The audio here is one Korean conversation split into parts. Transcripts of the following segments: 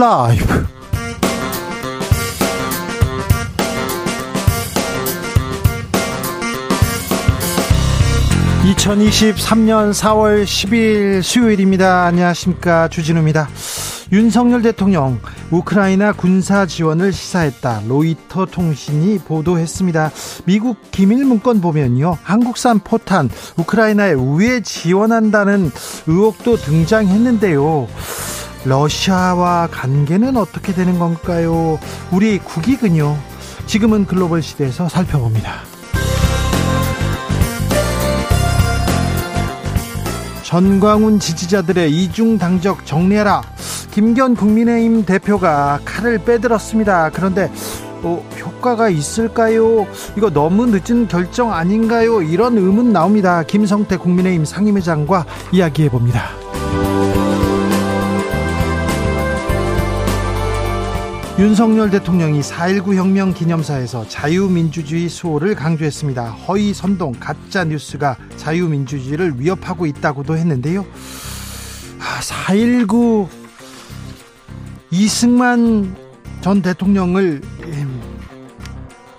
라이브. 2023년 4월 10일 수요일입니다. 안녕하십니까. 주진우입니다. 윤석열 대통령 우크라이나 군사 지원을 시사했다. 로이터 통신이 보도했습니다. 미국 기밀 문건 보면요. 한국산 포탄 우크라이나에 우회 지원한다는 의혹도 등장했는데요. 러시아와 관계는 어떻게 되는 건가요? 우리 국익은요. 지금은 글로벌 시대에서 살펴봅니다. 전광훈 지지자들의 이중 당적 정리해라. 김견 국민의힘 대표가 칼을 빼들었습니다. 그런데 어, 효과가 있을까요? 이거 너무 늦은 결정 아닌가요? 이런 의문 나옵니다. 김성태 국민의힘 상임회장과 이야기해 봅니다. 윤석열 대통령이 4.19 혁명 기념사에서 자유민주주의 수호를 강조했습니다. 허위 선동, 가짜 뉴스가 자유민주주의를 위협하고 있다고도 했는데요. 4.19 아, 이승만 전 대통령을 음,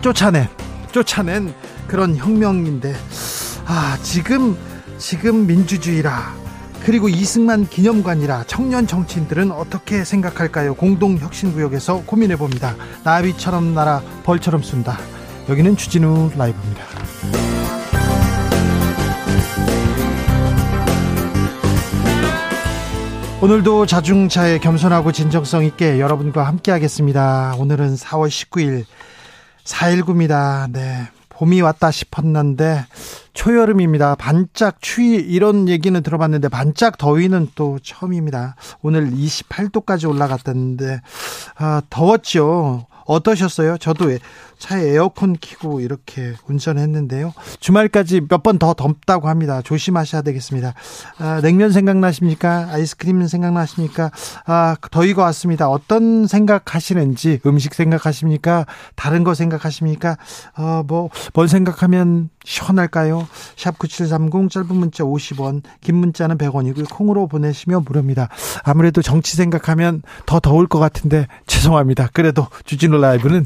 쫓아낸, 쫓아낸 그런 혁명인데, 아, 지금, 지금 민주주의라, 그리고 이승만 기념관이라 청년 정치인들은 어떻게 생각할까요? 공동혁신구역에서 고민해 봅니다. 나비처럼 날아 벌처럼 쏜다. 여기는 주진우 라이브입니다. 오늘도 자중차에 겸손하고 진정성 있게 여러분과 함께 하겠습니다. 오늘은 4월 19일 4.19입니다. 네. 봄이 왔다 싶었는데 초여름입니다. 반짝 추위 이런 얘기는 들어봤는데 반짝 더위는 또 처음입니다. 오늘 28도까지 올라갔다는데 아, 더웠죠. 어떠셨어요? 저도 차에 에어컨 키고 이렇게 운전했는데요. 주말까지 몇 번 더 덥다고 합니다. 조심하셔야 되겠습니다. 아, 냉면 생각나십니까? 아이스크림 생각나십니까? 아, 더위가 왔습니다. 어떤 생각하시는지 음식 생각하십니까? 다른 거 생각하십니까? 어, 뭐, 뭘 생각하면 시원할까요? 샵 9730 짧은 문자 50원, 긴 문자는 100원이고요. 콩으로 보내시면 무료입니다. 아무래도 정치 생각하면 더 더울 것 같은데 죄송합니다. 그래도 주진우 라이브는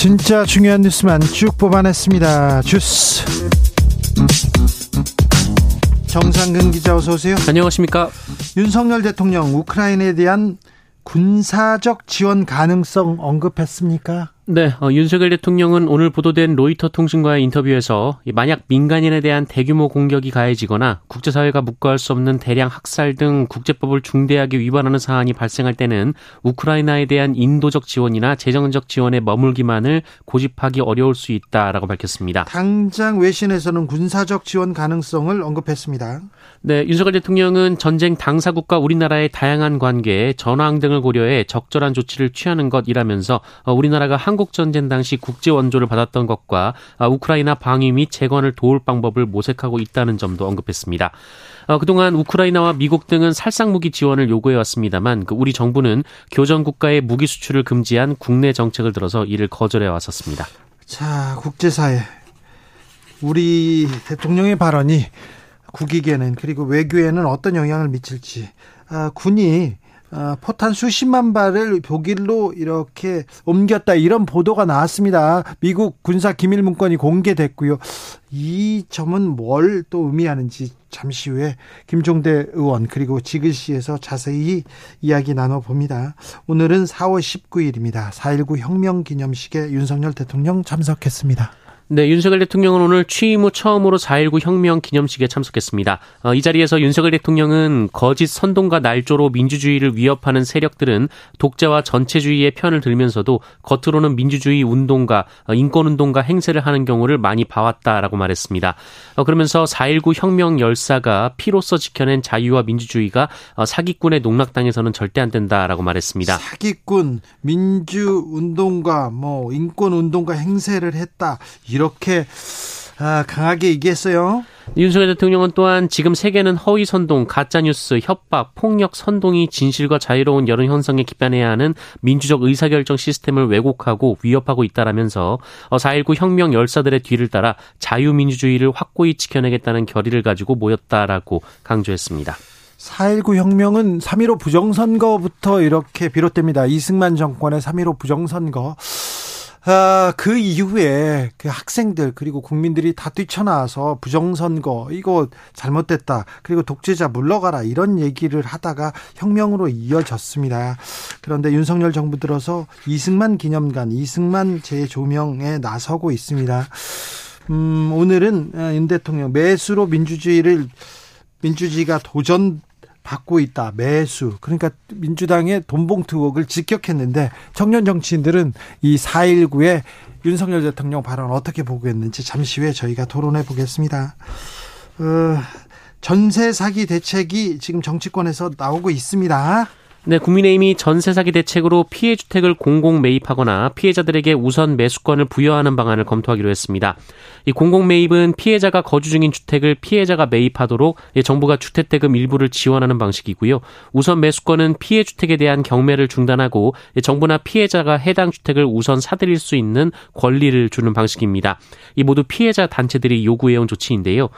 진짜 중요한 뉴스만 쭉 뽑아냈습니다. 주스. 정상근 기자 어서 오세요. 안녕하십니까. 윤석열 대통령 우크라이나에 대한 군사적 지원 가능성 언급했습니까? 네, 어, 윤석열 대통령은 오늘 보도된 로이터 통신과의 인터뷰에서 만약 민간인에 대한 대규모 공격이 가해지거나 국제사회가 묵과할 수 없는 대량 학살 등 국제법을 중대하게 위반하는 사안이 발생할 때는 우크라이나에 대한 인도적 지원이나 재정적 지원에 머물기만을 고집하기 어려울 수 있다라고 밝혔습니다. 당장 외신에서는 군사적 지원 가능성을 언급했습니다. 네, 윤석열 대통령은 전쟁 당사국과 우리나라의 다양한 관계, 전황 등을 고려해 적절한 조치를 취하는 것이라면서 어, 우리나라가 한국 한국 전쟁 당시 국제 원조를 받았던 것과 아, 우크라이나 방위 및 재건을 도울 방법을 모색하고 있다는 점도 언급했습니다. 어, 그동안 우크라이나와 미국 등은 살상 무기 지원을 요구해 왔습니다만 그 우리 정부는 교전 국가의 무기 수출을 금지한 국내 정책을 들어서 이를 거절해 왔었습니다. 자, 국제사회 우리 대통령의 발언이 국익에는 그리고 외교에는 어떤 영향을 미칠지 아, 군이 어, 포탄 수십만 발을 독일로 이렇게 옮겼다 이런 보도가 나왔습니다. 미국 군사 기밀 문건이 공개됐고요. 이 점은 뭘 또 의미하는지 잠시 후에 김종대 의원 그리고 지글씨에서 자세히 이야기 나눠봅니다. 오늘은 4월 19일입니다. 4.19 혁명 기념식에 윤석열 대통령 참석했습니다. 네, 윤석열 대통령은 오늘 취임 후 처음으로 4.19 혁명 기념식에 참석했습니다. 어, 이 자리에서 윤석열 대통령은 거짓 선동과 날조로 민주주의를 위협하는 세력들은 독재와 전체주의의 편을 들면서도 겉으로는 민주주의 운동가, 어, 인권운동가 행세를 하는 경우를 많이 봐왔다라고 말했습니다. 어, 그러면서 4.19 혁명 열사가 피로써 지켜낸 자유와 민주주의가 어, 사기꾼의 농락당에서는 절대 안 된다라고 말했습니다. 사기꾼, 민주운동가, 뭐 인권운동가 행세를 했다. 이렇게 아, 강하게 얘기했어요. 윤석열 대통령은 또한 지금 세계는 허위 선동, 가짜 뉴스, 협박, 폭력 선동이 진실과 자유로운 여론 형성에 기반해야 하는 민주적 의사결정 시스템을 왜곡하고 위협하고 있다라면서 4.19 어, 혁명 열사들의 뒤를 따라 자유민주주의를 확고히 지켜내겠다는 결의를 가지고 모였다라고 강조했습니다. 4.19 혁명은 3.15 부정선거부터 이렇게 비롯됩니다. 이승만 정권의 3.15 부정선거. 아, 그 이후에 그 학생들 그리고 국민들이 다 뛰쳐나와서 부정선거 이거 잘못됐다 그리고 독재자 물러가라 이런 얘기를 하다가 혁명으로 이어졌습니다. 그런데 윤석열 정부 들어서 이승만 기념관 이승만 재조명에 나서고 있습니다. 음, 오늘은 윤 대통령 매수로 민주주의를 민주주의가 도전 받고 있다. 매수. 그러니까 민주당의 돈봉투 의혹을 직격했는데 청년 정치인들은 이 4.19의 윤석열 대통령 발언 어떻게 보고 있는지 잠시 후에 저희가 토론해 보겠습니다. 어, 전세 사기 대책이 지금 정치권에서 나오고 있습니다. 네, 국민의힘이 전세 사기 대책으로 피해 주택을 공공 매입하거나 피해자들에게 우선 매수권을 부여하는 방안을 검토하기로 했습니다. 이 공공 매입은 피해자가 거주 중인 주택을 피해자가 매입하도록 정부가 주택대금 일부를 지원하는 방식이고요. 우선 매수권은 피해 주택에 대한 경매를 중단하고 정부나 피해자가 해당 주택을 우선 사들일 수 있는 권리를 주는 방식입니다. 이 모두 피해자 단체들이 요구해온 조치인데요.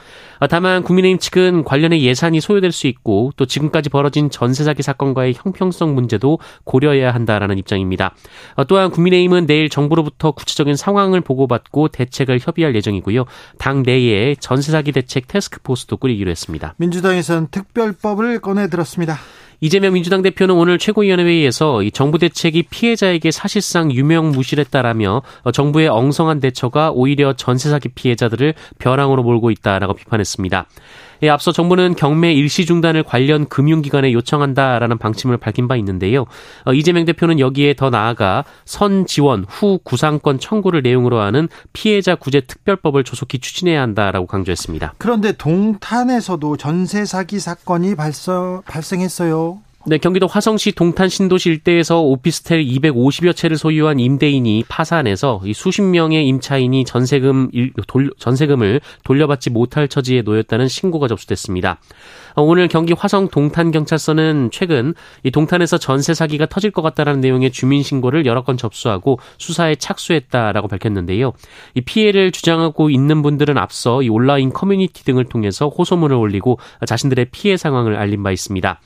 다만 국민의힘 측은 관련해 예산이 소요될 수 있고 또 지금까지 벌어진 전세 사기 사건과의 형 형평성 문제도 고려해야 한다라는 입장입니다. 어, 또한 국민의힘은 내일 정부로부터 구체적인 상황을 보고받고 대책을 협의할 예정이고요. 당 내에 전세 사기 대책 테스크포스도 꾸리기로 했습니다. 민주당에서는 특별법을 꺼내 들었습니다. 이재명 민주당 대표는 오늘 최고위원회에서 이 정부 대책이 피해자에게 사실상 유명무실했다라며 어, 정부의 엉성한 대처가 오히려 전세 사기 피해자들을 벼랑으로 몰고 있다라고 비판했습니다. 예, 앞서 정부는 경매 일시 중단을 관련 금융기관에 요청한다라는 방침을 밝힌 바 있는데요. 어, 이재명 대표는 여기에 더 나아가 선 지원 후 구상권 청구를 내용으로 하는 피해자 구제 특별법을 조속히 추진해야 한다라고 강조했습니다. 그런데 동탄에서도 전세 사기 사건이 발서, 발생했어요. 네, 경기도 화성시 동탄 신도시 일대에서 오피스텔 250여 채를 소유한 임대인이 파산해서 수십 명의 임차인이 전세금 전세금을 돌려받지 못할 처지에 놓였다는 신고가 접수됐습니다. 어, 오늘 경기 화성 동탄 경찰서는 최근 이 동탄에서 전세 사기가 터질 것 같다라는 내용의 주민 신고를 여러 건 접수하고 수사에 착수했다라고 밝혔는데요. 이 피해를 주장하고 있는 분들은 앞서 이 온라인 커뮤니티 등을 통해서 호소문을 올리고 자신들의 피해 상황을 알린 바 있습니다.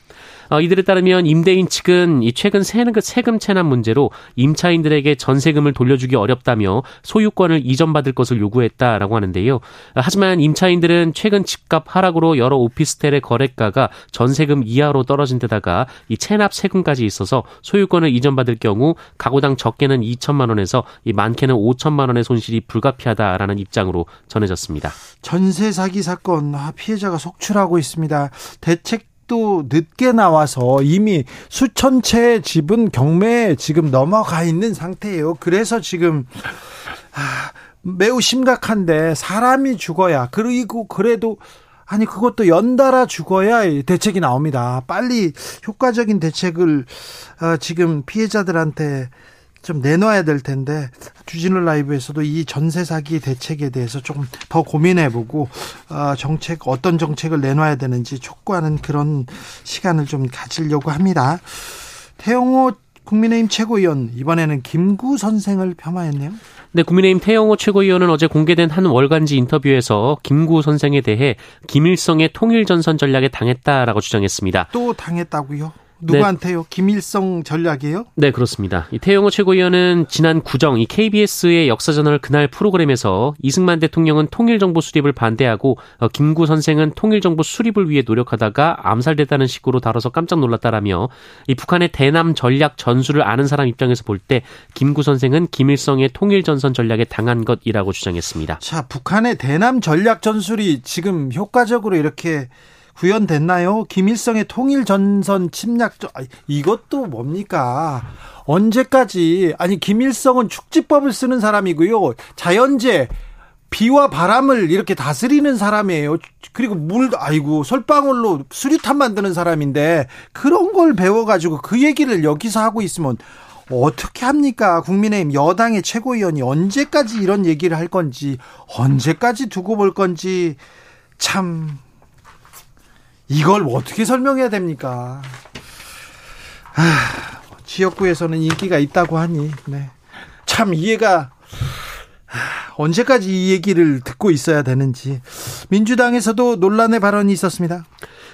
어, 이들에 따르면 임대인 측은 이 최근 세금 체납 문제로 임차인들에게 전세금을 돌려주기 어렵다며 소유권을 이전받을 것을 요구했다라고 하는데요. 하지만 임차인들은 최근 집값 하락으로 여러 오피스텔의 거래가가 전세금 이하로 떨어진 데다가 이 체납 세금까지 있어서 소유권을 이전받을 경우 가구당 적게는 2천만 원에서 이 많게는 5천만 원의 손실이 불가피하다라는 입장으로 전해졌습니다. 전세 사기 사건 아, 피해자가 속출하고 있습니다. 대책 또 늦게 나와서 이미 수천 채의 집은 경매에 지금 넘어가 있는 상태예요. 그래서 지금 아, 매우 심각한데 사람이 죽어야 그리고 그래도 아니 그것도 연달아 죽어야 대책이 나옵니다. 빨리 효과적인 대책을 어, 지금 피해자들한테 좀 내놔야 될 텐데 주진우 라이브에서도 이 전세 사기 대책에 대해서 조금 더 고민해보고 어, 정책 어떤 정책을 내놔야 되는지 촉구하는 그런 시간을 좀 가지려고 합니다. 태영호 국민의힘 최고위원 이번에는 김구 선생을 폄하했네요. 네, 국민의힘 태영호 최고위원은 어제 공개된 한 월간지 인터뷰에서 김구 선생에 대해 김일성의 통일 전선 전략에 당했다라고 주장했습니다. 또 당했다고요? 누구한테요? 네. 김일성 전략이에요? 네, 그렇습니다. 이 태영호 최고위원은 지난 구정 이 KBS의 역사전월 그날 프로그램에서 이승만 대통령은 통일정부 수립을 반대하고 어, 김구 선생은 통일정부 수립을 위해 노력하다가 암살됐다는 식으로 다뤄서 깜짝 놀랐다라며 이 북한의 대남 전략 전술을 아는 사람 입장에서 볼 때 김구 선생은 김일성의 통일전선 전략에 당한 것이라고 주장했습니다. 자, 북한의 대남 전략 전술이 지금 효과적으로 이렇게 구현됐나요? 김일성의 통일 전선 침략 이것도 뭡니까? 언제까지 아니 김일성은 축지법을 쓰는 사람이고요. 자연재 비와 바람을 이렇게 다스리는 사람이에요. 그리고 물, 아이고, 솔방울로 수류탄 만드는 사람인데, 그런 걸 배워가지고 그 얘기를 여기서 하고 있으면 어떻게 합니까? 국민의힘 여당의 최고위원이 언제까지 이런 얘기를 할 건지, 언제까지 두고 볼 건지, 참, 이걸 어떻게 설명해야 됩니까? 아, 지역구에서는 인기가 있다고 하니, 네. 참 이해가 언제까지 이 얘기를 듣고 있어야 되는지 민주당에서도 논란의 발언이 있었습니다.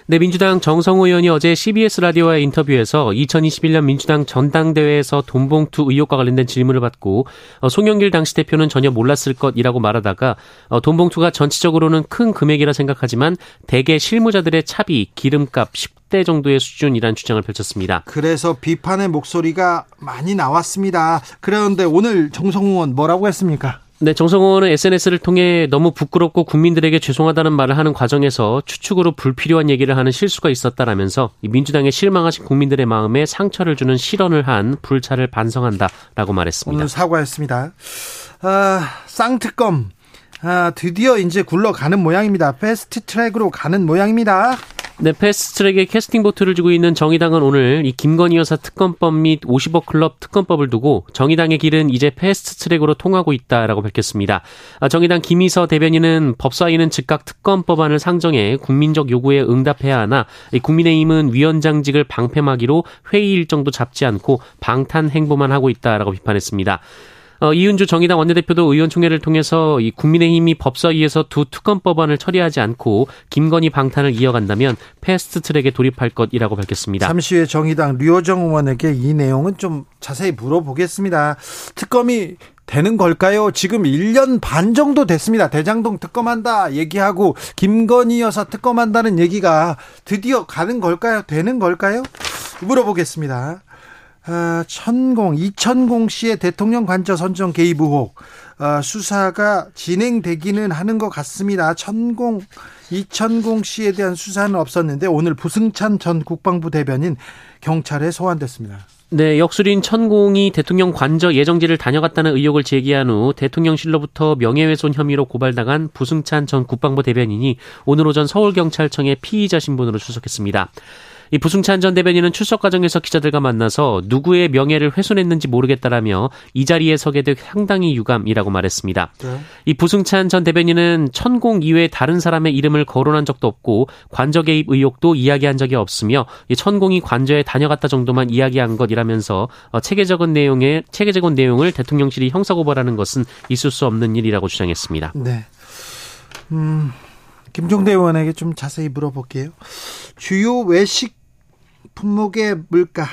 네, 민주당 정성호 의원이 어제 CBS 라디오와의 인터뷰에서 2021년 민주당 전당대회에서 돈봉투 의혹과 관련된 질문을 받고 어, 송영길 당시 대표는 전혀 몰랐을 것이라고 말하다가 어, 돈봉투가 전체적으로는 큰 금액이라 생각하지만 대개 실무자들의 차비, 기름값 10대 정도의 수준이란 주장을 펼쳤습니다. 그래서 비판의 목소리가 많이 나왔습니다. 그런데 오늘 정성호 의원 뭐라고 했습니까? 네, 정성호는 SNS를 통해 너무 부끄럽고 국민들에게 죄송하다는 말을 하는 과정에서 추측으로 불필요한 얘기를 하는 실수가 있었다라면서 민주당에 실망하신 국민들의 마음에 상처를 주는 실언을 한 불찰을 반성한다라고 말했습니다. 오늘 사과했습니다. 아, 쌍특검 아, 드디어 이제 굴러가는 모양입니다. 패스트 트랙으로 가는 모양입니다. 네, 패스트트랙에 캐스팅 보트를 주고 있는 정의당은 오늘 이 김건희 여사 특검법 및 50억 클럽 특검법을 두고 정의당의 길은 이제 패스트트랙으로 통하고 있다라고 밝혔습니다. 아, 정의당 김희서 대변인은 법사위는 즉각 특검법안을 상정해 국민적 요구에 응답해야 하나 국민의힘은 위원장직을 방패막이로 회의 일정도 잡지 않고 방탄 행보만 하고 있다라고 비판했습니다. 어, 이은주 정의당 원내대표도 의원총회를 통해서 이 국민의힘이 법사위에서 두 특검 법안을 처리하지 않고 김건희 방탄을 이어간다면 패스트트랙에 돌입할 것이라고 밝혔습니다. 잠시 후에 정의당 류호정 의원에게 이 내용은 좀 자세히 물어보겠습니다. 특검이 되는 걸까요? 지금 1년 반 정도 됐습니다. 대장동 특검한다 얘기하고 김건희 여사 특검한다는 얘기가 드디어 가는 걸까요? 되는 걸까요? 물어보겠습니다. 아, 천공 이천공 씨의 대통령 관저 선정 개입 의혹 아, 수사가 진행되기는 하는 것 같습니다. 천공 이천공 씨에 대한 수사는 없었는데 오늘 부승찬 전 국방부 대변인 경찰에 소환됐습니다. 네, 역술인 천공이 대통령 관저 예정지를 다녀갔다는 의혹을 제기한 후 대통령실로부터 명예훼손 혐의로 고발당한 부승찬 전 국방부 대변인이 오늘 오전 서울경찰청에 피의자 신분으로 출석했습니다. 이 부승찬 전 대변인은 출석 과정에서 기자들과 만나서 누구의 명예를 훼손했는지 모르겠다라며 이 자리에 서게 돼 상당히 유감이라고 말했습니다. 네. 이 부승찬 전 대변인은 천공 이외 다른 사람의 이름을 거론한 적도 없고 관저 개입 의혹도 이야기한 적이 없으며 이 천공이 관저에 다녀갔다 정도만 이야기한 것이라면서 어, 체계적인 내용의 체계적인 내용을 대통령실이 형사고발하는 것은 있을 수 없는 일이라고 주장했습니다. 네. 음. 김종대 의원에게 좀 자세히 물어볼게요. 주요 외식 품목의 물가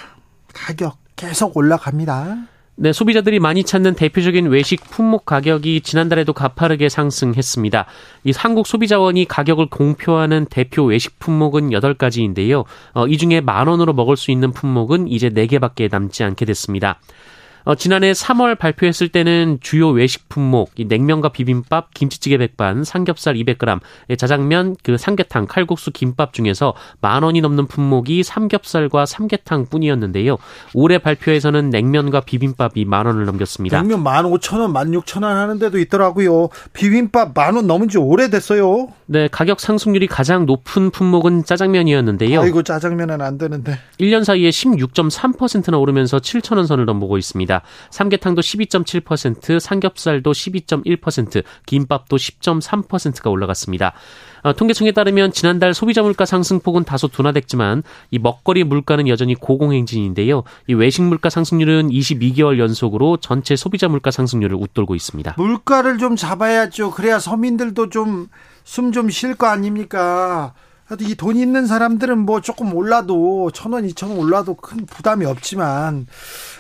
가격 계속 올라갑니다. 네, 소비자들이 많이 찾는 대표적인 외식 품목 가격이 지난달에도 가파르게 상승했습니다. 이 한국 소비자원이 가격을 공표하는 대표 외식 품목은 8가지인데요. 어, 이 중에 만 원으로 먹을 수 있는 품목은 이제 4개밖에 남지 않게 됐습니다. 어, 지난해 3월 발표했을 때는 주요 외식 품목, 이 냉면과 비빔밥, 김치찌개 백반, 삼겹살 200g, 자장면, 그 삼계탕, 칼국수, 김밥 중에서 만 원이 넘는 품목이 삼겹살과 삼계탕 뿐이었는데요. 올해 발표에서는 냉면과 비빔밥이 만 원을 넘겼습니다. 냉면 만 오천 원, 만 육천 원 하는 데도 있더라고요. 비빔밥 만 원 넘은 지 오래됐어요. 네, 가격 상승률이 가장 높은 품목은 짜장면이었는데요. 아이고, 짜장면은 안 되는데. 1년 사이에 16.3%나 오르면서 7천 원 선을 넘보고 있습니다. 삼계탕도 12.7%, 삼겹살도 12.1%, 김밥도 10.3%가 올라갔습니다. 어, 통계청에 따르면 지난달 소비자 물가 상승폭은 다소 둔화됐지만 이 먹거리 물가는 여전히 고공행진인데요. 이 외식 물가 상승률은 22개월 연속으로 전체 소비자 물가 상승률을 웃돌고 있습니다. 물가를 좀 잡아야죠. 그래야 서민들도 좀 숨 좀 쉴 거 아닙니까? 이 돈 있는 사람들은 뭐 조금 올라도 천 원, 이천 원 올라도 큰 부담이 없지만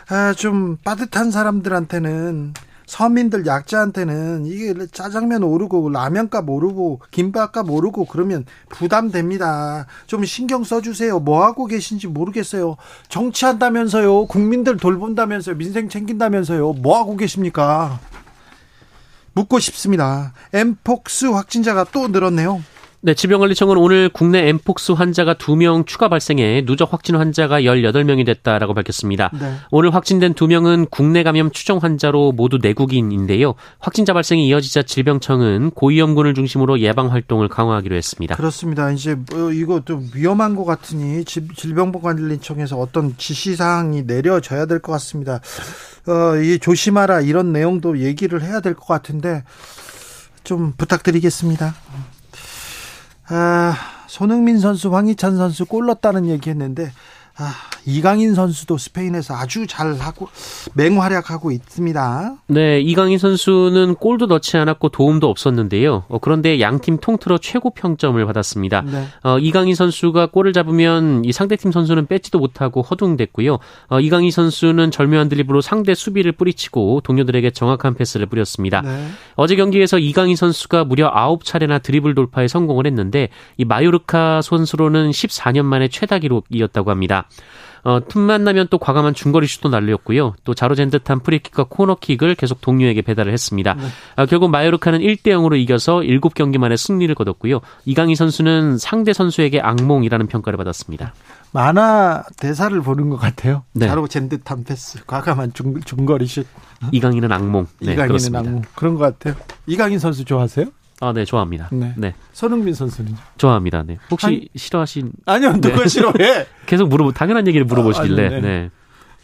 아, 좀 빠듯한 사람들한테는 서민들 약자한테는 이게 짜장면 오르고 라면값 오르고 김밥값 오르고 그러면 부담됩니다. 좀 신경 써주세요. 뭐 하고 계신지 모르겠어요. 정치한다면서요. 국민들 돌본다면서요. 민생 챙긴다면서요. 뭐 하고 계십니까? 묻고 싶습니다. 엠폭스 확진자가 또 늘었네요. 네, 질병관리청은 오늘 국내 엠폭스 환자가 2명 추가 발생해 누적 확진 환자가 18명이 됐다라고 밝혔습니다. 네. 오늘 확진된 2명은 국내 감염 추정 환자로 모두 내국인인데요. 확진자 발생이 이어지자 질병청은 고위험군을 중심으로 예방 활동을 강화하기로 했습니다. 그렇습니다. 이제 뭐 이거 좀 위험한 것 같으니 질병보건관리청에서 어떤 지시 사항이 내려져야 될 것 같습니다. 어, 이 조심하라 이런 내용도 얘기를 해야 될 것 같은데 좀 부탁드리겠습니다. 아, 손흥민 선수, 황희찬 선수 골 넣었다는 얘기 했는데 아, 이강인 선수도 스페인에서 아주 잘하고 맹활약하고 있습니다. 네, 이강인 선수는 골도 넣지 않았고 도움도 없었는데요. 어, 그런데 양팀 통틀어 최고 평점을 받았습니다. 네. 어, 이강인 선수가 골을 잡으면 이 상대팀 선수는 뺏지도 못하고 허둥댔고요. 어, 이강인 선수는 절묘한 드립으로 상대 수비를 뿌리치고 동료들에게 정확한 패스를 뿌렸습니다. 네. 어제 경기에서 이강인 선수가 무려 9차례나 드리블 돌파에 성공을 했는데 이 마요르카 선수로는 14년 만에 최다 기록이었다고 합니다. 어, 틈만 나면 또 과감한 중거리 슛도 날렸고요. 또 자로잰 듯한 프리킥과 코너킥을 계속 동료에게 배달을 했습니다. 네. 어, 결국 마요르카는 1대 0으로 이겨서 7경기 만에 승리를 거뒀고요. 이강인 선수는 상대 선수에게 악몽이라는 평가를 받았습니다. 만화 대사를 보는 것 같아요. 네. 자로잰 듯한 패스, 과감한 중, 중거리 슛. 이강인은 악몽. 네, 이강인은 그렇습니다. 악몽. 그런 것 같아요. 이강인 선수 좋아하세요? 아, 네, 좋아합니다. 네. 네. 손흥민 선수는 좋아합니다. 네. 혹시 한... 싫어하신 아니요, 누가 네. 싫어해? 계속 물어보 당연한 얘기를 물어보시길래. 아, 네. 네.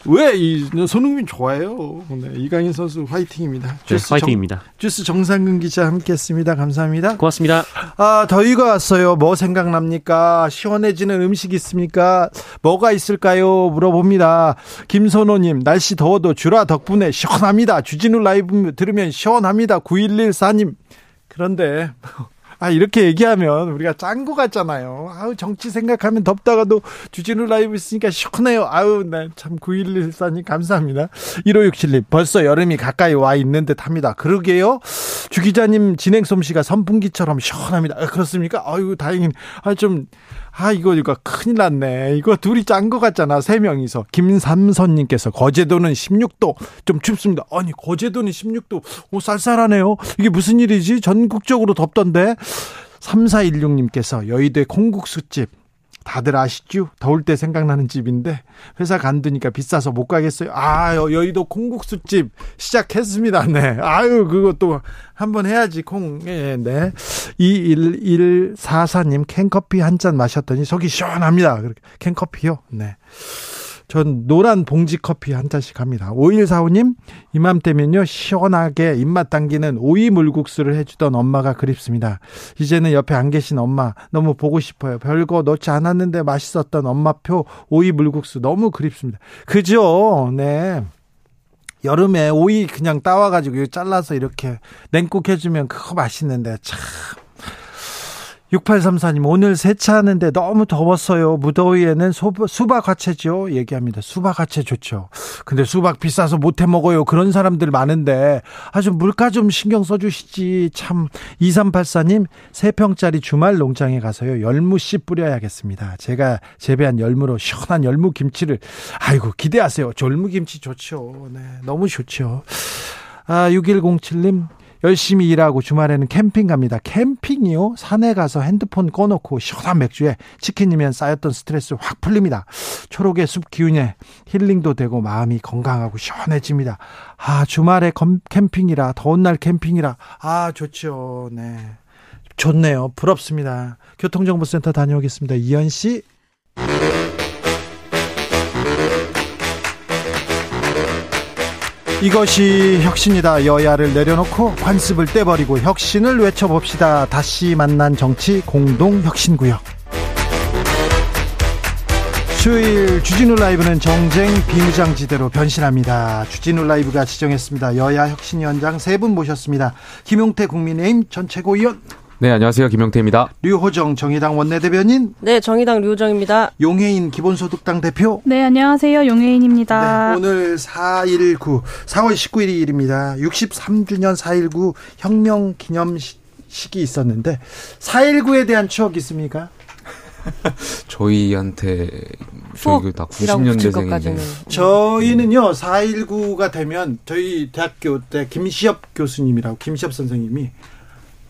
왜이 손흥민 좋아요. 네, 이강인 선수 화이팅입니다. 네, 화이팅입니다. 정, 주스 정상근 기자 함께했습니다. 감사합니다. 고맙습니다. 아 더위가 왔어요. 뭐 생각납니까? 시원해지는 음식 있습니까? 뭐가 있을까요? 물어봅니다. 김선호님 날씨 더워도 주라 덕분에 시원합니다. 주진우 라이브 들으면 시원합니다. 9114님 그런데 아 이렇게 얘기하면 우리가 짠거 같잖아요. 아우 정치 생각하면 덥다가도 주진우 라이브 있으니까 시원해요. 아우 나참 9114님 감사합니다. 1567님 벌써 여름이 가까이 와 있는 듯 합니다. 그러게요. 주 기자님 진행 솜씨가 선풍기처럼 시원합니다. 아, 그렇습니까? 아유 다행히 아좀 아, 이거, 이거 큰일 났네. 이거 둘이 짠 것 같잖아. 세 명이서. 김삼선님께서 거제도는 16도. 좀 춥습니다. 아니, 거제도는 16도. 오, 쌀쌀하네요. 이게 무슨 일이지? 전국적으로 덥던데. 3416님께서 여의도의 콩국수집. 다들 아시죠? 더울 때 생각나는 집인데 회사 간두니까 비싸서 못 가겠어요. 아 여의도 콩국수집 시작했습니다. 네. 아유 그것도 한번 해야지 콩. 예, 네. 2114님 캔커피 한 잔 마셨더니 속이 시원합니다. 캔커피요. 네. 전 노란 봉지 커피 한 잔씩 합니다. 5145님, 이맘때면요, 시원하게 입맛 당기는 오이 물국수를 해주던 엄마가 그립습니다. 이제는 옆에 안 계신 엄마 너무 보고 싶어요. 별거 넣지 않았는데 맛있었던 엄마표 오이 물국수 너무 그립습니다. 그죠? 네. 여름에 오이 그냥 따와가지고 잘라서 이렇게 냉국 해주면 그거 맛있는데 참 6834님, 오늘 세차하는데 너무 더웠어요. 무더위에는 수박 화채죠. 얘기합니다. 수박 화채 좋죠. 근데 수박 비싸서 못해 먹어요. 그런 사람들 많은데, 아주 물가 좀 신경 써주시지. 참, 2384님, 3평짜리 주말 농장에 가서요. 열무 씨 뿌려야겠습니다. 제가 재배한 열무로 시원한 열무 김치를, 아이고, 기대하세요. 열무 김치 좋죠. 네, 너무 좋죠. 아, 6107님, 열심히 일하고 주말에는 캠핑 갑니다. 캠핑이요? 산에 가서 핸드폰 꺼놓고 시원한 맥주에 치킨이면 쌓였던 스트레스 확 풀립니다. 초록의 숲 기운에 힐링도 되고 마음이 건강하고 시원해집니다. 아, 주말에 캠핑이라, 더운 날 캠핑이라, 아, 좋죠. 네. 좋네요. 부럽습니다. 교통정보센터 다녀오겠습니다. 이현 씨. 이것이 혁신이다. 여야를 내려놓고 관습을 떼버리고 혁신을 외쳐봅시다. 다시 만난 정치 공동혁신구역. 수요일 주진우 라이브는 정쟁 비무장지대로 변신합니다. 주진우 라이브가 지정했습니다. 여야 혁신위원장 세 분 모셨습니다. 김용태 국민의힘 전 최고위원. 네, 안녕하세요. 김영태입니다. 류호정 정의당 원내대변인. 네, 정의당 류호정입니다. 용해인 기본소득당 대표. 네, 안녕하세요. 용해인입니다. 네, 오늘 4.19, 4월 19일입니다. 63주년 4.19 혁명 기념식이 있었는데 4.19에 대한 추억 있습니까? 저희한테 저희 다 90년대생인데 저희는요 4.19가 되면 저희 대학교 때 김시엽 교수님이라고 김시엽 선생님이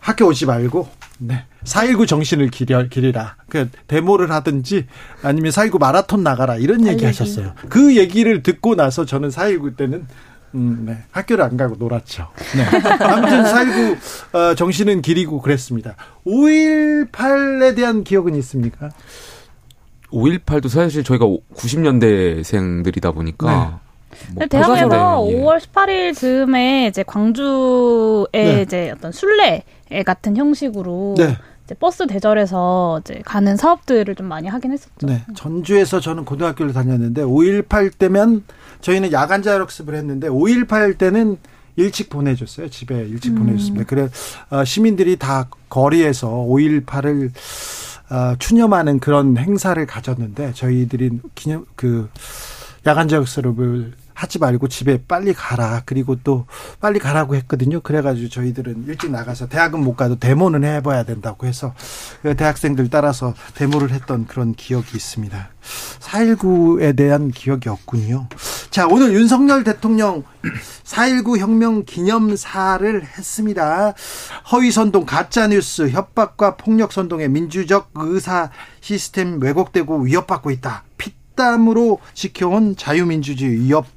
학교 오지 말고 네. 4.19 정신을 기려, 기리라. 그 데모를 하든지 아니면 4.19 마라톤 나가라 이런 얘기 하셨어요. 그 얘기를 듣고 나서 저는 4.19 때는 음, 네. 학교를 안 가고 놀았죠. 네. 아무튼 4.19 어, 정신은 기리고 그랬습니다. 5.18에 대한 기억은 있습니까? 5.18도 사실 저희가 90년대생들이다 보니까 네. 뭐 대학에서 5월 18일 즈음에 이제 광주에 네. 이제 어떤 순례 같은 형식으로 네. 이제 버스 대절해서 이제 가는 사업들을 좀 많이 하긴 했었죠. 네. 전주에서 저는 고등학교를 다녔는데 5.18 때면 저희는 야간 자율학습을 했는데 5.18 때는 일찍 보내줬어요. 집에 일찍 음. 보내줬습니다. 그래 어, 시민들이 다 거리에서 5.18을 어, 추념하는 그런 행사를 가졌는데 저희들이 기념 그 야간 자율학습을 하지 말고 집에 빨리 가라. 그리고 또 빨리 가라고 했거든요. 그래가지고 저희들은 일찍 나가서 대학은 못 가도 데모는 해봐야 된다고 해서 그 대학생들 따라서 데모를 했던 그런 기억이 있습니다. 4.19에 대한 기억이 없군요. 자, 오늘 윤석열 대통령 4.19 혁명 기념사를 했습니다. 허위선동, 가짜뉴스, 협박과 폭력선동의 민주적 의사 시스템 왜곡되고 위협받고 있다. 피땀으로 지켜온 자유민주주의 위협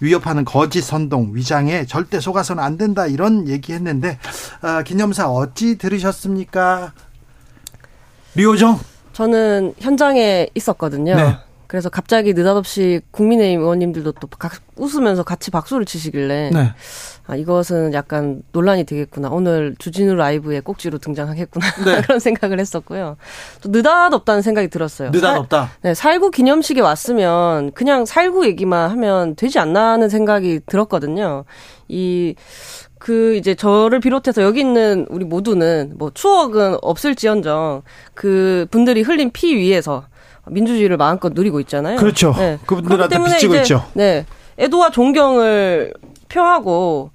위협하는 거짓 선동 위장에 절대 속아서는 안 된다 이런 얘기했는데 아, 기념사 어찌 들으셨습니까? 류호정 저는 현장에 있었거든요. 네. 그래서 갑자기 느닷없이 국민의힘 의원님들도 또 웃으면서 같이 박수를 치시길래 네. 아, 이것은 약간 논란이 되겠구나. 오늘 주진우 라이브에 꼭지로 등장하겠구나. 네. 그런 생각을 했었고요. 또 느닷없다는 생각이 들었어요. 느닷없다. 네, 살구 기념식에 왔으면 그냥 살구 얘기만 하면 되지 않나는 생각이 들었거든요. 이, 그 이제 저를 비롯해서 여기 있는 우리 모두는 뭐 추억은 없을지언정 그 분들이 흘린 피 위에서 민주주의를 마음껏 누리고 있잖아요. 그렇죠. 네. 그분들한테 비치고 이제, 있죠. 네. 애도와 존경을 표하고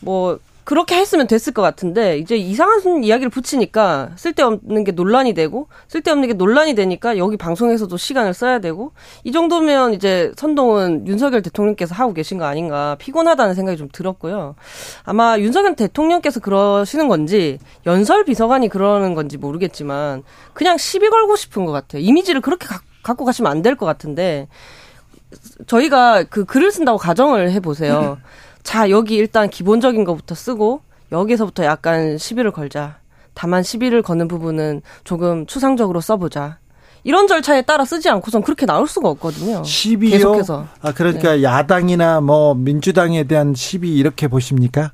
뭐 그렇게 했으면 됐을 것 같은데 이제 이상한 이야기를 붙이니까 쓸데없는 게 논란이 되고 쓸데없는 게 논란이 되니까 여기 방송에서도 시간을 써야 되고 이 정도면 이제 선동은 윤석열 대통령께서 하고 계신 거 아닌가 피곤하다는 생각이 좀 들었고요. 아마 윤석열 대통령께서 그러시는 건지 연설 비서관이 그러는 건지 모르겠지만 그냥 시비 걸고 싶은 것 같아요. 이미지를 그렇게 가, 갖고 가시면 안 될 것 같은데 저희가 그 글을 쓴다고 가정을 해보세요. 자, 여기 일단 기본적인 것부터 쓰고 여기서부터 약간 시비를 걸자. 다만 시비를 거는 부분은 조금 추상적으로 써보자. 이런 절차에 따라 쓰지 않고선 그렇게 나올 수가 없거든요. 시비요? 계속해서. 아, 그러니까 네. 야당이나 뭐 민주당에 대한 시비 이렇게 보십니까?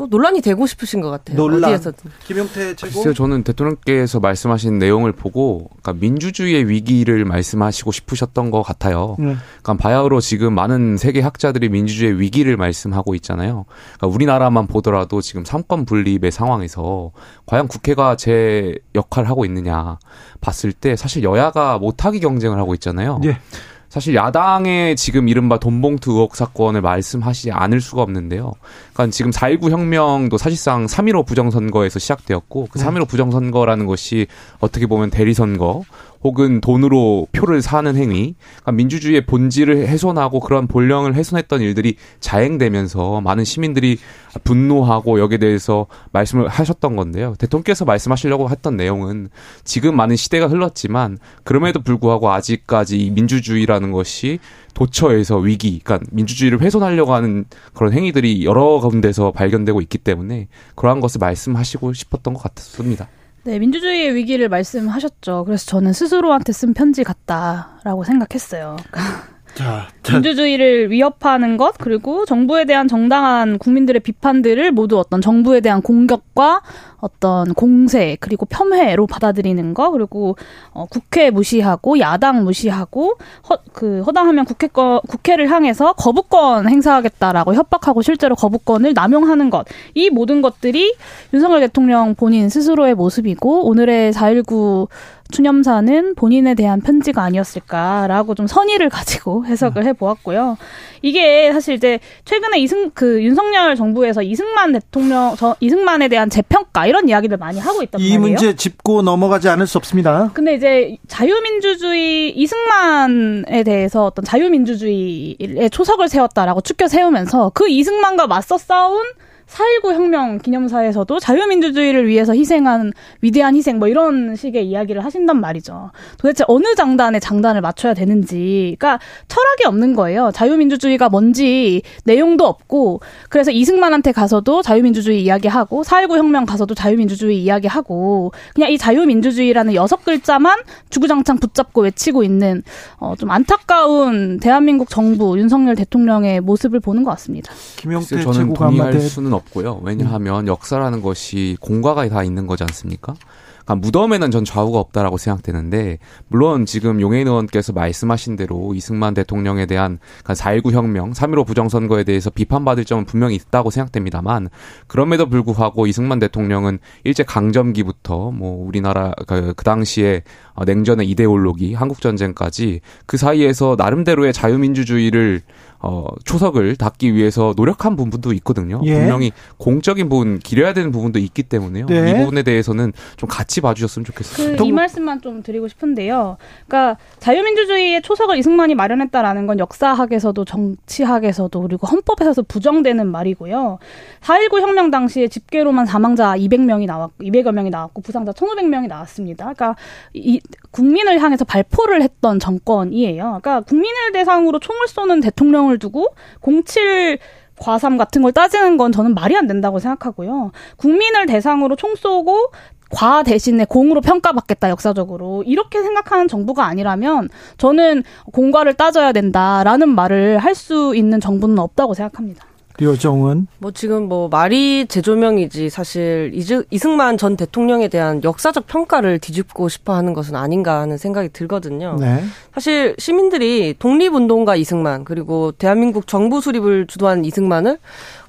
뭐 논란이 되고 싶으신 것 같아요. 논란. 어디에서든. 김용태 최고. 글쎄요, 저는 대통령께서 말씀하신 내용을 보고, 그러니까 민주주의의 위기를 말씀하시고 싶으셨던 것 같아요. 네. 그러니까 바야흐로 지금 많은 세계 학자들이 민주주의의 위기를 말씀하고 있잖아요. 그러니까 우리나라만 보더라도 지금 삼권 분립의 상황에서 과연 국회가 제 역할을 하고 있느냐 봤을 때 사실 여야가 못하기 경쟁을 하고 있잖아요. 네. 사실 야당의 지금 이른바 돈봉투 의혹 사건을 말씀하시지 않을 수가 없는데요. 그러니까 지금 4.19 혁명도 사실상 3.15 부정선거에서 시작되었고 그 3.15 부정선거라는 것이 어떻게 보면 대리선거 혹은 돈으로 표를 사는 행위, 그러니까 민주주의의 본질을 훼손하고 그런 본령을 훼손했던 일들이 자행되면서 많은 시민들이 분노하고 여기에 대해서 말씀을 하셨던 건데요. 대통령께서 말씀하시려고 했던 내용은 지금 많은 시대가 흘렀지만 그럼에도 불구하고 아직까지 이 민주주의라는 것이 도처에서 위기, 그러니까 민주주의를 훼손하려고 하는 그런 행위들이 여러 가운데서 발견되고 있기 때문에 그러한 것을 말씀하시고 싶었던 것 같습니다. 네, 민주주의의 위기를 말씀하셨죠. 그래서 저는 스스로한테 쓴 편지 같다라고 생각했어요. 자, 자. 민주주의를 위협하는 것 그리고 정부에 대한 정당한 국민들의 비판들을 모두 어떤 정부에 대한 공격과 어떤 공세 그리고 폄훼로 받아들이는 거 그리고 어, 국회 무시하고 야당 무시하고 허, 그 허당하면 국회 거, 국회를 향해서 거부권 행사하겠다라고 협박하고 실제로 거부권을 남용하는 것 이 모든 것들이 윤석열 대통령 본인 스스로의 모습이고 오늘의 4.19 추념사는 본인에 대한 편지가 아니었을까라고 좀 선의를 가지고 해석을 해보았고요. 이게 사실 이제 최근에 이승 그 윤석열 정부에서 이승만 대통령 저 이승만에 대한 재평가 이런 이야기를 많이 하고 있단 이 말이에요. 이 문제 짚고 넘어가지 않을 수 없습니다. 근데 이제 자유민주주의 이승만에 대해서 어떤 자유민주주의의 초석을 세웠다라고 추켜 세우면서 그 이승만과 맞서 싸운 4.19 혁명 기념사에서도 자유민주주의를 위해서 희생한 위대한 희생 뭐 이런 식의 이야기를 하신단 말이죠. 도대체 어느 장단에 장단을 맞춰야 되는지. 그러니까 철학이 없는 거예요. 자유민주주의가 뭔지 내용도 없고 그래서 이승만한테 가서도 자유민주주의 이야기하고 4.19 혁명 가서도 자유민주주의 이야기하고 그냥 이 자유민주주의라는 여섯 글자만 주구장창 붙잡고 외치고 있는 어, 좀 안타까운 대한민국 정부 윤석열 대통령의 모습을 보는 것 같습니다. 김영태 저는 동의할 수는 없 고요. 왜냐하면 음. 역사라는 것이 공과가 다 있는 거지 않습니까? 그러니까 무덤에는 전 좌우가 없다라고 생각되는데 물론 지금 용해인 의원께서 말씀하신 대로 이승만 대통령에 대한 4.19 그러니까 혁명, 3.15 부정선거에 대해서 비판받을 점은 분명히 있다고 생각됩니다만 그럼에도 불구하고 이승만 대통령은 일제 강점기부터 뭐 우리나라 그, 그 당시에 냉전의 이데올로기, 한국 전쟁까지 그 사이에서 나름대로의 자유민주주의를 어, 초석을 닫기 위해서 노력한 부분도 있거든요. 예. 분명히 공적인 부분, 기려야 되는 부분도 있기 때문에요. 네. 이 부분에 대해서는 좀 같이 봐주셨으면 좋겠습니다. 그, 이 말씀만 좀 드리고 싶은데요. 그러니까 자유민주주의의 초석을 이승만이 마련했다라는 건 역사학에서도 정치학에서도 그리고 헌법에서도 부정되는 말이고요. 4.19 혁명 당시에 집계로만 사망자 200명이 나왔고, 200여 명이 나왔고, 부상자 1,500명이 나왔습니다. 그러니까 이 국민을 향해서 발포를 했던 정권이에요. 그러니까 국민을 대상으로 총을 쏘는 대통령을 두고 07 과삼 같은 걸 따지는 건 저는 말이 안 된다고 생각하고요. 국민을 대상으로 총 쏘고 과 대신에 공으로 평가받겠다 역사적으로 이렇게 생각하는 정부가 아니라면 저는 공과를 따져야 된다라는 말을 할 수 있는 정부는 없다고 생각합니다. 류정은 뭐 지금 뭐 말이 재조명이지 사실 이승만 전 대통령에 대한 역사적 평가를 뒤집고 싶어 하는 것은 아닌가 하는 생각이 들거든요. 네. 사실 시민들이 독립운동가 이승만 그리고 대한민국 정부 수립을 주도한 이승만을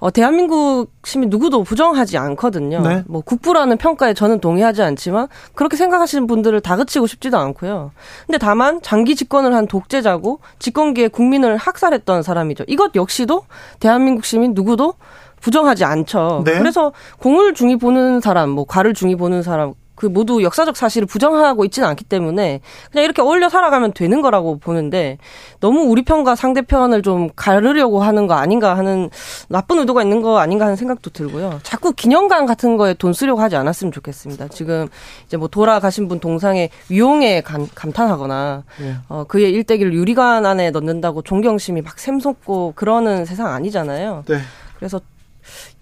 어, 대한민국 시민 누구도 부정하지 않거든요. 네. 뭐 국부라는 평가에 저는 동의하지 않지만 그렇게 생각하시는 분들을 다그치고 싶지도 않고요. 근데 다만 장기 집권을 한 독재자고 집권기에 국민을 학살했던 사람이죠. 이것 역시도 대한민국 시민 누구도 부정하지 않죠. 네. 그래서 공을 중히 보는 사람, 뭐 가를 중히 보는 사람, 그 모두 역사적 사실을 부정하고 있지는 않기 때문에 그냥 이렇게 어울려 살아가면 되는 거라고 보는데 너무 우리 편과 상대 편을 좀 가르려고 하는 거 아닌가 하는 나쁜 의도가 있는 거 아닌가 하는 생각도 들고요. 자꾸 기념관 같은 거에 돈 쓰려고 하지 않았으면 좋겠습니다. 지금 이제 뭐 돌아가신 분 동상에 위용에 감, 감탄하거나 네. 어, 그의 일대기를 유리관 안에 넣는다고 존경심이 막 샘솟고 그러는 세상 아니잖아요. 네. 그래서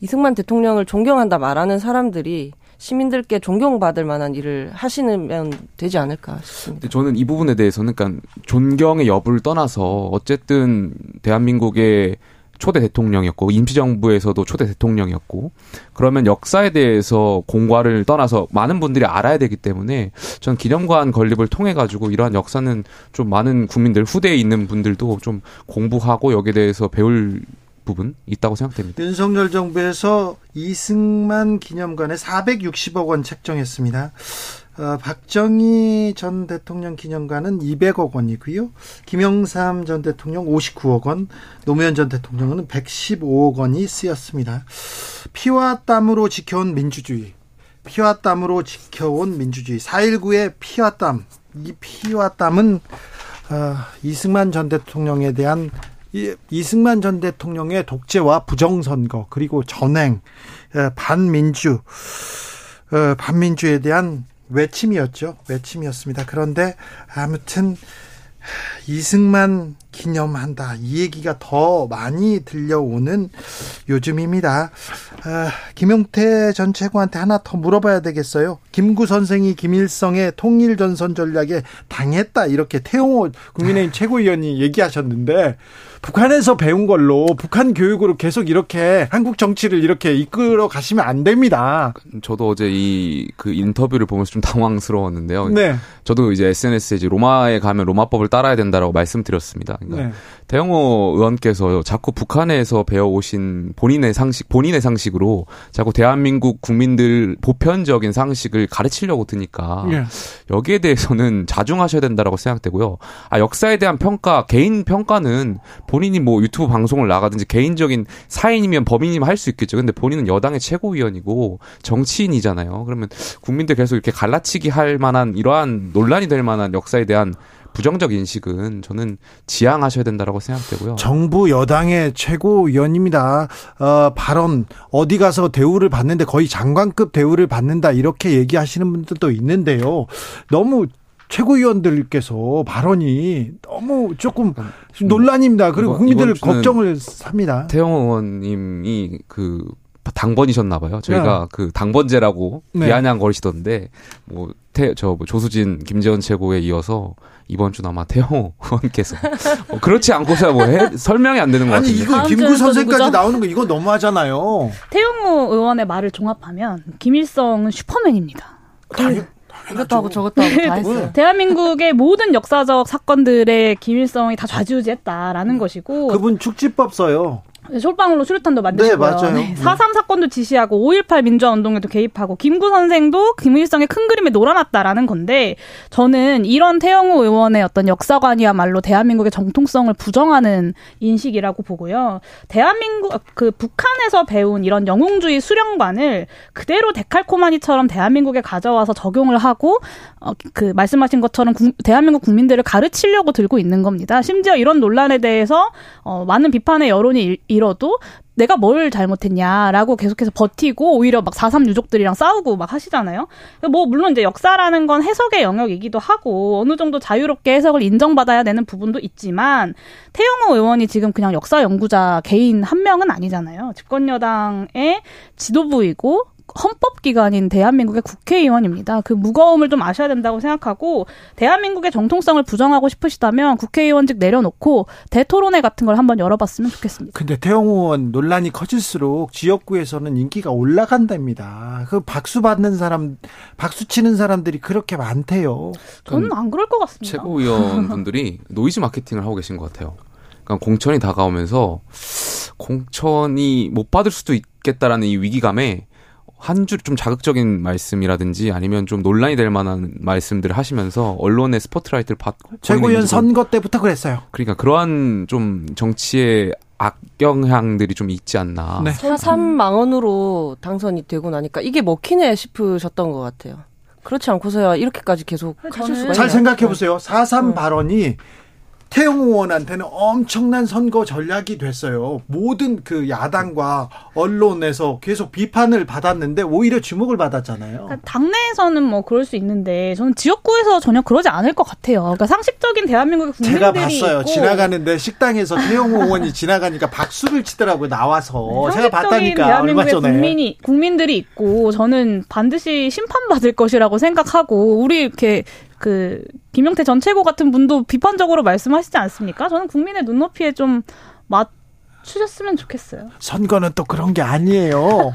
이승만 대통령을 존경한다 말하는 사람들이 시민들께 존경받을 만한 일을 하시면 되지 않을까 싶습니다. 저는 이 부분에 대해서는 그러니까 존경의 여부를 떠나서 어쨌든 대한민국의 초대 대통령이었고 임시정부에서도 초대 대통령이었고 그러면 역사에 대해서 공과를 떠나서 많은 분들이 알아야 되기 때문에 전 기념관 건립을 통해 가지고 이러한 역사는 좀 많은 국민들 후대에 있는 분들도 좀 공부하고 여기에 대해서 배울 부분 있다고 생각됩니다. 윤석열 정부에서 이승만 기념관에 460억 원 책정했습니다. 어, 박정희 전 대통령 기념관은 200억 원이고요. 김영삼 전 대통령 59억 원, 노무현 전 대통령은 115억 원이 쓰였습니다. 피와 땀으로 지켜온 민주주의, 피와 땀으로 지켜온 민주주의, 4.19의 피와 땀, 이 피와 땀은 어, 이승만 전 대통령에 대한 이, 이승만 전 대통령의 독재와 부정선거 그리고 전행 반민주 반민주에 대한 외침이었죠. 외침이었습니다. 그런데 아무튼 이승만 기념한다. 이 얘기가 더 많이 들려오는 요즘입니다. 아, 김용태 전 최고한테 하나 더 물어봐야 되겠어요. 김구 선생이 김일성의 통일 전선 전략에 당했다 이렇게 태용호 국민의힘 최고위원이 얘기하셨는데 북한에서 배운 걸로 북한 교육으로 계속 이렇게 한국 정치를 이렇게 이끌어 가시면 안 됩니다. 저도 어제 이 그 인터뷰를 보면서 좀 당황스러웠는데요. 네. 저도 이제 SNS에 이제 로마에 가면 로마법을 따라야 된다라고 말씀드렸습니다. 그러니까 네. 태영호 의원께서 자꾸 북한에서 배워오신 본인의 상식, 본인의 상식으로 자꾸 대한민국 국민들 보편적인 상식을 가르치려고 드니까 네. 여기에 대해서는 자중하셔야 된다라고 생각되고요. 아, 역사에 대한 평가, 개인 평가는 본인이 뭐 유튜브 방송을 나가든지 개인적인 사인이면 범인이면 할 수 있겠죠. 근데 본인은 여당의 최고위원이고 정치인이잖아요. 그러면 국민들 계속 이렇게 갈라치기 할 만한 이러한 논란이 될 만한 역사에 대한 부정적 인식은 저는 지양하셔야 된다라고 생각되고요. 정부 여당의 최고위원입니다. 어, 발언 어디 가서 대우를 받는데 거의 장관급 대우를 받는다 이렇게 얘기하시는 분들도 있는데요. 너무 최고위원들께서 발언이 너무 조금 논란입니다. 그리고 국민들 걱정을 삽니다. 태영 의원님이 그 당번이셨나 봐요. 저희가 네. 그 당번제라고 네. 비아냥 거리시던데 뭐 태저 뭐 조수진 김재원 최고에 이어서 이번 주 아마 태영호 의원께서 뭐 그렇지 않고서 뭐 해, 설명이 안 되는 것 같아요. 아니 이거 김구 선생까지 나오는 거 이거 너무하잖아요. 태영호 의원의 말을 종합하면 김일성은 슈퍼맨입니다. 당, 이것도 하고 저것도 하고 다 했어요. 대한민국의 모든 역사적 사건들의 김일성이 다 좌지우지했다라는 것이고 그분 축지법 써요. 솔방울로 수류탄도 만드시고요. 네, 맞아요. 네. 4.3 사건도 지시하고 5.18 민주화 운동에도 개입하고 김구 선생도 김일성의 큰 그림에 놀아놨다라는 건데 저는 이런 태영호 의원의 어떤 역사관이야말로 대한민국의 정통성을 부정하는 인식이라고 보고요. 대한민국 그 북한에서 배운 이런 영웅주의 수령관을 그대로 데칼코마니처럼 대한민국에 가져와서 적용을 하고 어, 그 말씀하신 것처럼 구, 대한민국 국민들을 가르치려고 들고 있는 겁니다. 심지어 이런 논란에 대해서 어, 많은 비판의 여론이 일, 잃어도 내가 뭘 잘못했냐라고 계속해서 버티고 오히려 막 4.3 유족들이랑 싸우고 막 하시잖아요. 뭐 물론 이제 역사라는 건 해석의 영역이기도 하고 어느 정도 자유롭게 해석을 인정받아야 되는 부분도 있지만 태영호 의원이 지금 그냥 역사 연구자 개인 한 명은 아니잖아요. 집권 여당의 지도부이고 헌법기관인 대한민국의 국회의원입니다. 그 무거움을 좀 아셔야 된다고 생각하고 대한민국의 정통성을 부정하고 싶으시다면 국회의원직 내려놓고 대토론회 같은 걸 한번 열어봤으면 좋겠습니다. 근데 태영호 의원 논란이 커질수록 지역구에서는 인기가 올라간답니다. 그 박수 받는 사람, 박수 치는 사람들이 그렇게 많대요. 저는 안 그럴 것 같습니다. 최고위원분들이 노이즈 마케팅을 하고 계신 것 같아요. 그러니까 공천이 다가오면서 공천이 못 받을 수도 있겠다라는 이 위기감에 한 줄 좀 자극적인 말씀이라든지 아니면 좀 논란이 될 만한 말씀들을 하시면서 언론의 스포트라이트를 받고 최고위원 선거 때부터 그랬어요. 그러니까 그러한 좀 정치의 악영향들이 좀 있지 않나. 네. 4 망언으로 당선이 되고 나니까 이게 먹히네 싶으셨던 것 같아요. 그렇지 않고서야 이렇게까지 계속 하실 수가 잘 생각해 보세요. 4.3 발언이 태영 의원한테는 엄청난 선거 전략이 됐어요. 모든 그 야당과 언론에서 계속 비판을 받았는데 오히려 주목을 받았잖아요. 그러니까 당내에서는 뭐 그럴 수 있는데 저는 지역구에서 전혀 그러지 않을 것 같아요. 그러니까 상식적인 대한민국의 국민들이 제가 봤어요. 있고. 지나가는데 식당에서 태영 의원이 지나가니까 박수를 치더라고요. 나와서 제가 봤다니까 대한민국의 국민이 국민들이 있고 저는 반드시 심판받을 것이라고 생각하고 우리 이렇게 그 김용태 전 최고 같은 분도 비판적으로 말씀하시지 않습니까? 저는 국민의 눈높이에 좀 맞 추셨으면 좋겠어요. 선거는 또 그런 게 아니에요.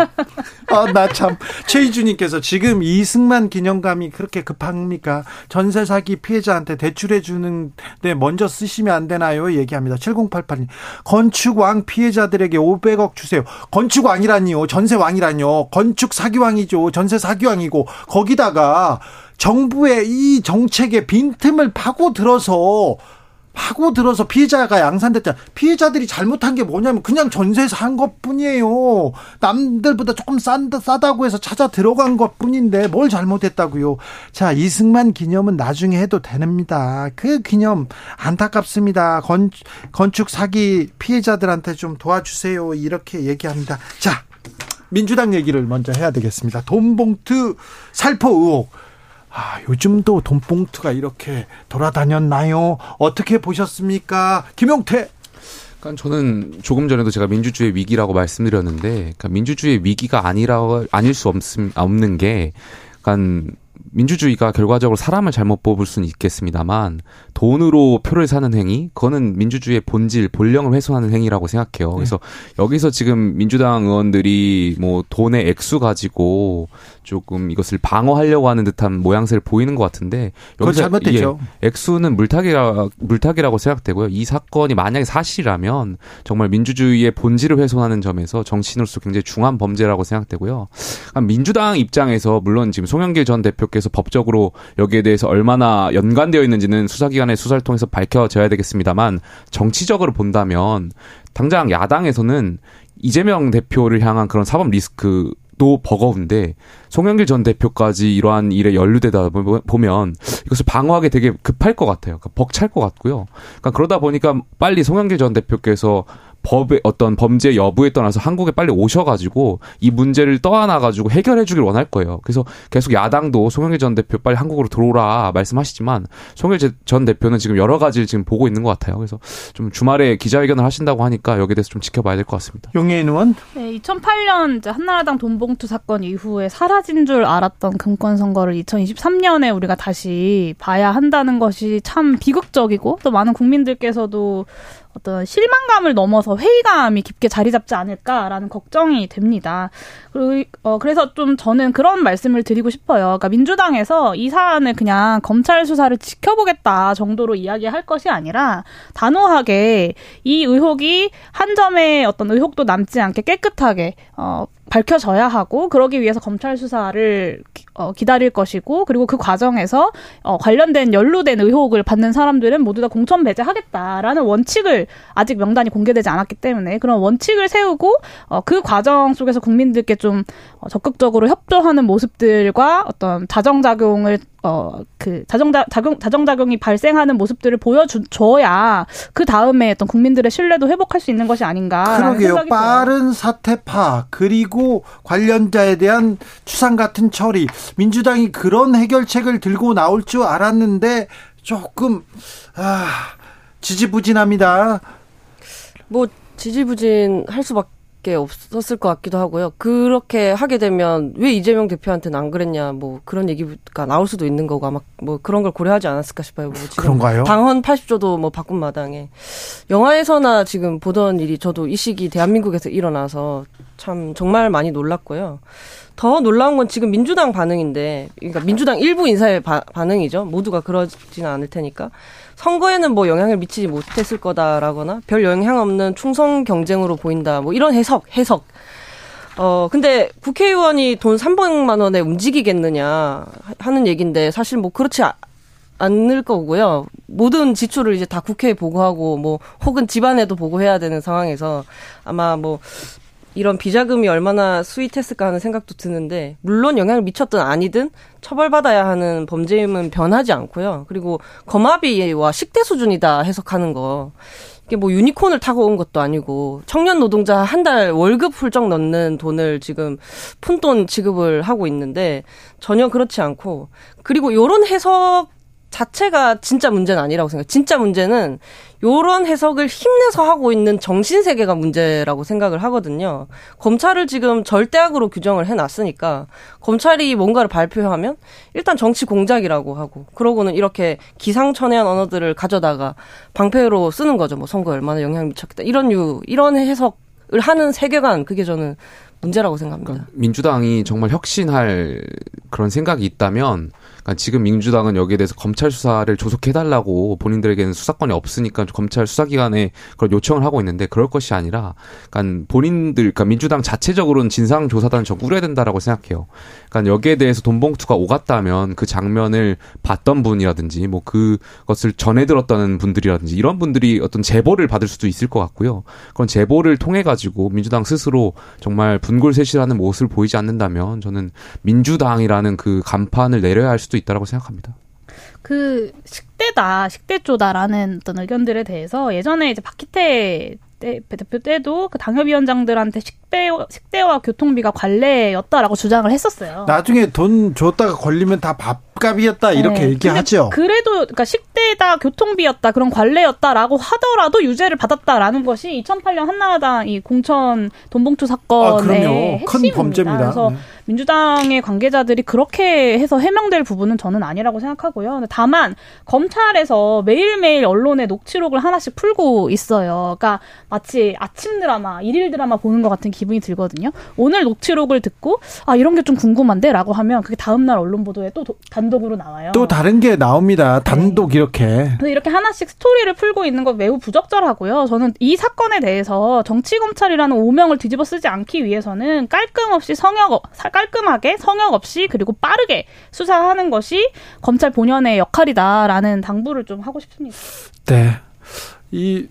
아, 나 참. 최희주님께서 지금 이승만 기념감이 그렇게 급합니까? 전세 사기 피해자한테 대출해 주는데 먼저 쓰시면 안 되나요? 얘기합니다. 7088님. 건축왕 피해자들에게 500억 주세요. 건축왕이라니요. 전세왕이라니요. 건축 사기왕이죠. 전세 사기왕이고. 거기다가 정부의 이 정책의 빈틈을 파고 들어서 파고 들어서 피해자가 양산됐다. 피해자들이 잘못한 게 뭐냐면 그냥 전세에서 한 것뿐이에요. 남들보다 조금 싼다 싸다고 해서 찾아 들어간 것뿐인데 뭘 잘못했다고요. 자 이승만 기념은 나중에 해도 됩니다. 그 기념 안타깝습니다. 건, 건축 사기 피해자들한테 좀 도와주세요. 이렇게 얘기합니다. 자 민주당 얘기를 먼저 해야 되겠습니다. 돈봉투 살포 의혹. 아, 요즘도 돈봉투가 이렇게 돌아다녔나요? 어떻게 보셨습니까? 김용태. 그러니까 저는 조금 전에도 제가 민주주의 위기라고 말씀드렸는데, 그러니까 민주주의 위기가 아니라 아닐 수 없음, 없는 게, 그러니까 민주주의가 결과적으로 사람을 잘못 뽑을 수는 있겠습니다만 돈으로 표를 사는 행위 그거는 민주주의의 본질 본령을 훼손하는 행위라고 생각해요. 네. 그래서 여기서 지금 민주당 의원들이 뭐 돈의 액수 가지고 조금 이것을 방어하려고 하는 듯한 모양새를 보이는 것 같은데 여기서 잘못됐죠. 예, 액수는 물타기라 물타기라고 생각되고요. 이 사건이 만약에 사실이라면 정말 민주주의의 본질을 훼손하는 점에서 정치인으로서 굉장히 중한 범죄라고 생각되고요. 민주당 입장에서 물론 지금 송영길 전 대표께서 법적으로 여기에 대해서 얼마나 연관되어 있는지는 수사기관의 수사를 통해서 밝혀져야 되겠습니다만 정치적으로 본다면 당장 야당에서는 이재명 대표를 향한 그런 사법 리스크 도 버거운데 송영길 전 대표까지 이러한 일에 연루되다 보면 이것을 방어하기 되게 급할 것 같아요. 그러니까 벅찰 것 같고요. 그러니까 그러다 보니까 빨리 송영길 전 대표께서 법의 어떤 범죄 여부에 떠나서 한국에 빨리 오셔가지고 이 문제를 떠안아가지고 해결해주길 원할 거예요. 그래서 계속 야당도 송영길 전 대표 빨리 한국으로 들어오라 말씀하시지만 송영길 전 대표는 지금 여러 가지를 지금 보고 있는 것 같아요. 그래서 좀 주말에 기자회견을 하신다고 하니까 여기에 대해서 좀 지켜봐야 될 것 같습니다. 용해인 의원? 네, 2008년 이제 한나라당 돈봉투 사건 이후에 사라진 줄 알았던 금권 선거를 2023년에 우리가 다시 봐야 한다는 것이 참 비극적이고 또 많은 국민들께서도 어떤 실망감을 넘어서 회의감이 깊게 자리 잡지 않을까라는 걱정이 됩니다. 그리고 어 그래서 좀 저는 그런 말씀을 드리고 싶어요. 그러니까 민주당에서 이 사안을 그냥 검찰 수사를 지켜보겠다 정도로 이야기할 것이 아니라 단호하게 이 의혹이 한 점의 어떤 의혹도 남지 않게 깨끗하게 어 밝혀져야 하고 그러기 위해서 검찰 수사를 어, 기다릴 것이고 그리고 그 과정에서 어, 관련된 연루된 의혹을 받는 사람들은 모두 다 공천 배제하겠다라는 원칙을 아직 명단이 공개되지 않았기 때문에 그런 원칙을 세우고 어, 그 과정 속에서 국민들께 좀 어, 적극적으로 협조하는 모습들과 어떤 자정작용을 어, 그, 자정자, 작용, 자정작용이 발생하는 모습들을 보여줘야 그 다음에 어떤 국민들의 신뢰도 회복할 수 있는 것이 아닌가. 그러게요. 빠른 사태 파, 그리고 관련자에 대한 추상 같은 처리. 민주당이 그런 해결책을 들고 나올 줄 알았는데 조금, 아, 지지부진합니다. 뭐, 지지부진 할 수밖에 수밖에 없었을 것 같기도 하고요. 그렇게 하게 되면 왜 이재명 대표한테는 안 그랬냐 뭐 그런 얘기가 나올 수도 있는 거고 아마 뭐 그런 걸 고려하지 않았을까 싶어요. 뭐 지금 그런가요? 당헌 80조도 뭐 바꾼 마당에 영화에서나 지금 보던 일이 저도 이 시기 대한민국에서 일어나서 참 정말 많이 놀랐고요. 더 놀라운 건 지금 민주당 반응인데, 그러니까 민주당 일부 인사의 바, 반응이죠. 모두가 그러지는 않을 테니까. 선거에는 뭐 영향을 미치지 못했을 거다라거나 별 영향 없는 충성 경쟁으로 보인다. 뭐 이런 해석, 해석. 어, 근데 국회의원이 돈 300만 원에 움직이겠느냐 하는 얘기인데 사실 뭐 그렇지 않을 거고요. 모든 지출을 이제 다 국회에 보고하고 뭐 혹은 집안에도 보고해야 되는 상황에서 아마 뭐 이런 비자금이 얼마나 스윗했을까 하는 생각도 드는데 물론 영향을 미쳤든 아니든 처벌받아야 하는 범죄임은 변하지 않고요. 그리고 거마비와 식대 수준이다 해석하는 거 이게 뭐 유니콘을 타고 온 것도 아니고 청년 노동자 한 달 월급 훌쩍 넣는 돈을 지금 푼돈 지급을 하고 있는데 전혀 그렇지 않고 그리고 요런 해석 자체가 진짜 문제는 아니라고 생각해요. 진짜 문제는 요런 해석을 힘내서 하고 있는 정신 세계가 문제라고 생각을 하거든요. 검찰을 지금 절대악으로 규정을 해 놨으니까 검찰이 뭔가를 발표하면 일단 정치 공작이라고 하고 그러고는 이렇게 기상천외한 언어들을 가져다가 방패로 쓰는 거죠. 뭐 선거에 얼마나 영향을 미쳤겠다. 이런 유 이런 해석을 하는 세계관 그게 저는 문제라고 생각합니다. 그러니까 민주당이 정말 혁신할 그런 생각이 있다면 그러니까 지금 민주당은 여기에 대해서 검찰 수사를 조속해달라고 본인들에게는 수사권이 없으니까 검찰 수사기관에 그런 요청을 하고 있는데 그럴 것이 아니라, 그러니까 본인들, 그러니까 민주당 자체적으로는 진상조사단을 좀 꾸려야 된다라고 생각해요. 그러니까 여기에 대해서 돈봉투가 오갔다면 그 장면을 봤던 분이라든지 뭐 그것을 전해 들었다는 분들이라든지 이런 분들이 어떤 제보를 받을 수도 있을 것 같고요. 그런 제보를 통해 가지고 민주당 스스로 정말 분골쇄실하는 모습을 보이지 않는다면 저는 민주당이라는 그 간판을 내려야 할 수도 수도 있다라고 생각합니다. 그 식대다, 식대조다라는 어떤 의견들에 대해서 예전에 이제 박희태 때, 대표 때도 그 당협위원장들한테 식대, 식대와 교통비가 관례였다라고 주장을 했었어요. 나중에 돈 줬다가 걸리면 다 밥값이었다 이렇게 네. 얘기하죠. 그래도 그러니까 식대 피해다 교통비였다 그런 관례였다라고 하더라도 유죄를 받았다라는 것이 2008년 한나라당 이 공천 돈봉투 사건의 아, 핵심입니다. 범죄입니다. 그래서 네. 민주당의 관계자들이 그렇게 해서 해명될 부분은 저는 아니라고 생각하고요. 다만 검찰에서 매일매일 언론에 녹취록을 하나씩 풀고 있어요. 그러니까 마치 아침 드라마, 일일 드라마 보는 것 같은 기분이 들거든요. 오늘 녹취록을 듣고 아 이런 게 좀 궁금한데라고 하면 그게 다음 날 언론 보도에 또 단독으로 나와요. 또 다른 게 나옵니다. 단독 네. 이렇게. 이렇게 하나씩 스토리를 풀고 있는 건 매우 부적절하고요. 저는 이 사건에 대해서 정치 검찰이라는 오명을 뒤집어 쓰지 않기 위해서는 깔끔 없이 성역 깔끔하게 성역 없이 그리고 빠르게 수사하는 것이 검찰 본연의 역할이다라는 당부를 좀 하고 싶습니다. 네. 이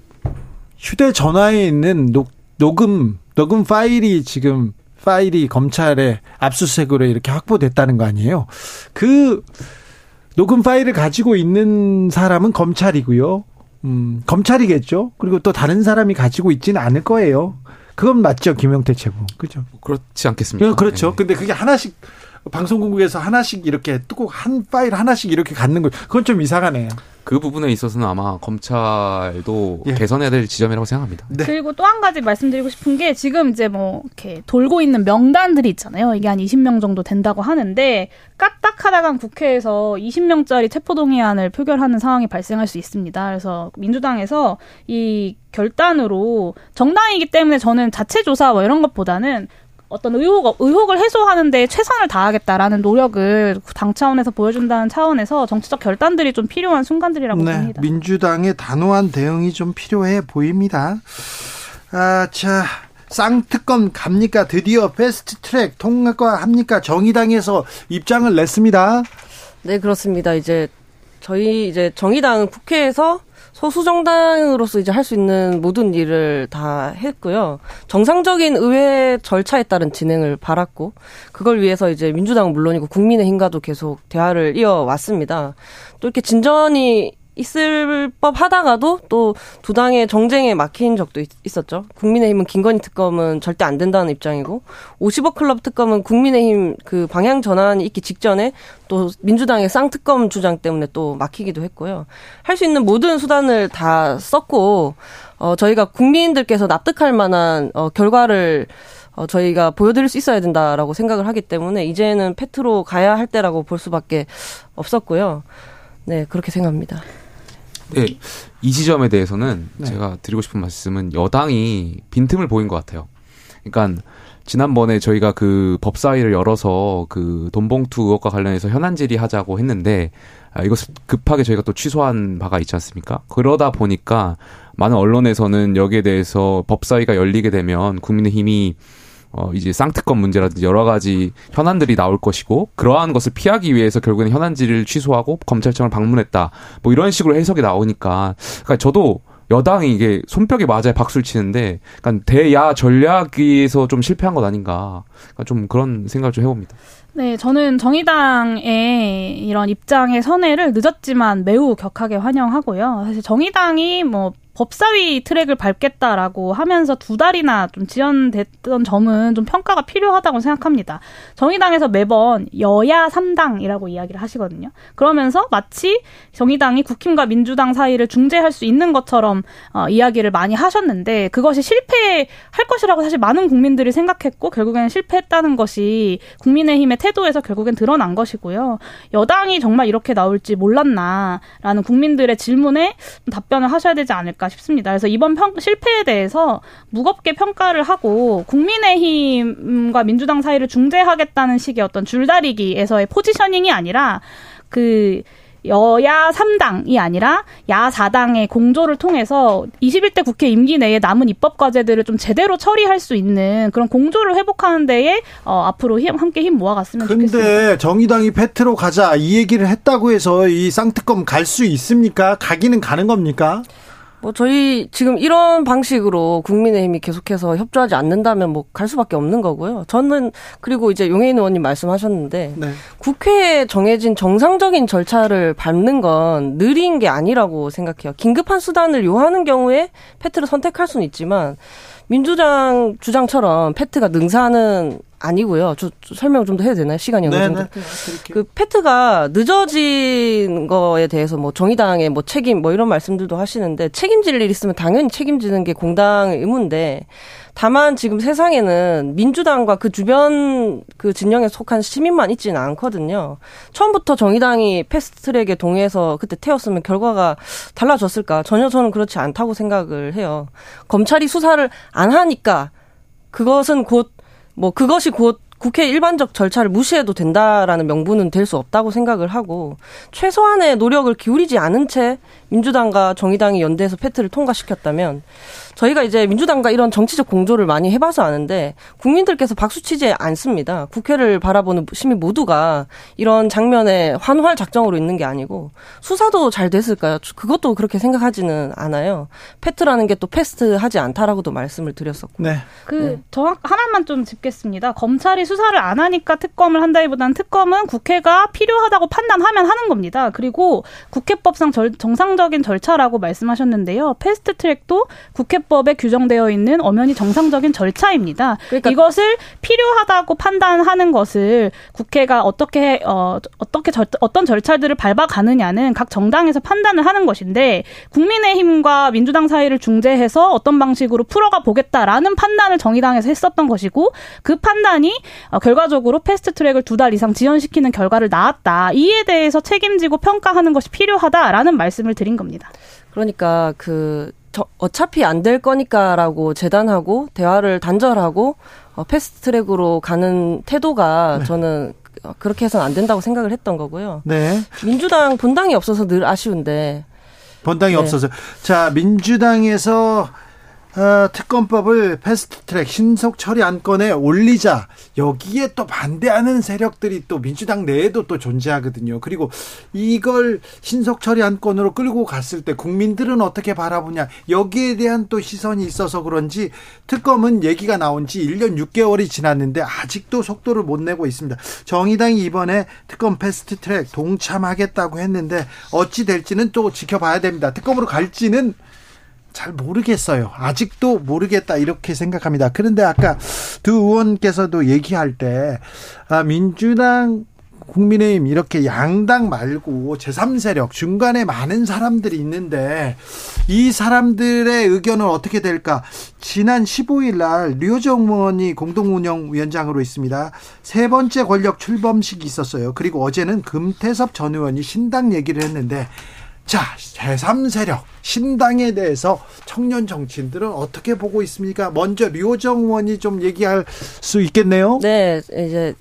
휴대전화에 있는 녹, 녹음, 녹음 파일이 지금 파일이 검찰에 압수수색으로 이렇게 확보됐다는 거 아니에요? 그 녹음 파일을 가지고 있는 사람은 검찰이고요. 음, 검찰이겠죠. 그리고 또 다른 사람이 가지고 있지는 않을 거예요. 그건 맞죠, 김영태 최고. 그죠? 그렇지 않겠습니까? 그렇죠. 네. 근데 그게 하나씩 방송국에서 하나씩 이렇게 꼭한 파일 하나씩 이렇게 갖는 거 그건 좀 이상하네요. 그 부분에 있어서는 아마 검찰도 예. 개선해야 될 지점이라고 생각합니다. 네. 그리고 또 한 가지 말씀드리고 싶은 게 지금 이제 뭐 이렇게 돌고 있는 명단들이 있잖아요. 이게 한 20명 정도 된다고 하는데 까딱하다간 국회에서 20명짜리 체포동의안을 표결하는 상황이 발생할 수 있습니다. 그래서 민주당에서 이 결단으로 정당이기 때문에 저는 자체 조사 뭐 이런 것보다는 어떤 의혹 의혹을 해소하는데 최선을 다하겠다라는 노력을 당 차원에서 보여준다는 차원에서 정치적 결단들이 좀 필요한 순간들이라고 네, 봅니다. 민주당의 단호한 대응이 좀 필요해 보입니다. 아, 자. 쌍특검 갑니까? 드디어 패스트 트랙 통과 합니까? 정의당에서 입장을 냈습니다. 네, 그렇습니다. 이제 저희 이제 정의당은 국회에서 소수 정당으로서 이제 할 수 있는 모든 일을 다 했고요. 정상적인 의회 절차에 따른 진행을 바랐고 그걸 위해서 이제 민주당은 물론이고 국민의힘과도 계속 대화를 이어왔습니다. 또 이렇게 진전이 있을 법 하다가도 또 두 당의 정쟁에 막힌 적도 있, 었죠 국민의힘은 김건희 특검은 절대 안 된다는 입장이고 50억 클럽 특검은 국민의힘 그 방향 전환이 있기 직전에 또 민주당의 쌍특검 주장 때문에 또 막히기도 했고요. 할 수 있는 모든 수단을 다 썼고 어 저희가 국민들께서 납득할 만한 어 결과를 어, 저희가 보여드릴 수 있어야 된다라고 생각을 하기 때문에 이제는 패트로 가야 할 때라고 볼 수밖에 없었고요. 네, 그렇게 생각합니다. 네, 이 지점에 대해서는 네. 제가 드리고 싶은 말씀은 여당이 빈틈을 보인 것 같아요. 그러니까 지난번에 저희가 그 법사위를 열어서 그 돈봉투 의혹과 관련해서 현안 질의하자고 했는데 아, 이것을 급하게 저희가 또 취소한 바가 있지 않습니까? 그러다 보니까 많은 언론에서는 여기에 대해서 법사위가 열리게 되면 국민의힘이 어, 이제 쌍특검 문제라든지 여러 가지 현안들이 나올 것이고, 그러한 것을 피하기 위해서 결국에는 현안지를 취소하고 검찰청을 방문했다. 뭐 이런 식으로 해석이 나오니까, 그러니까 저도 여당이 이게 손뼉에 맞아야 박수를 치는데, 그러니까 대야 전략에서 좀 실패한 것 아닌가. 그러니까 좀 그런 생각을 좀 해봅니다. 네, 저는 정의당의 이런 입장의 선회를 늦었지만 매우 격하게 환영하고요. 사실 정의당이 뭐 법사위 트랙을 밟겠다라고 하면서 두 달이나 좀 지연됐던 점은 좀 평가가 필요하다고 생각합니다. 정의당에서 매번 여야 3당이라고 이야기를 하시거든요. 그러면서 마치 정의당이 국힘과 민주당 사이를 중재할 수 있는 것처럼 어, 이야기를 많이 하셨는데 그것이 실패할 것이라고 사실 많은 국민들이 생각했고 결국에는 실패했다는 것이 국민의힘의 태도에서 결국엔 드러난 것이고요. 여당이 정말 이렇게 나올지 몰랐나라는 국민들의 질문에 답변을 하셔야 되지 않을까 않을까 싶습니다. 그래서 이번 평, 실패에 대해서 무겁게 평가를 하고 국민의힘과 민주당 사이를 중재하겠다는 식의 어떤 줄다리기에서의 포지셔닝이 아니라 그 여야 3당이 아니라 야 4당의 공조를 통해서 21대 국회 임기 내에 남은 입법 과제들을 좀 제대로 처리할 수 있는 그런 공조를 회복하는 데에 어, 앞으로 힘, 함께 힘 모아갔으면 근데 좋겠습니다. 근데 정의당이 패트로 가자 이 얘기를 했다고 해서 이 쌍특검 갈 수 있습니까? 가기는 가는 겁니까? 뭐 저희 지금 이런 방식으로 국민의힘이 계속해서 협조하지 않는다면 뭐 갈 수밖에 없는 거고요. 저는 그리고 이제 용해인 의원님 말씀하셨는데 네. 국회에 정해진 정상적인 절차를 밟는 건 느린 게 아니라고 생각해요. 긴급한 수단을 요하는 경우에 패트를 선택할 수는 있지만 민주당 주장처럼 페트가 능사는 아니고요. 저, 저 설명 좀 더 해도 되나요? 시간이 어느 정도? 그 페트가 늦어진 거에 대해서 뭐 정의당의 뭐 책임 뭐 이런 말씀들도 하시는데 책임질 일 있으면 당연히 책임지는 게 공당의 의무인데 다만 지금 세상에는 민주당과 그 주변 그 진영에 속한 시민만 있지는 않거든요. 처음부터 정의당이 패스트트랙에 동의해서 그때 태웠으면 결과가 달라졌을까? 전혀 저는 그렇지 않다고 생각을 해요. 검찰이 수사를 안 하니까 그것은 곧 뭐 그것이 곧 국회 일반적 절차를 무시해도 된다라는 명분은 될 수 없다고 생각을 하고 최소한의 노력을 기울이지 않은 채 민주당과 정의당이 연대해서 패트를 통과시켰다면 저희가 이제 민주당과 이런 정치적 공조를 많이 해봐서 아는데 국민들께서 박수치지 않습니다. 국회를 바라보는 시민 모두가 이런 장면에 환호할 작정으로 있는 게 아니고 수사도 잘 됐을까요? 그것도 그렇게 생각하지는 않아요. 패트라는 게 또 패스트하지 않다라고도 말씀을 드렸었고. 네. 그 네. 정확 하나만 좀 짚겠습니다. 검찰이 수사를 안 하니까 특검을 한다기보다는 특검은 국회가 필요하다고 판단하면 하는 겁니다. 그리고 국회법상 절, 정상적인 절차라고 말씀하셨는데요. 패스트 트랙도 국회 헌법에 규정되어 있는 엄연히 정상적인 절차입니다. 그러니까 이것을 필요하다고 판단하는 것을 국회가 어떻게 어 어떻게 절, 어떤 절차들을 밟아가느냐는 각 정당에서 판단을 하는 것인데 국민의힘과 민주당 사이를 중재해서 어떤 방식으로 풀어가 보겠다라는 판단을 정의당에서 했었던 것이고 그 판단이 어, 결과적으로 패스트 트랙을 두 달 이상 지연시키는 결과를 낳았다. 이에 대해서 책임지고 평가하는 것이 필요하다라는 말씀을 드린 겁니다. 그러니까 그 저, 어차피 안 될 거니까라고 재단하고 대화를 단절하고 어, 패스트트랙으로 가는 태도가 네. 저는 그렇게 해서는 안 된다고 생각을 했던 거고요. 네. 민주당 본당이 없어서 늘 아쉬운데. 본당이 네. 없어서. 자, 민주당에서 어, 특검법을 패스트트랙 신속 처리 안건에 올리자 여기에 또 반대하는 세력들이 또 민주당 내에도 또 존재하거든요. 그리고 이걸 신속 처리 안건으로 끌고 갔을 때 국민들은 어떻게 바라보냐 여기에 대한 또 시선이 있어서 그런지 특검은 얘기가 나온 지 1년 6개월이 지났는데 아직도 속도를 못 내고 있습니다. 정의당이 이번에 특검 패스트트랙 동참하겠다고 했는데 어찌 될지는 또 지켜봐야 됩니다. 특검으로 갈지는 잘 모르겠어요. 아직도 모르겠다 이렇게 생각합니다. 그런데 아까 두 의원께서도 얘기할 때 아, 민주당 국민의힘 이렇게 양당 말고 제3세력 중간에 많은 사람들이 있는데 이 사람들의 의견은 어떻게 될까? 지난 15일 날 류정 의원이 공동운영위원장으로 있습니다. 세 번째 권력 출범식이 있었어요. 그리고 어제는 금태섭 전 의원이 신당 얘기를 했는데 자, 제3세력, 신당에 대해서 청년 정치인들은 어떻게 보고 있습니까? 먼저 류호정 의원이 좀 얘기할 수 있겠네요. 네, 이제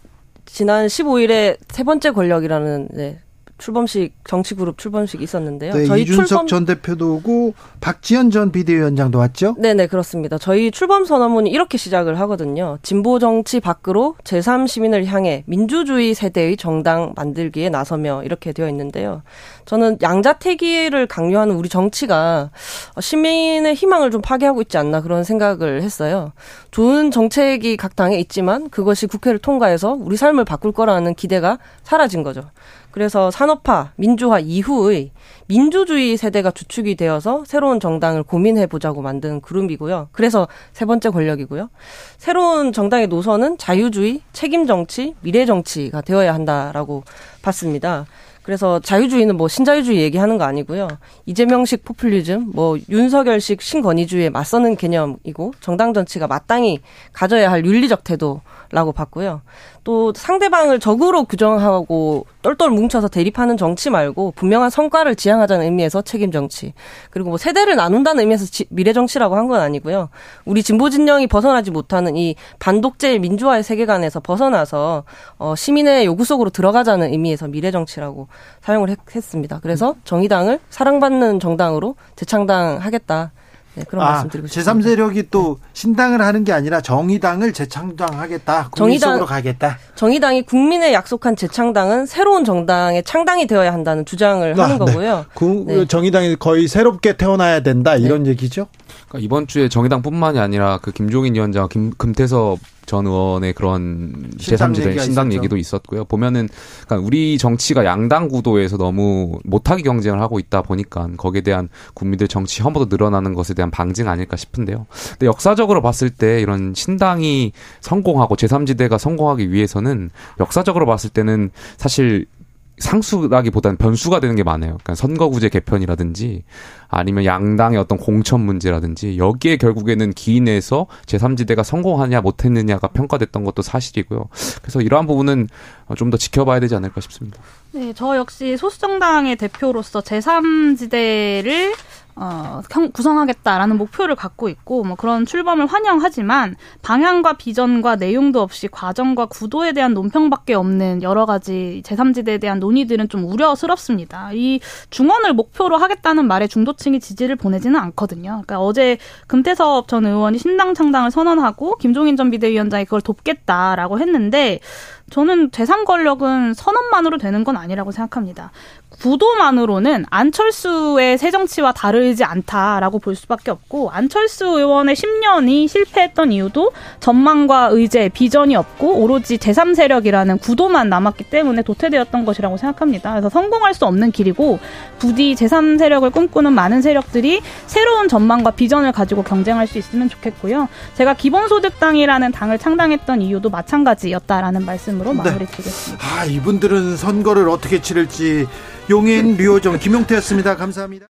지난 15일에 세 번째 권력이라는 네, 출범식 정치그룹 출범식이 있었는데요. 네, 저희 이준석 출범... 전 대표도 오고 박지원 전 비대위원장도 왔죠? 네네 그렇습니다. 저희 출범 선언문이 이렇게 시작을 하거든요. 진보 정치 밖으로 제3 시민을 향해 민주주의 세대의 정당 만들기에 나서며 이렇게 되어 있는데요. 저는 양자택일을 강요하는 우리 정치가 시민의 희망을 좀 파괴하고 있지 않나 그런 생각을 했어요. 좋은 정책이 각 당에 있지만 그것이 국회를 통과해서 우리 삶을 바꿀 거라는 기대가 사라진 거죠. 그래서 산업화, 민주화 이후의 민주주의 세대가 주축이 되어서 새로운 정당을 고민해 보자고 만든 그룹이고요. 그래서 세 번째 권력이고요. 새로운 정당의 노선은 자유주의, 책임 정치, 미래 정치가 되어야 한다라고 봤습니다. 그래서 자유주의는 뭐 신자유주의 얘기하는 거 아니고요. 이재명식 포퓰리즘, 뭐 윤석열식 신권위주의에 맞서는 개념이고 정당 정치가 마땅히 가져야 할 윤리적 태도 라고 봤고요. 또 상대방을 적으로 규정하고 똘똘 뭉쳐서 대립하는 정치 말고 분명한 성과를 지향하자는 의미에서 책임 정치. 그리고 뭐 세대를 나눈다는 의미에서 지, 미래 정치라고 한 건 아니고요. 우리 진보 진영이 벗어나지 못하는 이 반독재 민주화의 세계관에서 벗어나서 어 시민의 요구 속으로 들어가자는 의미에서 미래 정치라고 사용을 했, 했습니다. 그래서 정의당을 사랑받는 정당으로 재창당하겠다. 네, 그런 아, 말씀드리고 싶습니다. 제3세력이 또 네. 신당을 하는 게 아니라 정의당을 재창당하겠다. 국민 정의당, 속으로 가겠다. 정의당이 국민의 약속한 재창당은 새로운 정당의 창당이 되어야 한다는 주장을 아, 하는 네. 거고요. 네. 정의당이 거의 새롭게 태어나야 된다 이런 네. 얘기죠? 그러니까 이번 주에 정의당뿐만이 아니라 그 김종인 위원장, 김, 금태섭 전 의원의 그런 제3지대 신당 있었죠. 얘기도 있었고요. 보면은 그러니까 우리 정치가 양당 구도에서 너무 못하게 경쟁을 하고 있다 보니까 거기에 대한 국민들 정치 혐오도 늘어나는 것에 대한 방증 아닐까 싶은데요. 근데 역사적으로 봤을 때 이런 신당이 성공하고 제3지대가 성공하기 위해서는 역사적으로 봤을 때는 사실 상수라기보다는 변수가 되는 게 많아요. 그러니까 선거구제 개편이라든지 아니면 양당의 어떤 공천 문제라든지 여기에 결국에는 기인해서 제3지대가 성공하냐 못했느냐가 평가됐던 것도 사실이고요. 그래서 이러한 부분은 좀 더 지켜봐야 되지 않을까 싶습니다. 네, 저 역시 소수정당의 대표로서 제3지대를 어, 구성하겠다라는 목표를 갖고 있고 뭐 그런 출범을 환영하지만 방향과 비전과 내용도 없이 과정과 구도에 대한 논평밖에 없는 여러 가지 제3지대에 대한 논의들은 좀 우려스럽습니다. 이 중원을 목표로 하겠다는 말에 중도층이 지지를 보내지는 않거든요. 그러니까 어제 금태섭 전 의원이 신당 창당을 선언하고 김종인 전 비대위원장이 그걸 돕겠다라고 했는데 저는 재3 권력은 선언만으로 되는 건 아니라고 생각합니다. 구도만으로는 안철수의 새 정치와 다르지 않다라고 볼 수밖에 없고 안철수 의원의 10년이 실패했던 이유도 전망과 의제, 비전이 없고 오로지 제3세력이라는 구도만 남았기 때문에 도태되었던 것이라고 생각합니다. 그래서 성공할 수 없는 길이고 부디 제3세력을 꿈꾸는 많은 세력들이 새로운 전망과 비전을 가지고 경쟁할 수 있으면 좋겠고요. 제가 기본소득당이라는 당을 창당했던 이유도 마찬가지였다라는 말씀으로 네. 마무리 드리겠습니다. 아, 이분들은 선거를 어떻게 치를지 용인 류호정 김용태였습니다. 감사합니다.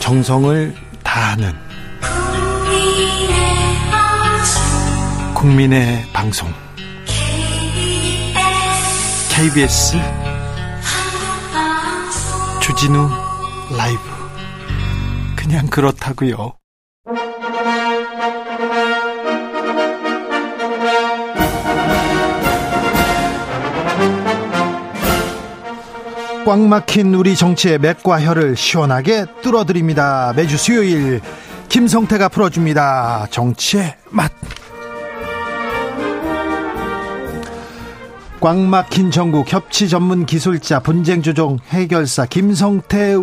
정성을 다하는 국민의 방송 KBS 주진우 라이브 그냥 그렇다고요. 꽉 막힌 우리 정치의 맥과 혀를 시원하게 뚫어드립니다. 매주 수요일 김성태가 풀어줍니다. 정치의 맛. 꽉 막힌 전국 협치 전문 기술자 분쟁 조정 해결사 김성태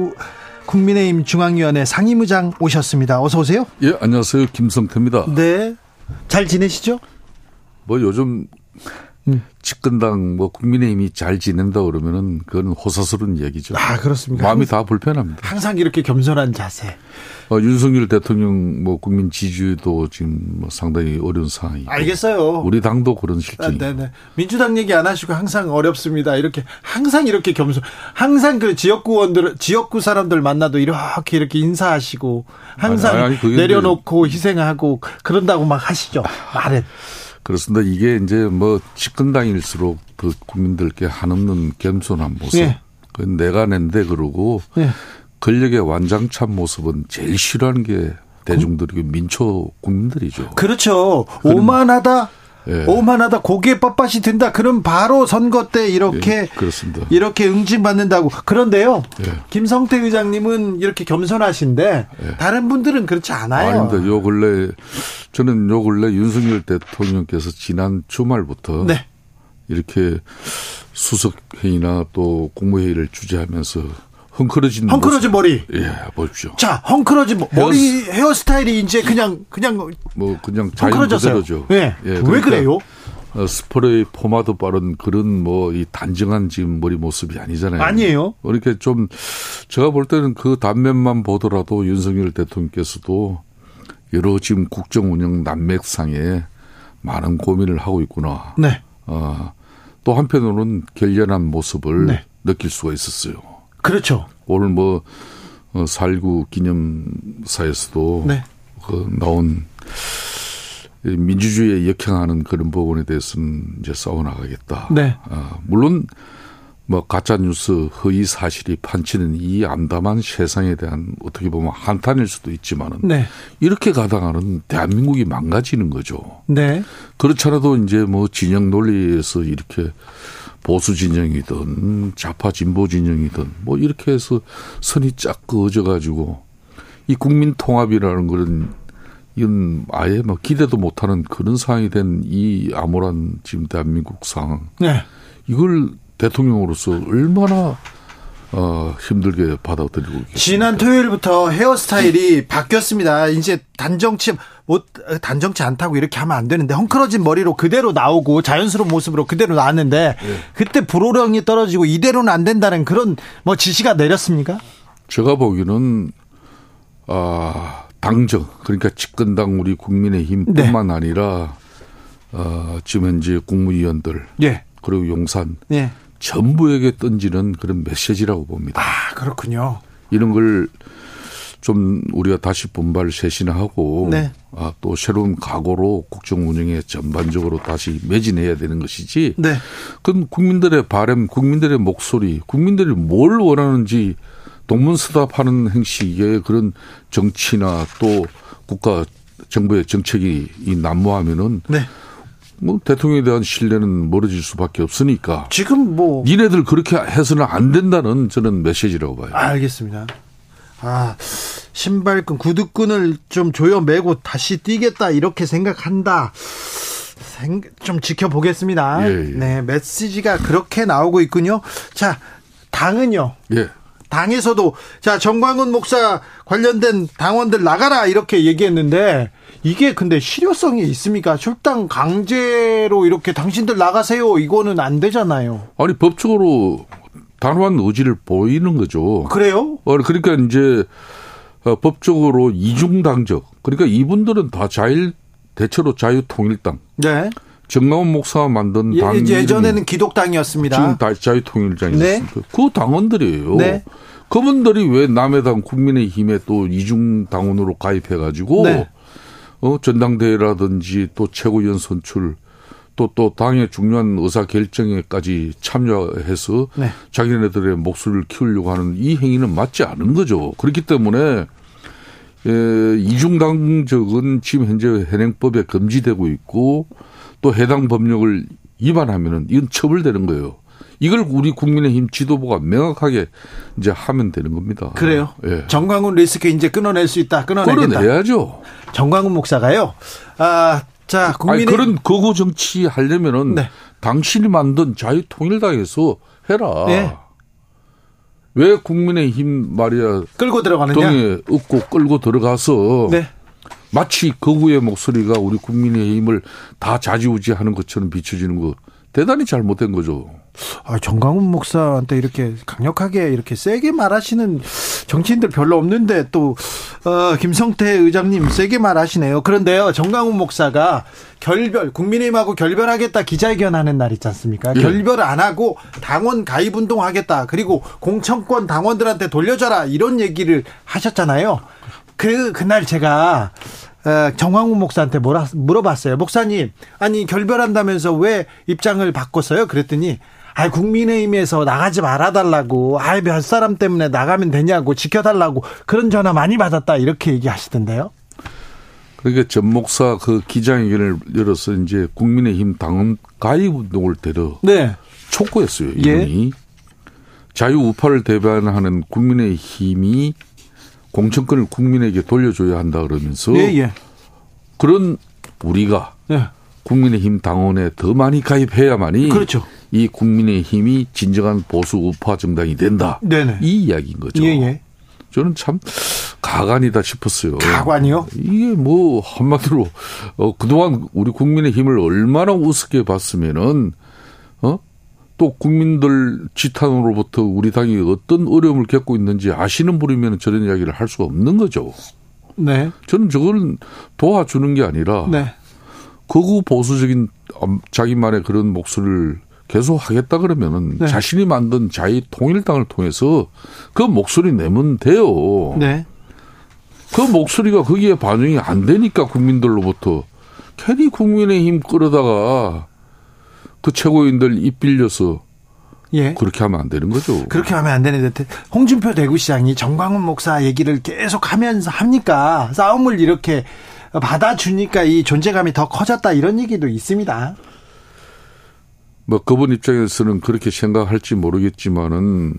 국민의힘 중앙위원회 상임의장 오셨습니다. 어서 오세요. 예, 안녕하세요. 김성태입니다. 네. 잘 지내시죠? 뭐 요즘 음. 집권당 뭐 국민의힘이 잘 지낸다 그러면은 그건 호사스러운 얘기죠. 아 그렇습니까? 마음이 다 불편합니다. 항상 이렇게 겸손한 자세. 어, 윤석열 대통령 뭐 국민 지지도 지금 뭐 상당히 어려운 상황이. 알겠어요. 우리 당도 그런 실정이. 아, 네네. 민주당 얘기 안 하시고 항상 어렵습니다. 이렇게 항상 이렇게 겸손. 항상 그 지역구원들 지역구 사람들 만나도 이렇게 이렇게 인사하시고 항상 아니, 아니, 내려놓고 희생하고 그런다고 막 하시죠. 말은. 그렇습니다. 이게 이제 뭐 집권당일수록 그 국민들께 한없는 겸손한 모습. 예. 그 내가 낸데 그러고 예. 권력의 완장찬 모습은 제일 싫어하는 게 대중들이고 민초 국민들이죠. 그렇죠. 오만하다. 예. 오만하다 고기에 뻣뻣이 든다. 그럼 바로 선거 때 이렇게 예, 그렇습니다. 이렇게 응징받는다고. 그런데요. 예. 김성태 의장님은 이렇게 겸손하신데 예. 다른 분들은 그렇지 않아요. 아닙니다. 요 근래 저는 요 근래 윤석열 대통령께서 지난 주말부터 네. 이렇게 수석 회의나 또 국무회의를 주재하면서 헝클어진 헝클어진 머리. 예, 보십시오. 자, 헝클어진 헤어 머리 헤어스타일이 이제 그냥 그냥 뭐 그냥 그대로죠. 예. 예. 왜 그러니까 그래요? 어, 스프레이 포마드 바른 그런 뭐 이 단정한 지금 머리 모습이 아니잖아요. 아니에요. 이렇게 좀 제가 볼 때는 그 단면만 보더라도 윤석열 대통령께서도 여러 지금 국정 운영 난맥상에 많은 고민을 하고 있구나. 네. 어, 또 한편으로는 결연한 모습을 네. 느낄 수가 있었어요. 그렇죠. 오늘 뭐 어, 살구 기념사에서도 네. 그 나온 민주주의에 역행하는 그런 부분에 대해서는 이제 싸워 나가겠다. 네. 어, 물론 뭐 가짜 뉴스 허위 사실이 판치는 이 암담한 세상에 대한 어떻게 보면 한탄일 수도 있지만은 네. 이렇게 가다가는 대한민국이 망가지는 거죠. 네. 그렇잖아도 이제 뭐 진영 논리에서 이렇게 보수 진영이든 좌파 진보 진영이든 뭐 이렇게 해서 선이 쫙 그어져 가지고 이 국민 통합이라는 그런 이건 아예 뭐 기대도 못하는 그런 상황이 된 이 암울한 지금 대한민국 상황. 네. 이걸 대통령으로서 얼마나 어, 힘들게 받아들이고. 지난 토요일부터 헤어스타일이 바뀌었습니다. 이제 단정치 못 단정치 않다고 이렇게 하면 안 되는데 헝클어진 머리로 그대로 나오고 자연스러운 모습으로 그대로 나왔는데 네. 그때 불호령이 떨어지고 이대로는 안 된다는 그런 뭐 지시가 내렸습니까? 제가 보기에는 아 당정 그러니까 집권당 우리 국민의힘뿐만 네. 아니라 어, 지금 현재 국무위원들 예. 그리고 용산 예. 전부에게 던지는 그런 메시지라고 봅니다. 아 그렇군요. 이런 걸 좀 우리가 다시 분발 쇄신하고 네. 아, 또 새로운 각오로 국정 운영에 전반적으로 다시 매진해야 되는 것이지. 네. 그건 국민들의 바램, 국민들의 목소리, 국민들이 뭘 원하는지 동문서답하는 행식의 그런 정치나 또 국가 정부의 정책이 이 난무하면은 네. 뭐 대통령에 대한 신뢰는 멀어질 수밖에 없으니까 지금 뭐 니네들 그렇게 해서는 안 된다는 저는 메시지라고 봐요. 알겠습니다. 아 신발끈 구두끈을 좀 조여 매고 다시 뛰겠다 이렇게 생각한다. 좀 지켜보겠습니다. 예, 예. 네 메시지가 그렇게 나오고 있군요. 자 당은요. 예. 당에서도 자 정광훈 목사 관련된 당원들 나가라 이렇게 얘기했는데 이게 근데 실효성이 있습니까? 출당 강제로 이렇게 당신들 나가세요 이거는 안 되잖아요. 아니 법적으로 단호한 의지를 보이는 거죠. 그래요? 어, 그러니까 이제 어, 법적으로 이중당적 그러니까 이분들은 다 자일 대체로 자유통일당. 네. 정강훈 목사가 만든 예, 당 예 전에는 기독당이었습니다. 지금 다 자유통일당이었습니다. 네. 그 당원들이에요. 네. 그분들이 왜 남의 당 국민의힘에 또 이중 당원으로 가입해가지고 네. 어 전당대회라든지 또 최고위원 선출 또 또 당의 중요한 의사 결정에까지 참여해서 네. 자기네들의 목소리를 키우려고 하는 이 행위는 맞지 않은 거죠. 그렇기 때문에 에, 이중당적은 지금 현재 현행법에 금지되고 있고 또 해당 법령을 위반하면은 이건 처벌되는 거예요. 이걸 우리 국민의힘 지도부가 명확하게 이제 하면 되는 겁니다. 그래요? 예. 정광훈 리스크 이제 끊어낼 수 있다. 끊어내겠다. 끊어내야죠. 정광훈 목사가요. 아, 자, 국민의 그런 거구 정치 하려면은 네. 당신이 만든 자유통일당에서 해라. 네. 왜 국민의힘 말이야 끌고 들어가느냐? 동에 업고 끌고 들어가서 네. 마치 거구의 목소리가 우리 국민의힘을 다 좌지우지하는 것처럼 비춰지는 거 대단히 잘못된 거죠. 아, 정강훈 목사한테 이렇게 강력하게 이렇게 세게 말하시는 정치인들 별로 없는데 또 어, 김성태 의장님 세게 말하시네요. 그런데요, 정강훈 목사가 결별 국민의힘하고 결별하겠다 기자회견하는 날 있지 않습니까? 예. 결별을 안 하고 당원 가입 운동하겠다. 그리고 공천권 당원들한테 돌려줘라 이런 얘기를 하셨잖아요. 그 그날 제가 어, 정황훈 목사한테 뭐라, 물어봤어요. 목사님, 아니 결별한다면서 왜 입장을 바꿨어요? 그랬더니 아 국민의힘에서 나가지 말아달라고 아이 몇 사람 때문에 나가면 되냐고 지켜달라고 그런 전화 많이 받았다 이렇게 얘기하시던데요. 그러니까 전 목사 그 기자회견을 열어서 이제 국민의힘 당원 가입 운동을 데려 네. 촉구했어요. 이분이 예. 자유 우파를 대변하는 국민의힘이 공천권을 국민에게 돌려줘야 한다 그러면서 예, 예. 그런 우리가 예. 국민의힘 당원에 더 많이 가입해야만이 그렇죠. 이 국민의힘이 진정한 보수 우파 정당이 된다. 네네. 이 이야기인 거죠. 예예. 예. 저는 참 가관이다 싶었어요. 가관이요? 이게 뭐 한마디로 어 그동안 우리 국민의힘을 얼마나 우습게 봤으면은 어 또 국민들 지탄으로부터 우리 당이 어떤 어려움을 겪고 있는지 아시는 분이면 저런 이야기를 할 수가 없는 거죠. 네. 저는 저걸 도와주는 게 아니라 네. 거구 보수적인 자기만의 그런 목소리를 계속 하겠다 그러면은 네. 자신이 만든 자유 통일당을 통해서 그 목소리 내면 돼요. 네. 그 목소리가 거기에 반영이 안 되니까 국민들로부터 괜히 국민의힘 끌어다가 그 최고위원들 입 빌려서 예. 그렇게 하면 안 되는 거죠. 그렇게 하면 안 되는데 홍준표 대구시장이 정광훈 목사 얘기를 계속 하면서 합니까? 싸움을 이렇게 받아주니까 이 존재감이 더 커졌다 이런 얘기도 있습니다. 뭐 그분 입장에서는 그렇게 생각할지 모르겠지만은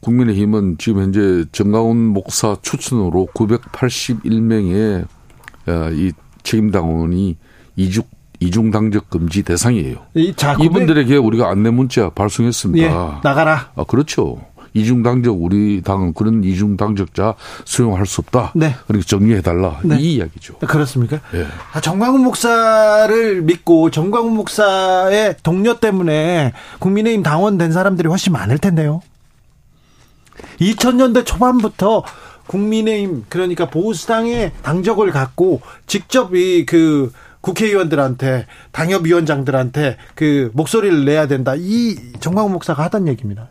국민의힘은 지금 현재 정광훈 목사 추천으로 981명의 이 책임 당원이 이직 이중 당적 금지 대상이에요. 이, 자, 이분들에게 우리가 안내 문자 발송했습니다. 예, 나가라. 아, 그렇죠. 이중 당적 우리 당은 그런 이중 당적자 수용할 수 없다. 네. 그러니까 정리해 달라. 네. 이 이야기죠. 그렇습니까? 네. 아, 정광훈 목사를 믿고 정광훈 목사의 동료 때문에 국민의힘 당원된 사람들이 훨씬 많을 텐데요. 2000년대 초반부터 국민의힘 그러니까 보수당의 당적을 갖고 직접 이그 국회의원들한테 당협위원장들한테 그 목소리를 내야 된다. 이 정광훈 목사가 하던 얘기입니다.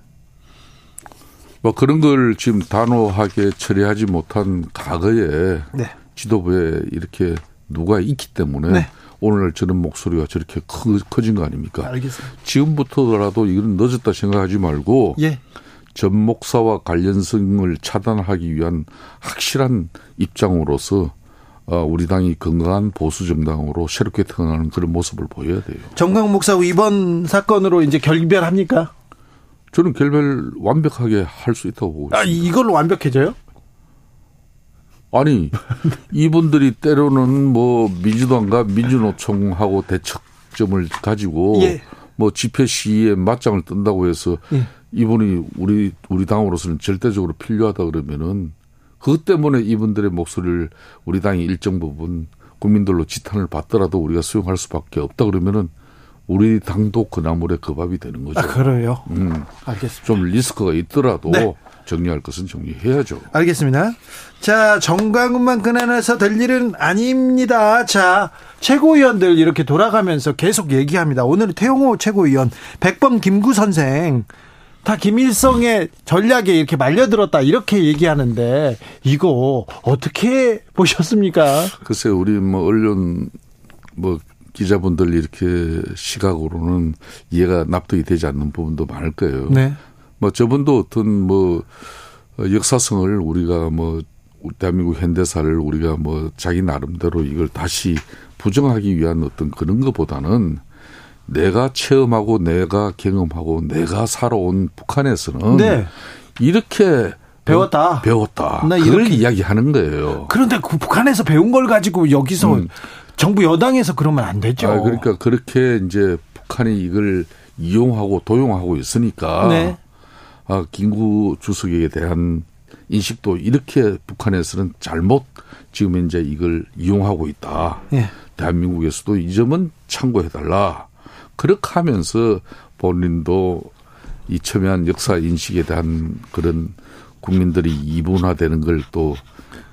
뭐 그런 걸 지금 단호하게 처리하지 못한 과거에 네. 지도부에 이렇게 누가 있기 때문에 네. 오늘 저런 목소리가 저렇게 커진 거 아닙니까? 알겠습니다. 지금부터라도 이건 늦었다 생각하지 말고 예. 전 목사와 관련성을 차단하기 위한 확실한 입장으로서 어, 우리 당이 건강한 보수 정당으로 새롭게 태어나는 그런 모습을 보여야 돼요. 정강 목사 이번 사건으로 이제 결별합니까? 저는 결별 완벽하게 할 수 있다고 보고 아, 있습니다. 아, 이걸로 완벽해져요? 아니 이분들이 때로는 뭐 민주당과 민주노총하고 대척점을 가지고 예. 뭐 집회 시위에 맞짱을 뜬다고 해서 예. 이분이 우리 우리 당으로서는 절대적으로 필요하다 그러면은 그것 때문에 이분들의 목소리를 우리 당이 일정 부분 국민들로 지탄을 받더라도 우리가 수용할 수밖에 없다 그러면은 우리 당도 그 나물에 그 밥이 되는 거죠. 아, 그래요? 음. 알겠습니다. 좀 리스크가 있더라도 네. 정리할 것은 정리해야죠. 알겠습니다. 자, 정광훈만 근안해서 될 일은 아닙니다. 자, 최고위원들 이렇게 돌아가면서 계속 얘기합니다. 오늘 태용호 최고위원, 백범 김구 선생, 다 김일성의 전략에 이렇게 말려들었다 이렇게 얘기하는데 이거 어떻게 보셨습니까? 글쎄 우리 뭐 언론 뭐 기자분들 이렇게 시각으로는 이해가 납득이 되지 않는 부분도 많을 거예요. 네. 뭐 저분도 어떤 뭐 역사성을 우리가 뭐 대한민국 현대사를 우리가 뭐 자기 나름대로 이걸 다시 부정하기 위한 어떤 그런 것보다는 내가 체험하고 내가 경험하고 내가 살아온 북한에서는 네. 이렇게 배웠다. 배웠다. 그걸 이렇게. 이야기하는 거예요. 그런데 그 북한에서 배운 걸 가지고 여기서 음. 정부 여당에서 그러면 안 되죠. 아, 그러니까 그렇게 이제 북한이 이걸 이용하고 도용하고 있으니까 네. 아, 김구 주석에 대한 인식도 이렇게 북한에서는 잘못 지금 이제 이걸 이용하고 있다. 네. 대한민국에서도 이 점은 참고해달라. 그렇게 하면서 본인도 이 첨예한 역사 인식에 대한 그런 국민들이 이분화되는 걸 또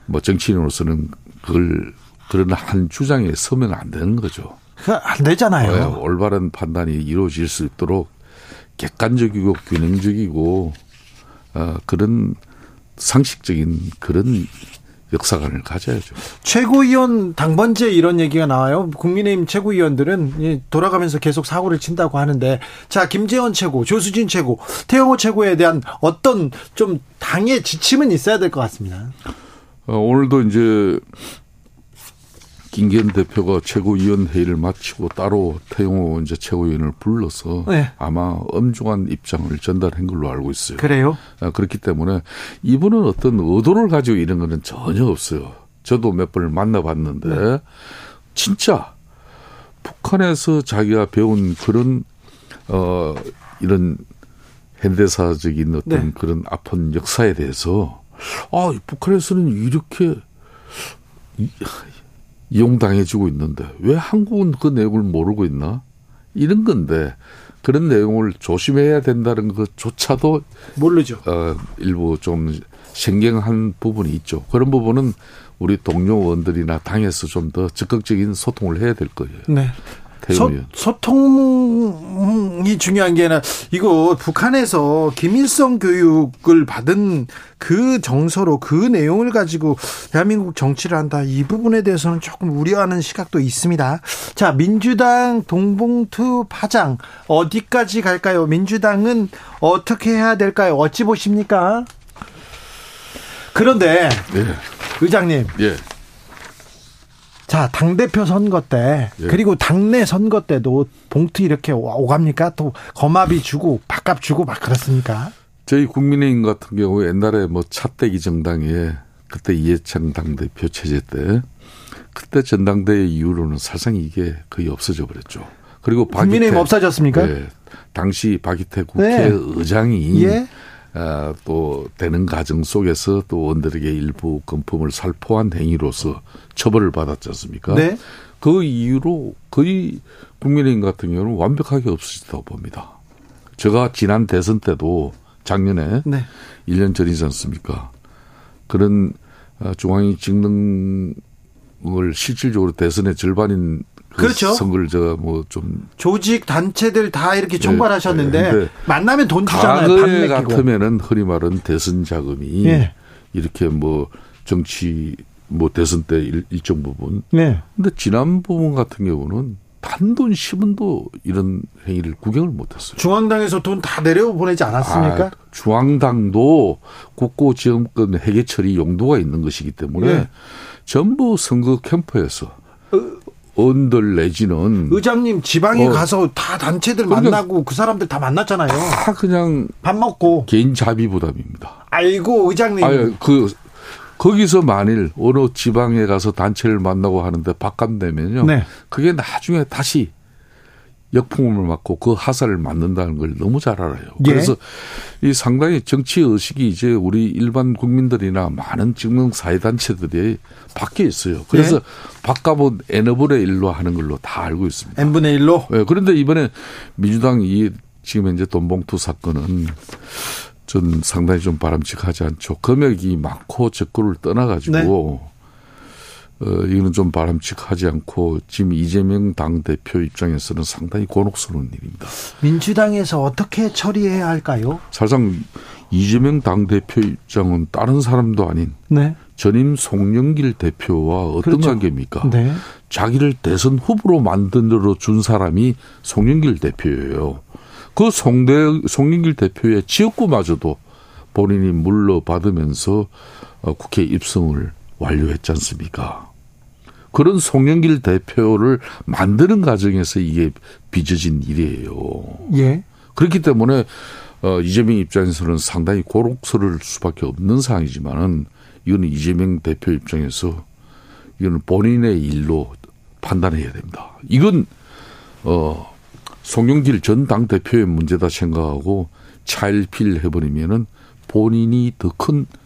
뭐 정치인으로서는 그걸 그런 한 주장에 서면 안 되는 거죠. 안 되잖아요. 네, 올바른 판단이 이루어질 수 있도록 객관적이고 균형적이고 어, 그런 상식적인 그런 역사관을 가져야죠. 최고위원 당번제 이런 얘기가 나와요. 국민의힘 최고위원들은 돌아가면서 계속 사고를 친다고 하는데 자 김재원 최고, 조수진 최고, 태영호 최고에 대한 어떤 좀 당의 지침은 있어야 될 것 같습니다. 어, 오늘도 이제 김기현 대표가 최고위원 회의를 마치고 따로 태용호 이제 최고위원을 불러서 네. 아마 엄중한 입장을 전달한 걸로 알고 있어요. 그래요? 아, 그렇기 때문에 이분은 어떤 의도를 가지고 이런 거는 전혀 없어요. 저도 몇 번을 만나봤는데 네. 진짜 북한에서 자기가 배운 그런 어 이런 현대사적인 어떤 네. 그런 아픈 역사에 대해서 아 북한에서는 이렇게 이용당해지고 있는데 왜 한국은 그 내용을 모르고 있나? 이런 건데 그런 내용을 조심해야 된다는 것조차도 모르죠. 어, 일부 좀 생경한 부분이 있죠. 그런 부분은 우리 동료 의원들이나 당에서 좀 더 적극적인 소통을 해야 될 거예요. 네. 소, 소통이 중요한 게 아니라 이거 북한에서 김일성 교육을 받은 그 정서로 그 내용을 가지고 대한민국 정치를 한다. 이 부분에 대해서는 조금 우려하는 시각도 있습니다. 자, 민주당 동봉투 파장 어디까지 갈까요? 민주당은 어떻게 해야 될까요? 어찌 보십니까? 그런데 예. 의장님. 예. 자, 당대표 선거 때, 예. 그리고 당내 선거 때도 봉투 이렇게 오갑니까? 또 거마비 주고, 밥값 주고 막 그렇습니까? 저희 국민의힘 같은 경우 옛날에 뭐 차떼기 정당에 그때 이해창 당대표 체제 때 그때 전당대회 이후로는 사실상 이게 거의 없어져 버렸죠. 그리고 국민의힘 없어졌습니까? 네, 당시 박희태 국회의장이 네. 예. 아, 또 되는 과정 속에서 또 원들에게 일부 금품을 살포한 행위로서 처벌을 받았지 않습니까? 네. 그 이후로 거의 국민의힘 같은 경우는 완벽하게 없어졌다고 봅니다. 제가 지난 대선 때도 작년에 네. 1년 전이지 않습니까? 그런 아, 중앙위 직능을 실질적으로 대선의 절반인 그 그렇죠. 선거를 제가 뭐 좀 조직 단체들 다 이렇게 총괄하셨는데 네, 만나면 돈 주잖아요. 과거에 같으면은 흔히 말하는 대선 자금이 네. 이렇게 뭐 정치 뭐 대선 때 일, 정 부분. 네. 근데 지난 부분 같은 경우는 단돈 10원도 이런 행위를 구경을 못했어요. 중앙당에서 돈 다 내려 보내지 않았습니까? 아, 중앙당도 국고 지원권 해계 처리 용도가 있는 것이기 때문에 네. 전부 선거 캠프에서 언들 내지는 의장님 지방에 어, 가서 다 단체들 그러니까 만나고 그 사람들 다 만났잖아요. 다 그냥 밥 먹고 개인 자비 부담입니다. 아이고 의장님. 아유, 그 거기서 만일 어느 지방에 가서 단체를 만나고 하는데 밥값 내면요. 네. 그게 나중에 다시 역풍을 맞고 그 하사를 맞는다는 걸 너무 잘 알아요. 예. 그래서 이 상당히 정치 의식이 이제 우리 일반 국민들이나 많은 증명 사회 단체들이 바뀌어 있어요. 그래서 예. 바꿔본 n분의 1로 하는 걸로 다 알고 있습니다. n분의 1로? 네, 그런데 이번에 민주당 이 지금 현재 돈봉투 사건은 전 상당히 좀 바람직하지 않죠. 금액이 많고 적구를 떠나가지고 네. 어, 이거는 좀 바람직하지 않고 지금 이재명 당 대표 입장에서는 상당히 곤혹스러운 일입니다. 민주당에서 어떻게 처리해야 할까요? 사실상 이재명 당 대표 입장은 다른 사람도 아닌 네. 전임 송영길 대표와 어떤 그렇죠. 관계입니까? 네. 자기를 대선 후보로 만들어 준 사람이 송영길 대표예요. 그 송대 송영길 대표의 지역구마저도 본인이 물러받으면서 어, 국회 입성을 완료했지 않습니까? 그런 송영길 대표를 만드는 과정에서 이게 빚어진 일이에요. 예. 그렇기 때문에 어, 이재명 입장에서는 상당히 고록스러울 수밖에 없는 상황이지만은 이거는 이재명 대표 입장에서 이거는 본인의 일로 판단해야 됩니다. 이건 어 송영길 전 당 대표의 문제다 생각하고 차일필 해버리면은 본인이 더큰 어,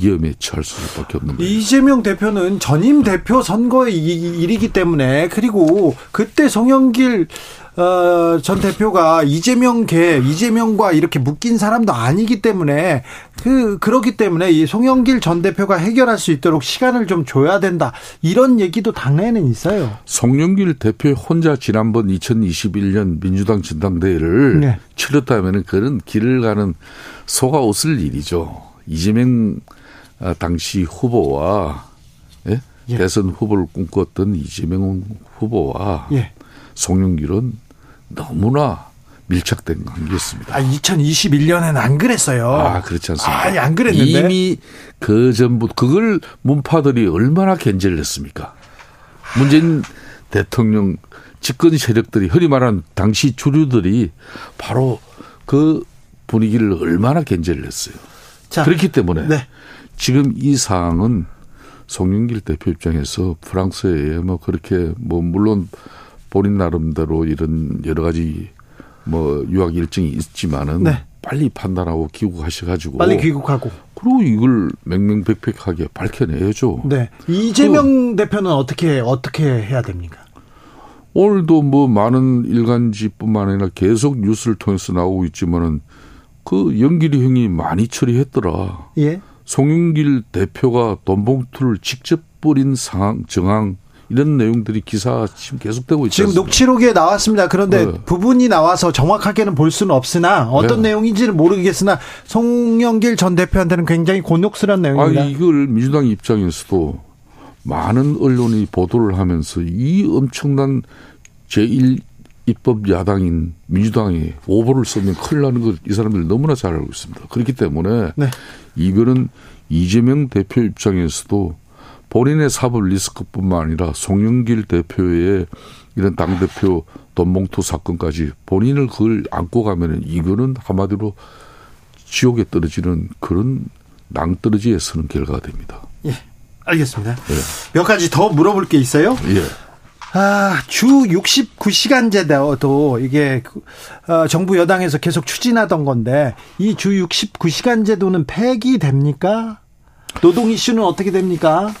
위험에 처할 수밖에 없는 거예요. 이재명 대표는 전임 대표 선거의 일이기 때문에 그리고 그때 송영길 어, 전 대표가 이재명 계 이재명과 이렇게 묶인 사람도 아니기 때문에 그 그렇기 때문에 이 송영길 전 대표가 해결할 수 있도록 시간을 좀 줘야 된다 이런 얘기도 당내에는 있어요. 송영길 대표 혼자 지난번 2021년 민주당 전당대회를 네. 치렀다면 그런 길을 가는 소가 웃을 일이죠. 이재명 아, 당시 후보와 예? 예. 대선 후보를 꿈꿨던 이재명 후보와 예. 송영길은 너무나 밀착된 관계였습니다. 아, 2021년에는 안 그랬어요. 아, 그렇지 않습니까? 아, 안 그랬는데. 이미 그 전부 그걸 문파들이 얼마나 견제를 했습니까? 문재인 대통령 집권 세력들이 흔히 말하는 당시 주류들이 바로 그 분위기를 얼마나 견제를 했어요. 자, 그렇기 때문에 네. 지금 이 사항은 송영길 대표 입장에서 프랑스에 뭐 그렇게 뭐 물론 본인 나름대로 이런 여러 가지 뭐 유학 일정이 있지만은 네. 빨리 판단하고 귀국하셔가지고 빨리 귀국하고 그리고 이걸 맹맹백백하게 밝혀내야죠. 네 이재명 그, 대표는 어떻게 어떻게 해야 됩니까? 오늘도 뭐 많은 일간지뿐만 아니라 계속 뉴스를 통해서 나오고 있지만은 그 연길이 형이 많이 처리했더라. 예. 송영길 대표가 돈 봉투를 직접 뿌린 상황, 정황, 이런 내용들이 기사 지금 계속되고 있죠. 지금 녹취록에 나왔습니다. 그런데 네. 부분이 나와서 정확하게는 볼 수는 없으나 어떤 네. 내용인지는 모르겠으나 송영길 전 대표한테는 굉장히 곤혹스러운 내용입니다. 아, 이걸 민주당 입장에서도 많은 언론이 보도를 하면서 이 엄청난 제1 입법 야당인 민주당이 오보를 쓰면 큰일 나는 걸 이 사람들이 너무나 잘 알고 있습니다. 그렇기 때문에 네. 이거는 이재명 대표 입장에서도 본인의 사법 리스크뿐만 아니라 송영길 대표의 이런 당대표 돈봉투 사건까지 본인을 그걸 안고 가면은 이거는 한마디로 지옥에 떨어지는 그런 낭떠러지에 서는 결과가 됩니다. 예. 알겠습니다. 예. 몇 가지 더 물어볼 게 있어요? 예. 아, 주 69시간제도 이게 그, 어, 정부 여당에서 계속 추진하던 건데 이 주 69시간제도는 폐기됩니까? 노동 이슈는 어떻게 됩니까?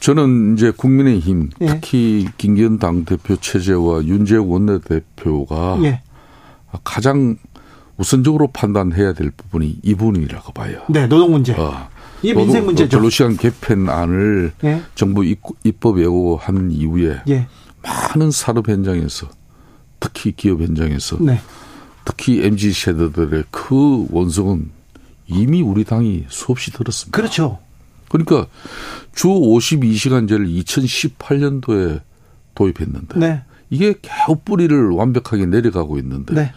저는 이제 국민의힘 예. 특히 김기현 당 대표 체제와 윤재욱 원내대표가 예. 가장 우선적으로 판단해야 될 부분이 이 부분이라고 봐요. 네, 노동 문제. 어, 이게 민생 문제죠. 근로시간 개편안을 예. 정부 입법 예고한 이후에 예. 많은 산업 현장에서 특히 기업 현장에서 네. 특히 mz 세대들의 그 원성은 이미 우리 당이 수없이 들었습니다. 그렇죠. 그러니까 주 52시간제를 2018년도에 도입했는데 네. 이게 겨우 뿌리를 완벽하게 내려가고 있는데 네.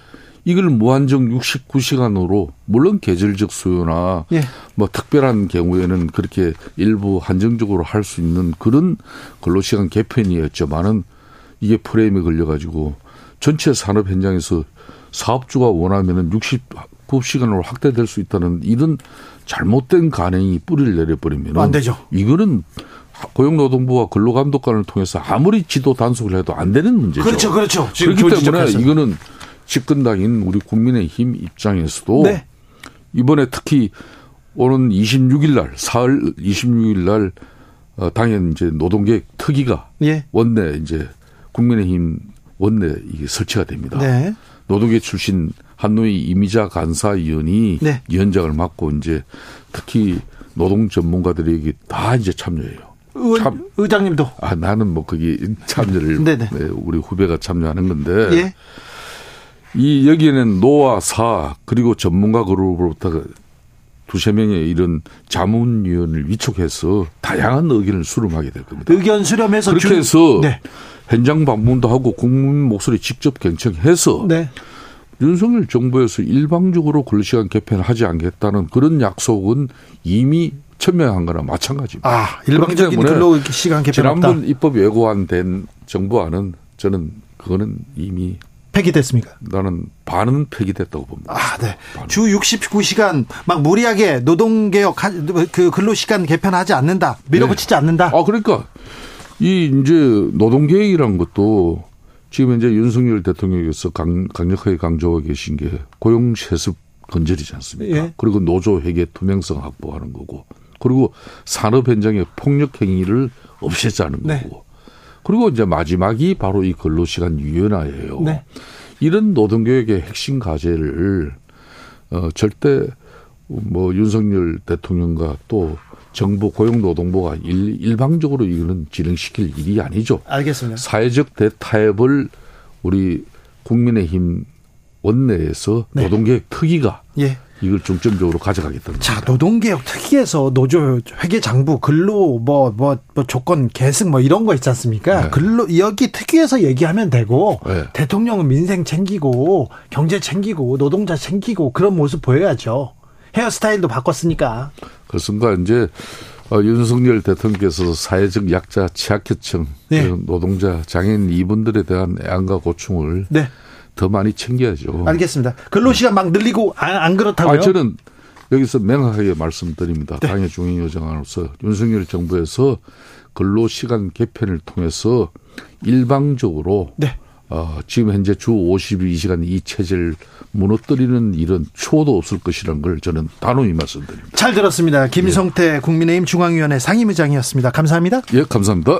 이걸 무한정 69시간으로 물론 계절적 수요나 예. 뭐 특별한 경우에는 그렇게 일부 한정적으로 할 수 있는 그런 근로시간 개편이었지만은 이게 프레임에 걸려가지고 전체 산업 현장에서 사업주가 원하면은 69시간으로 확대될 수 있다는 이런 잘못된 간행이 뿌리를 내려버리면 안 되죠. 이거는 고용노동부와 근로감독관을 통해서 아무리 지도 단속을 해도 안 되는 문제죠. 그렇죠, 그렇죠. 그렇기 때문에 이거는 집권당인 우리 국민의힘 입장에서도 네. 이번에 특히 오는 26일 날, 사흘 26일 날 어, 당연 이제 노동계획 특위가 예. 원내 이제 국민의힘 원내 이게 설치가 됩니다. 네. 노동계 출신 한노희 이미자 간사위원이 네. 위원장을 맡고 이제 특히 노동 전문가들에게 다 이제 참여해요. 의, 참, 의장님도. 아 나는 뭐 거기 참여를 네, 우리 후배가 참여하는 건데 예. 이 여기에는 노와 사 그리고 전문가 그룹으로부터 두세 명의 이런 자문위원을 위촉해서 다양한 의견을 수렴하게 될 겁니다. 의견 수렴해서 그렇게 중... 해서 네. 현장 방문도 하고 국민 목소리 직접 경청해서 네. 윤석열 정부에서 일방적으로 근로시간 개편을 하지 않겠다는 그런 약속은 이미 천명한 거나 마찬가지입니다. 아, 일방적인 근로시간 개편 지난번 입법 예고안 된 정부안은 저는 그거는 이미 폐기됐습니까? 나는 반은 폐기됐다고 봅니다. 아, 네. 반은. 주 69시간 막 무리하게 노동개혁 그 근로시간 개편하지 않는다. 밀어붙이지 네. 않는다. 아, 그러니까 이 이제 노동개혁이란 것도 지금 현재 윤석열 대통령께서 강, 강력하게 강조하고 계신 게 고용 세습 건절이지 않습니까? 예. 그리고 노조 회계 투명성 확보하는 거고, 그리고 산업 현장의 폭력 행위를 없애자는 네. 거고, 그리고 이제 마지막이 바로 이 근로시간 유연화예요. 네. 이런 노동교육의 핵심 과제를 어 절대 뭐 윤석열 대통령과 또 정부 고용노동부가 일, 일방적으로 이거는 진행시킬 일이 아니죠. 알겠습니다. 사회적 대타협을 우리 국민의힘 원내에서 네. 노동계획 특위가 예. 이걸 중점적으로 가져가겠다는 자, 노동개혁 특위에서 노조 회계 장부 근로 뭐, 뭐, 뭐 조건 계승 뭐 이런 거 있지 않습니까? 네. 근로 여기 특위에서 얘기하면 되고 네. 대통령은 민생 챙기고 경제 챙기고 노동자 챙기고 그런 모습 보여야죠. 헤어스타일도 바꿨으니까. 그렇습니다. 이제 어, 윤석열 대통령께서 사회적 약자 취약계층 네. 노동자 장애인 이분들에 대한 애안과 고충을 네. 더 많이 챙겨야죠. 알겠습니다. 근로시간 막 늘리고 안, 안 그렇다고요? 아, 저는 여기서 명확하게 말씀드립니다. 네. 당의 중인 여정으로서 윤석열 정부에서 근로시간 개편을 통해서 일방적으로 네. 어, 지금 현재 주 52시간 이 체제를 무너뜨리는 일은 추호도 없을 것이라는 걸 저는 단호히 말씀드립니다. 잘 들었습니다. 김성태 예. 국민의힘 중앙위원회 상임의장이었습니다. 감사합니다. 예, 감사합니다.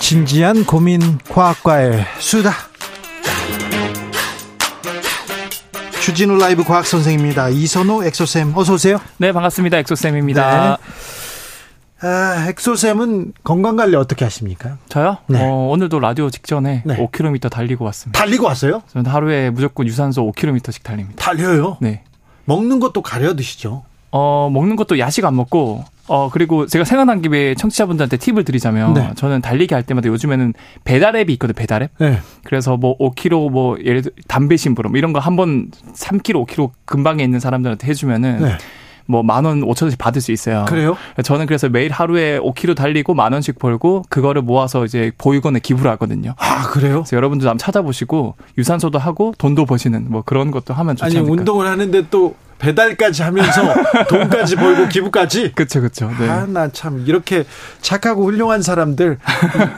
진지한 고민 과학과의 수다. 주진우 라이브 과학 선생입니다. 이선호 엑소쌤 어서 오세요. 네 반갑습니다. 엑소쌤입니다. 네. 아, 엑소쌤은 건강 관리 어떻게 하십니까? 저요? 네. 어, 오늘도 라디오 직전에 네. 5km 달리고 왔습니다. 달리고 왔어요? 저는 하루에 무조건 유산소 5km씩 달립니다. 달려요? 네. 먹는 것도 가려 드시죠? 어, 먹는 것도 야식 안 먹고, 어, 그리고 제가 생각난 김에 청취자분들한테 팁을 드리자면, 네. 저는 달리기 할 때마다 요즘에는 배달 앱이 있거든요, 배달 앱. 네. 그래서 뭐 5kg 뭐, 예를 들어 담배 심부름, 이런 거 한 번 3kg, 5kg 근방에 있는 사람들한테 해주면은, 네. 뭐만 원, 오천 원씩 받을 수 있어요. 그래요? 저는 그래서 매일 하루에 5km 달리고 만 원씩 벌고 그거를 모아서 이제 보육원에 기부를 하거든요. 아, 그래요? 그래서 여러분들 한번 찾아보시고 유산소도 하고 돈도 버시는 뭐 그런 것도 하면 좋지 아니, 않을까. 운동을 하는데 또 배달까지 하면서 돈까지 벌고 기부까지. 그렇죠, 그렇죠. 네. 아, 나 참 이렇게 착하고 훌륭한 사람들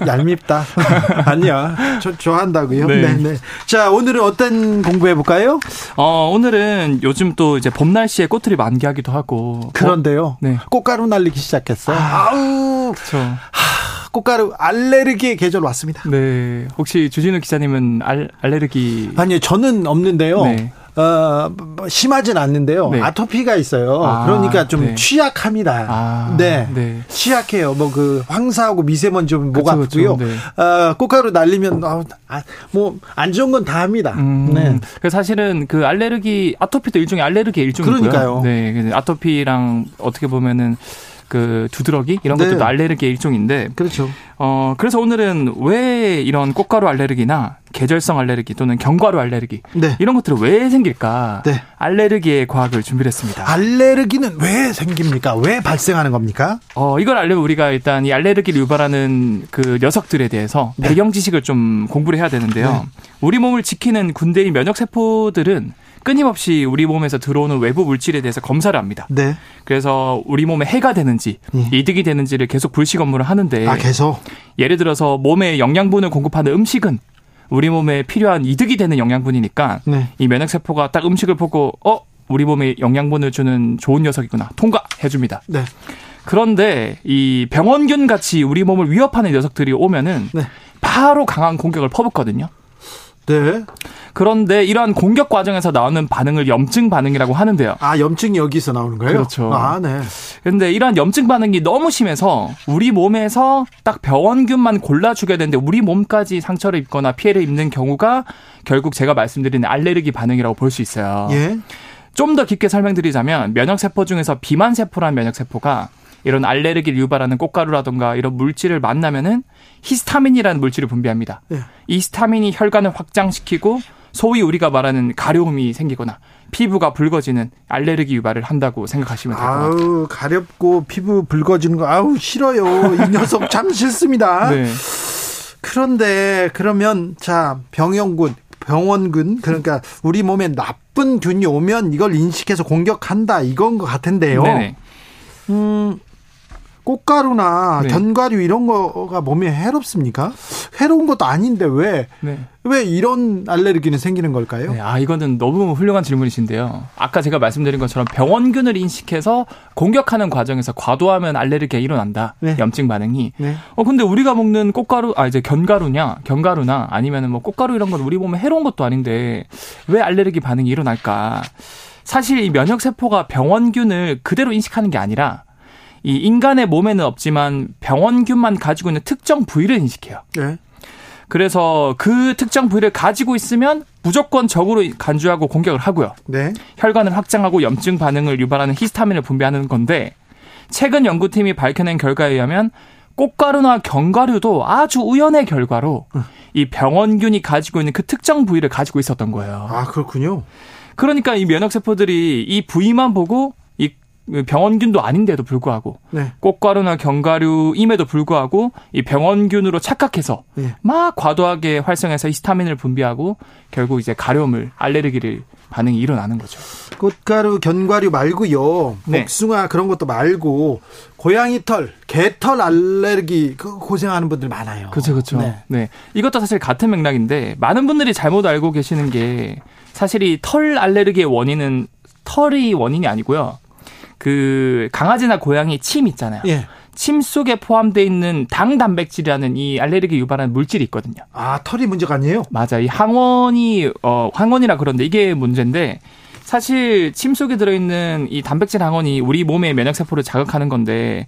얄밉다. 아니야, 저 좋아한다고요. 네. 네, 네. 자, 오늘은 어떤 공부해 볼까요? 어, 오늘은 요즘 또 이제 봄 날씨에 꽃들이 만개하기도 하고. 그런데요. 어? 네. 꽃가루 날리기 시작했어. 아, 아우. 그렇죠. 꽃가루 알레르기의 계절 왔습니다. 네. 혹시 주진우 기자님은 알, 알레르기 아니요, 저는 없는데요. 네. 어, 뭐 심하진 않는데요. 네. 아토피가 있어요. 아, 그러니까 좀 네. 취약합니다. 아, 네. 네. 취약해요. 뭐 그 황사하고 미세먼지 좀목 아프고요. 네. 어, 꽃가루 날리면 어, 아, 뭐안 좋은 건 다 합니다. 음, 네. 그 사실은 그 알레르기 아토피도 일종의 알레르기 일종이고요. 그러니까요. 네. 아토피랑 어떻게 보면은 그 두드러기 이런 네. 것들도 알레르기의 일종인데 그렇죠. 어 그래서 오늘은 왜 이런 꽃가루 알레르기나 계절성 알레르기 또는 견과류 알레르기 네. 이런 것들이 왜 생길까? 네. 알레르기의 과학을 준비했습니다. 알레르기는 왜 생깁니까? 왜 발생하는 겁니까? 어 이걸 알려면 우리가 일단 이 알레르기를 유발하는 그 녀석들에 대해서 네. 배경 지식을 좀 공부를 해야 되는데요. 네. 우리 몸을 지키는 군대의 면역 세포들은 끊임없이 우리 몸에서 들어오는 외부 물질에 대해서 검사를 합니다. 네. 그래서 우리 몸에 해가 되는지 네. 이득이 되는지를 계속 불식 업무를 하는데 아, 계속 예를 들어서 몸에 영양분을 공급하는 음식은 우리 몸에 필요한 이득이 되는 영양분이니까 네. 이 면역 세포가 딱 음식을 보고 어 우리 몸에 영양분을 주는 좋은 녀석이구나 통과해 줍니다. 네. 그런데 이 병원균 같이 우리 몸을 위협하는 녀석들이 오면은 네. 바로 강한 공격을 퍼붓거든요. 네. 그런데 이러한 공격 과정에서 나오는 반응을 염증 반응이라고 하는데요. 아, 염증이 여기서 나오는 거예요? 그렇죠. 아, 네. 근데 이러한 염증 반응이 너무 심해서 우리 몸에서 딱 병원균만 골라주게 되는데 우리 몸까지 상처를 입거나 피해를 입는 경우가 결국 제가 말씀드린 알레르기 반응이라고 볼 수 있어요. 예. 좀 더 깊게 설명드리자면 면역세포 중에서 비만세포란 면역세포가 이런 알레르기를 유발하는 꽃가루라든가 이런 물질을 만나면은 히스타민이라는 물질을 분비합니다. 네. 이 히스타민이 혈관을 확장시키고 소위 우리가 말하는 가려움이 생기거나 피부가 붉어지는 알레르기 유발을 한다고 생각하시면 될 것 같아요. 아우 가렵고 피부 붉어지는 거 아우 싫어요. 이 녀석 참 싫습니다. 네. 그런데 그러면 자 병영군 병원군 그러니까 우리 몸에 나쁜 균이 오면 이걸 인식해서 공격한다 이건 것 같은데요. 네네. 음 꽃가루나 네. 견과류 이런 거가 몸에 해롭습니까? 해로운 것도 아닌데 왜? 네. 왜 이런 알레르기는 생기는 걸까요? 네, 아, 이거는 너무 훌륭한 질문이신데요. 아까 제가 말씀드린 것처럼 병원균을 인식해서 공격하는 과정에서 과도하면 알레르기가 일어난다. 네. 염증 반응이. 네. 어, 근데 우리가 먹는 꽃가루, 아, 이제 견과류냐, 견과류나 아니면은 뭐 꽃가루 이런 건 우리 몸에 해로운 것도 아닌데 왜 알레르기 반응이 일어날까? 사실 이 면역세포가 병원균을 그대로 인식하는 게 아니라 이 인간의 몸에는 없지만 병원균만 가지고 있는 특정 부위를 인식해요. 네. 그래서 그 특정 부위를 가지고 있으면 무조건 적으로 간주하고 공격을 하고요. 네. 혈관을 확장하고 염증 반응을 유발하는 히스타민을 분비하는 건데 최근 연구팀이 밝혀낸 결과에 의하면 꽃가루나 견과류도 아주 우연의 결과로 이 병원균이 가지고 있는 그 특정 부위를 가지고 있었던 거예요. 아, 그렇군요. 그러니까 이 면역 세포들이 이 부위만 보고 병원균도 아닌데도 불구하고 네. 꽃가루나 견과류임에도 불구하고 이 병원균으로 착각해서 네. 막 과도하게 활성해서 히스타민을 분비하고 결국 이제 가려움을 알레르기를 반응이 일어나는 거죠. 꽃가루, 견과류 말고요. 네. 복숭아 그런 것도 말고 고양이 털, 개털 알레르기 그 고생하는 분들 많아요. 그렇죠, 그렇죠. 네. 네. 이것도 사실 같은 맥락인데 많은 분들이 잘못 알고 계시는 게 사실 이 털 알레르기의 원인은 털이 원인이 아니고요. 그 강아지나 고양이 침 있잖아요. 예. 침 속에 포함되어 있는 당 단백질이라는 이 알레르기 유발하는 물질이 있거든요. 아, 털이 문제가 아니에요? 맞아. 이 항원이 어 항원이라 그런데 이게 문제인데 사실 침 속에 들어 있는 이 단백질 항원이 우리 몸의 면역 세포를 자극하는 건데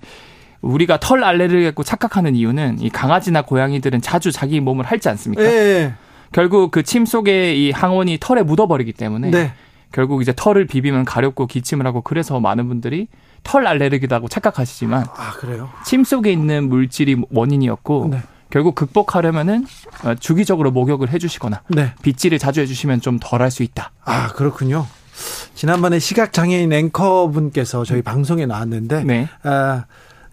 우리가 털 알레르기 갖고 착각하는 이유는 이 강아지나 고양이들은 자주 자기 몸을 핥지 않습니까? 예. 결국 그 침 속에 이 항원이 털에 묻어버리기 때문에 네. 결국 이제 털을 비비면 가렵고 기침을 하고 그래서 많은 분들이 털 알레르기라고 착각하시지만 아 그래요? 침 속에 있는 물질이 원인이었고 네. 결국 극복하려면은 어, 주기적으로 목욕을 해주시거나 네. 빗질을 자주 해주시면 좀 덜 할 수 있다. 아 그렇군요. 지난번에 시각 장애인 앵커 분께서 저희 방송에 나왔는데 네. 아,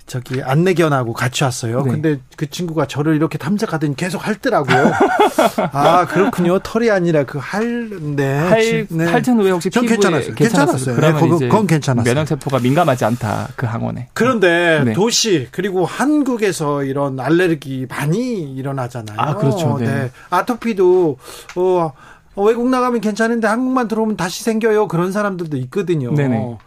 저기 안내견하고 같이 왔어요. 네. 근데 그 친구가 저를 이렇게 탐색하더니 계속 핥더라고요. 아 그렇군요. 털이 아니라 그 할, 네. 할, 네. 핥은 후에 혹시 피부에 괜찮았어요. 괜찮았어요. 그러면 네, 그건, 그건 괜찮았어요. 면역세포가 민감하지 않다. 그 항원에. 그런데 네. 도시 그리고 한국에서 이런 알레르기 많이 일어나잖아요. 아 그렇죠. 네. 네. 아토피도 어, 외국 나가면 괜찮은데 한국만 들어오면 다시 생겨요. 그런 사람들도 있거든요. 네네.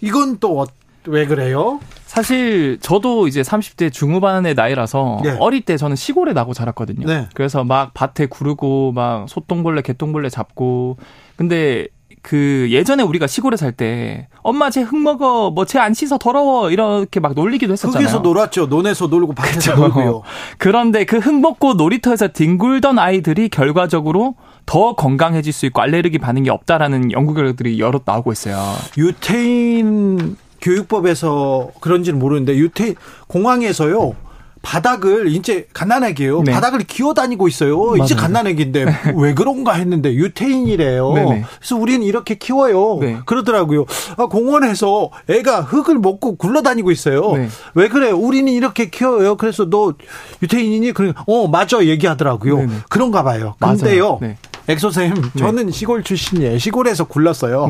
이건 또 왜 그래요? 사실 저도 이제 30대 중후반의 나이라서 네. 어릴 때 저는 시골에 나고 자랐거든요. 네. 그래서 막 밭에 구르고 막 소똥벌레, 개똥벌레 잡고 근데 그 예전에 우리가 시골에 살 때 엄마 쟤 흙 먹어 뭐 쟤 안 씻어 더러워 이렇게 막 놀리기도 했었잖아요. 흙에서 놀았죠. 논에서 놀고 밭에서 놀고요. 그런데 그 흙 먹고 놀이터에서 뒹굴던 아이들이 결과적으로 더 건강해질 수 있고 알레르기 반응이 없다라는 연구 결과들이 여러 나오고 있어요. 유태인 교육법에서 그런지는 모르는데 유태 공항에서요. 바닥을 이제 갓난아기예요. 네. 바닥을 기어다니고 있어요. 맞아요. 이제 갓난아기인데 왜 그런가 했는데 유태인이래요. 네네. 그래서 우리는 이렇게 키워요. 네. 그러더라고요. 아, 공원에서 애가 흙을 먹고 굴러다니고 있어요. 네. 왜 그래요? 우리는 이렇게 키워요. 그래서 너 유태인이니? 그러 어 맞아 얘기하더라고요. 네네. 그런가 봐요. 근데요. 네. 엑소쌤 네. 저는 시골 출신이에요. 시골에서 굴렀어요.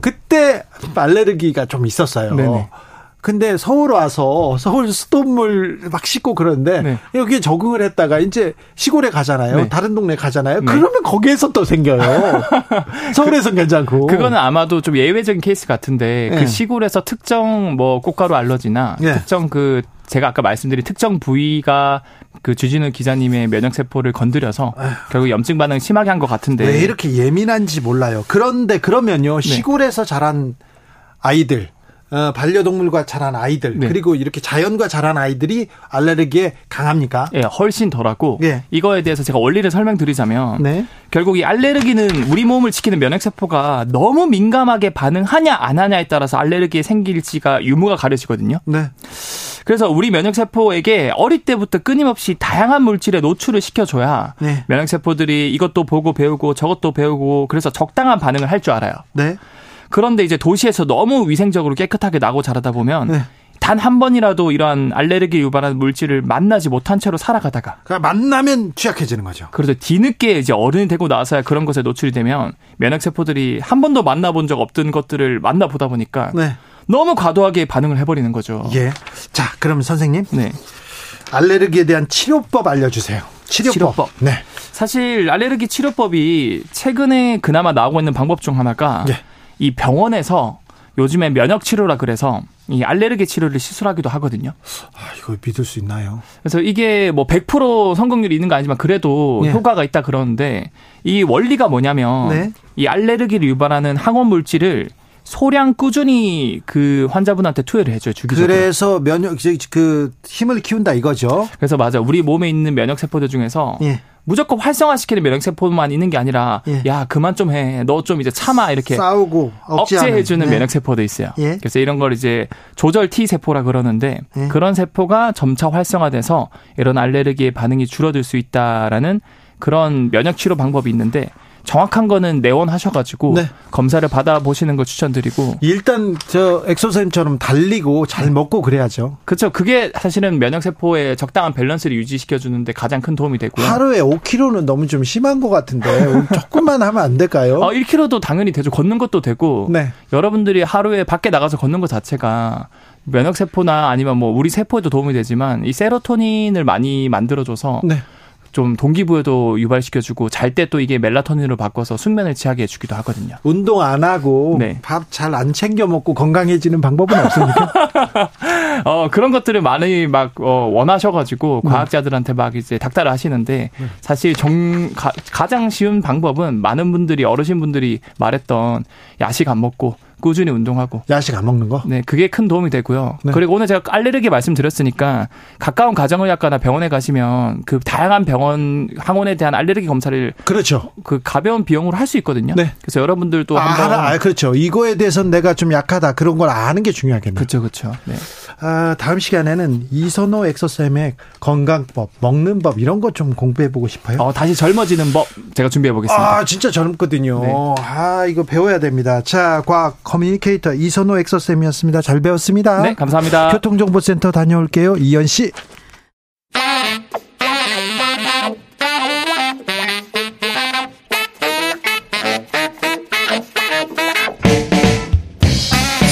네. 그때 알레르기가 좀 있었어요. 네네. 근데 서울 와서 서울 수돗물 막 씻고 그러는데 네. 여기에 적응을 했다가 이제 시골에 가잖아요. 네. 다른 동네 가잖아요. 네. 그러면 거기에서 또 생겨요. 서울에선 괜찮고. 그거는 아마도 좀 예외적인 케이스 같은데 그 네. 시골에서 특정 뭐 꽃가루 알러지나 네. 특정 그 제가 아까 말씀드린 특정 부위가 그 주진우 기자님의 면역 세포를 건드려서 에휴. 결국 염증 반응 심하게 한 것 같은데 왜 이렇게 예민한지 몰라요. 그런데 그러면요 네. 시골에서 자란 아이들 어, 반려동물과 자란 아이들 네. 그리고 이렇게 자연과 자란 아이들이 알레르기에 강합니까? 예, 네, 훨씬 덜하고 네. 이거에 대해서 제가 원리를 설명드리자면 네. 결국 이 알레르기는 우리 몸을 지키는 면역 세포가 너무 민감하게 반응하냐 안 하냐에 따라서 알레르기에 생길지가 유무가 가려지거든요. 네. 그래서 우리 면역 세포에게 어릴 때부터 끊임없이 다양한 물질에 노출을 시켜줘야 네. 면역 세포들이 이것도 보고 배우고 저것도 배우고 그래서 적당한 반응을 할 줄 알아요. 네. 그런데 이제 도시에서 너무 위생적으로 깨끗하게 나고 자라다 보면 네. 단한 번이라도 이러한 알레르기 유발하는 물질을 만나지 못한 채로 살아가다가 그러니까 만나면 취약해지는 거죠. 그래서 뒤늦게 이제 어른이 되고 나서야 그런 것에 노출이 되면 면역 세포들이 한 번도 만나본 적 없던 것들을 만나보다 보니까 네. 너무 과도하게 반응을 해버리는 거죠. 예. 자, 그럼 선생님. 네. 알레르기에 대한 치료법 알려주세요. 치료법. 치료법. 네. 사실 알레르기 치료법이 최근에 그나마 나오고 있는 방법 중 하나가 네. 이 병원에서 요즘에 면역 치료라 그래서 이 알레르기 치료를 시술하기도 하거든요. 아, 이거 믿을 수 있나요? 그래서 이게 뭐 100% 성공률이 있는 거 아니지만 그래도 네. 효과가 있다 그러는데 이 원리가 뭐냐면 네. 이 알레르기를 유발하는 항원 물질을 소량 꾸준히 그 환자분한테 투여를 해줘요 주기적으로. 그래서 면역 그 힘을 키운다 이거죠. 그래서 맞아 우리 몸에 있는 면역 세포들 중에서 예. 무조건 활성화시키는 면역 세포만 있는 게 아니라 예. 야 그만 좀 해 너 좀 이제 참아 이렇게 싸우고 억제해주는 네. 면역 세포도 있어요. 예. 그래서 이런 걸 이제 조절 T 세포라 그러는데 예. 그런 세포가 점차 활성화돼서 이런 알레르기의 반응이 줄어들 수 있다라는 그런 면역 치료 방법이 있는데 정확한 거는 내원하셔가지고 네. 검사를 받아보시는 걸 추천드리고 일단 저 엑소쌤처럼 달리고 잘 네. 먹고 그래야죠. 그렇죠. 그게 사실은 면역 세포의 적당한 밸런스를 유지시켜 주는데 가장 큰 도움이 되고요. 하루에 5kg는 너무 좀 심한 것 같은데 조금만 하면 안 될까요? 어, 1kg도 당연히 되죠. 걷는 것도 되고 네. 여러분들이 하루에 밖에 나가서 걷는 것 자체가 면역 세포나 아니면 뭐 우리 세포에도 도움이 되지만 이 세로토닌을 많이 만들어줘서. 네. 좀 동기부여도 유발시켜주고 잘 때 또 이게 멜라토닌으로 바꿔서 숙면을 취하게 해주기도 하거든요. 운동 안 하고 네. 밥잘 안 챙겨 먹고 건강해지는 방법은 없습니까? 어 그런 것들을 많이 막 어, 원하셔가지고 네. 과학자들한테 막 이제 닥달을 하시는데 네. 사실 정 가, 가장 쉬운 방법은 많은 분들이 어르신 분들이 말했던 야식 안 먹고 꾸준히 운동하고 야식 안 먹는 거. 네, 그게 큰 도움이 되고요. 네. 그리고 오늘 제가 알레르기 말씀드렸으니까 가까운 가정의학과나 병원에 가시면 그 다양한 병원 항원에 대한 알레르기 검사를 그렇죠. 그 가벼운 비용으로 할 수 있거든요. 네. 그래서 여러분들도 아, 한번 아, 그렇죠. 이거에 대해서는 내가 좀 약하다 그런 걸 아는 게 중요하겠네요. 그렇죠, 그렇죠. 네. 아, 다음 시간에는 이선호 엑소쌤의 건강법, 먹는 법 이런 것 좀 공부해 보고 싶어요. 어, 다시 젊어지는 법 제가 준비해 보겠습니다. 아, 진짜 젊거든요. 네. 아, 이거 배워야 됩니다. 자, 과학 커뮤니케이터 이선호 엑소쌤이었습니다. 잘 배웠습니다. 네, 감사합니다. 교통정보센터 다녀올게요. 이현 씨.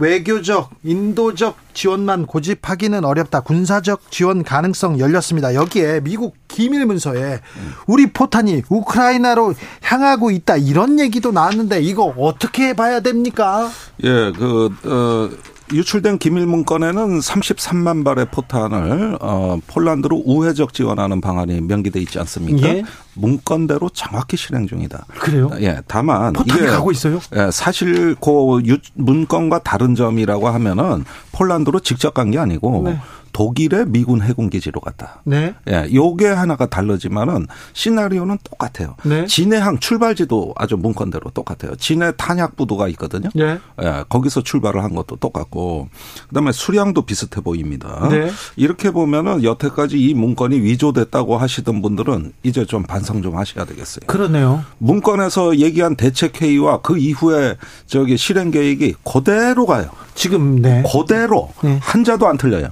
외교적, 인도적 지원만 고집하기는 어렵다. 군사적 지원 가능성 열렸습니다. 여기에 미국 기밀 문서에 우리 포탄이 우크라이나로 향하고 있다 이런 얘기도 나왔는데 이거 어떻게 봐야 됩니까? 예, 그 어, 유출된 기밀 문건에는 33만 발의 포탄을 어, 폴란드로 우회적 지원하는 방안이 명기돼 있지 않습니까? 예? 문건대로 정확히 실행 중이다. 그래요? 예, 다만 포탄이 가고 있어요? 예, 사실 그 문건과 다른 점이라고 하면은 폴란드로 직접 간 게 아니고 네. 독일의 미군 해군 기지로 갔다. 네. 예, 요게 하나가 다르지만은 시나리오는 똑같아요. 네. 진해항 출발지도 아주 문건대로 똑같아요. 진해 탄약 부도가 있거든요. 네. 예, 거기서 출발을 한 것도 똑같고 그다음에 수량도 비슷해 보입니다. 네. 이렇게 보면은 여태까지 이 문건이 위조됐다고 하시던 분들은 이제 좀 반성 좀 하셔야 되겠어요. 그러네요. 문건에서 얘기한 대책 회의와 그 이후에 저기 실행 계획이 그대로 가요. 지금 네. 그대로 네. 한자도 안 틀려요.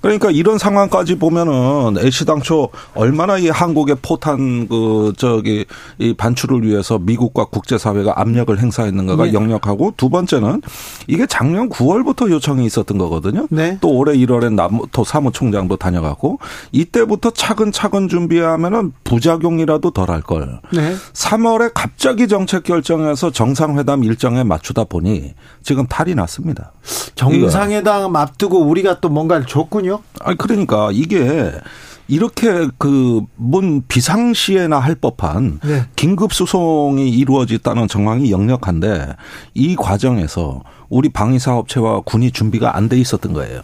그러니까 이런 상황까지 보면은 애시 당초 얼마나 이 한국의 포탄 그 저기 이 반출을 위해서 미국과 국제 사회가 압력을 행사했는가가 네. 역력하고 두 번째는 이게 작년 9월부터 요청이 있었던 거거든요. 네. 또 올해 1월에 남토 사무총장도 다녀가고 이때부터 차근차근 준비하면은 부작용이라도 덜할 걸. 네. 3월에 갑자기 정책 결정해서 정상회담 일정에 맞추다 보니 지금 탈이 났습니다. 정상회담 앞두고 우리가 또 뭔가를 줬군요. 아 그러니까 이게 이렇게 그 뭔 비상시에나 할 법한 네. 긴급 수송이 이루어졌다는 정황이 역력한데 이 과정에서 우리 방위사업체와 군이 준비가 안 돼 있었던 거예요.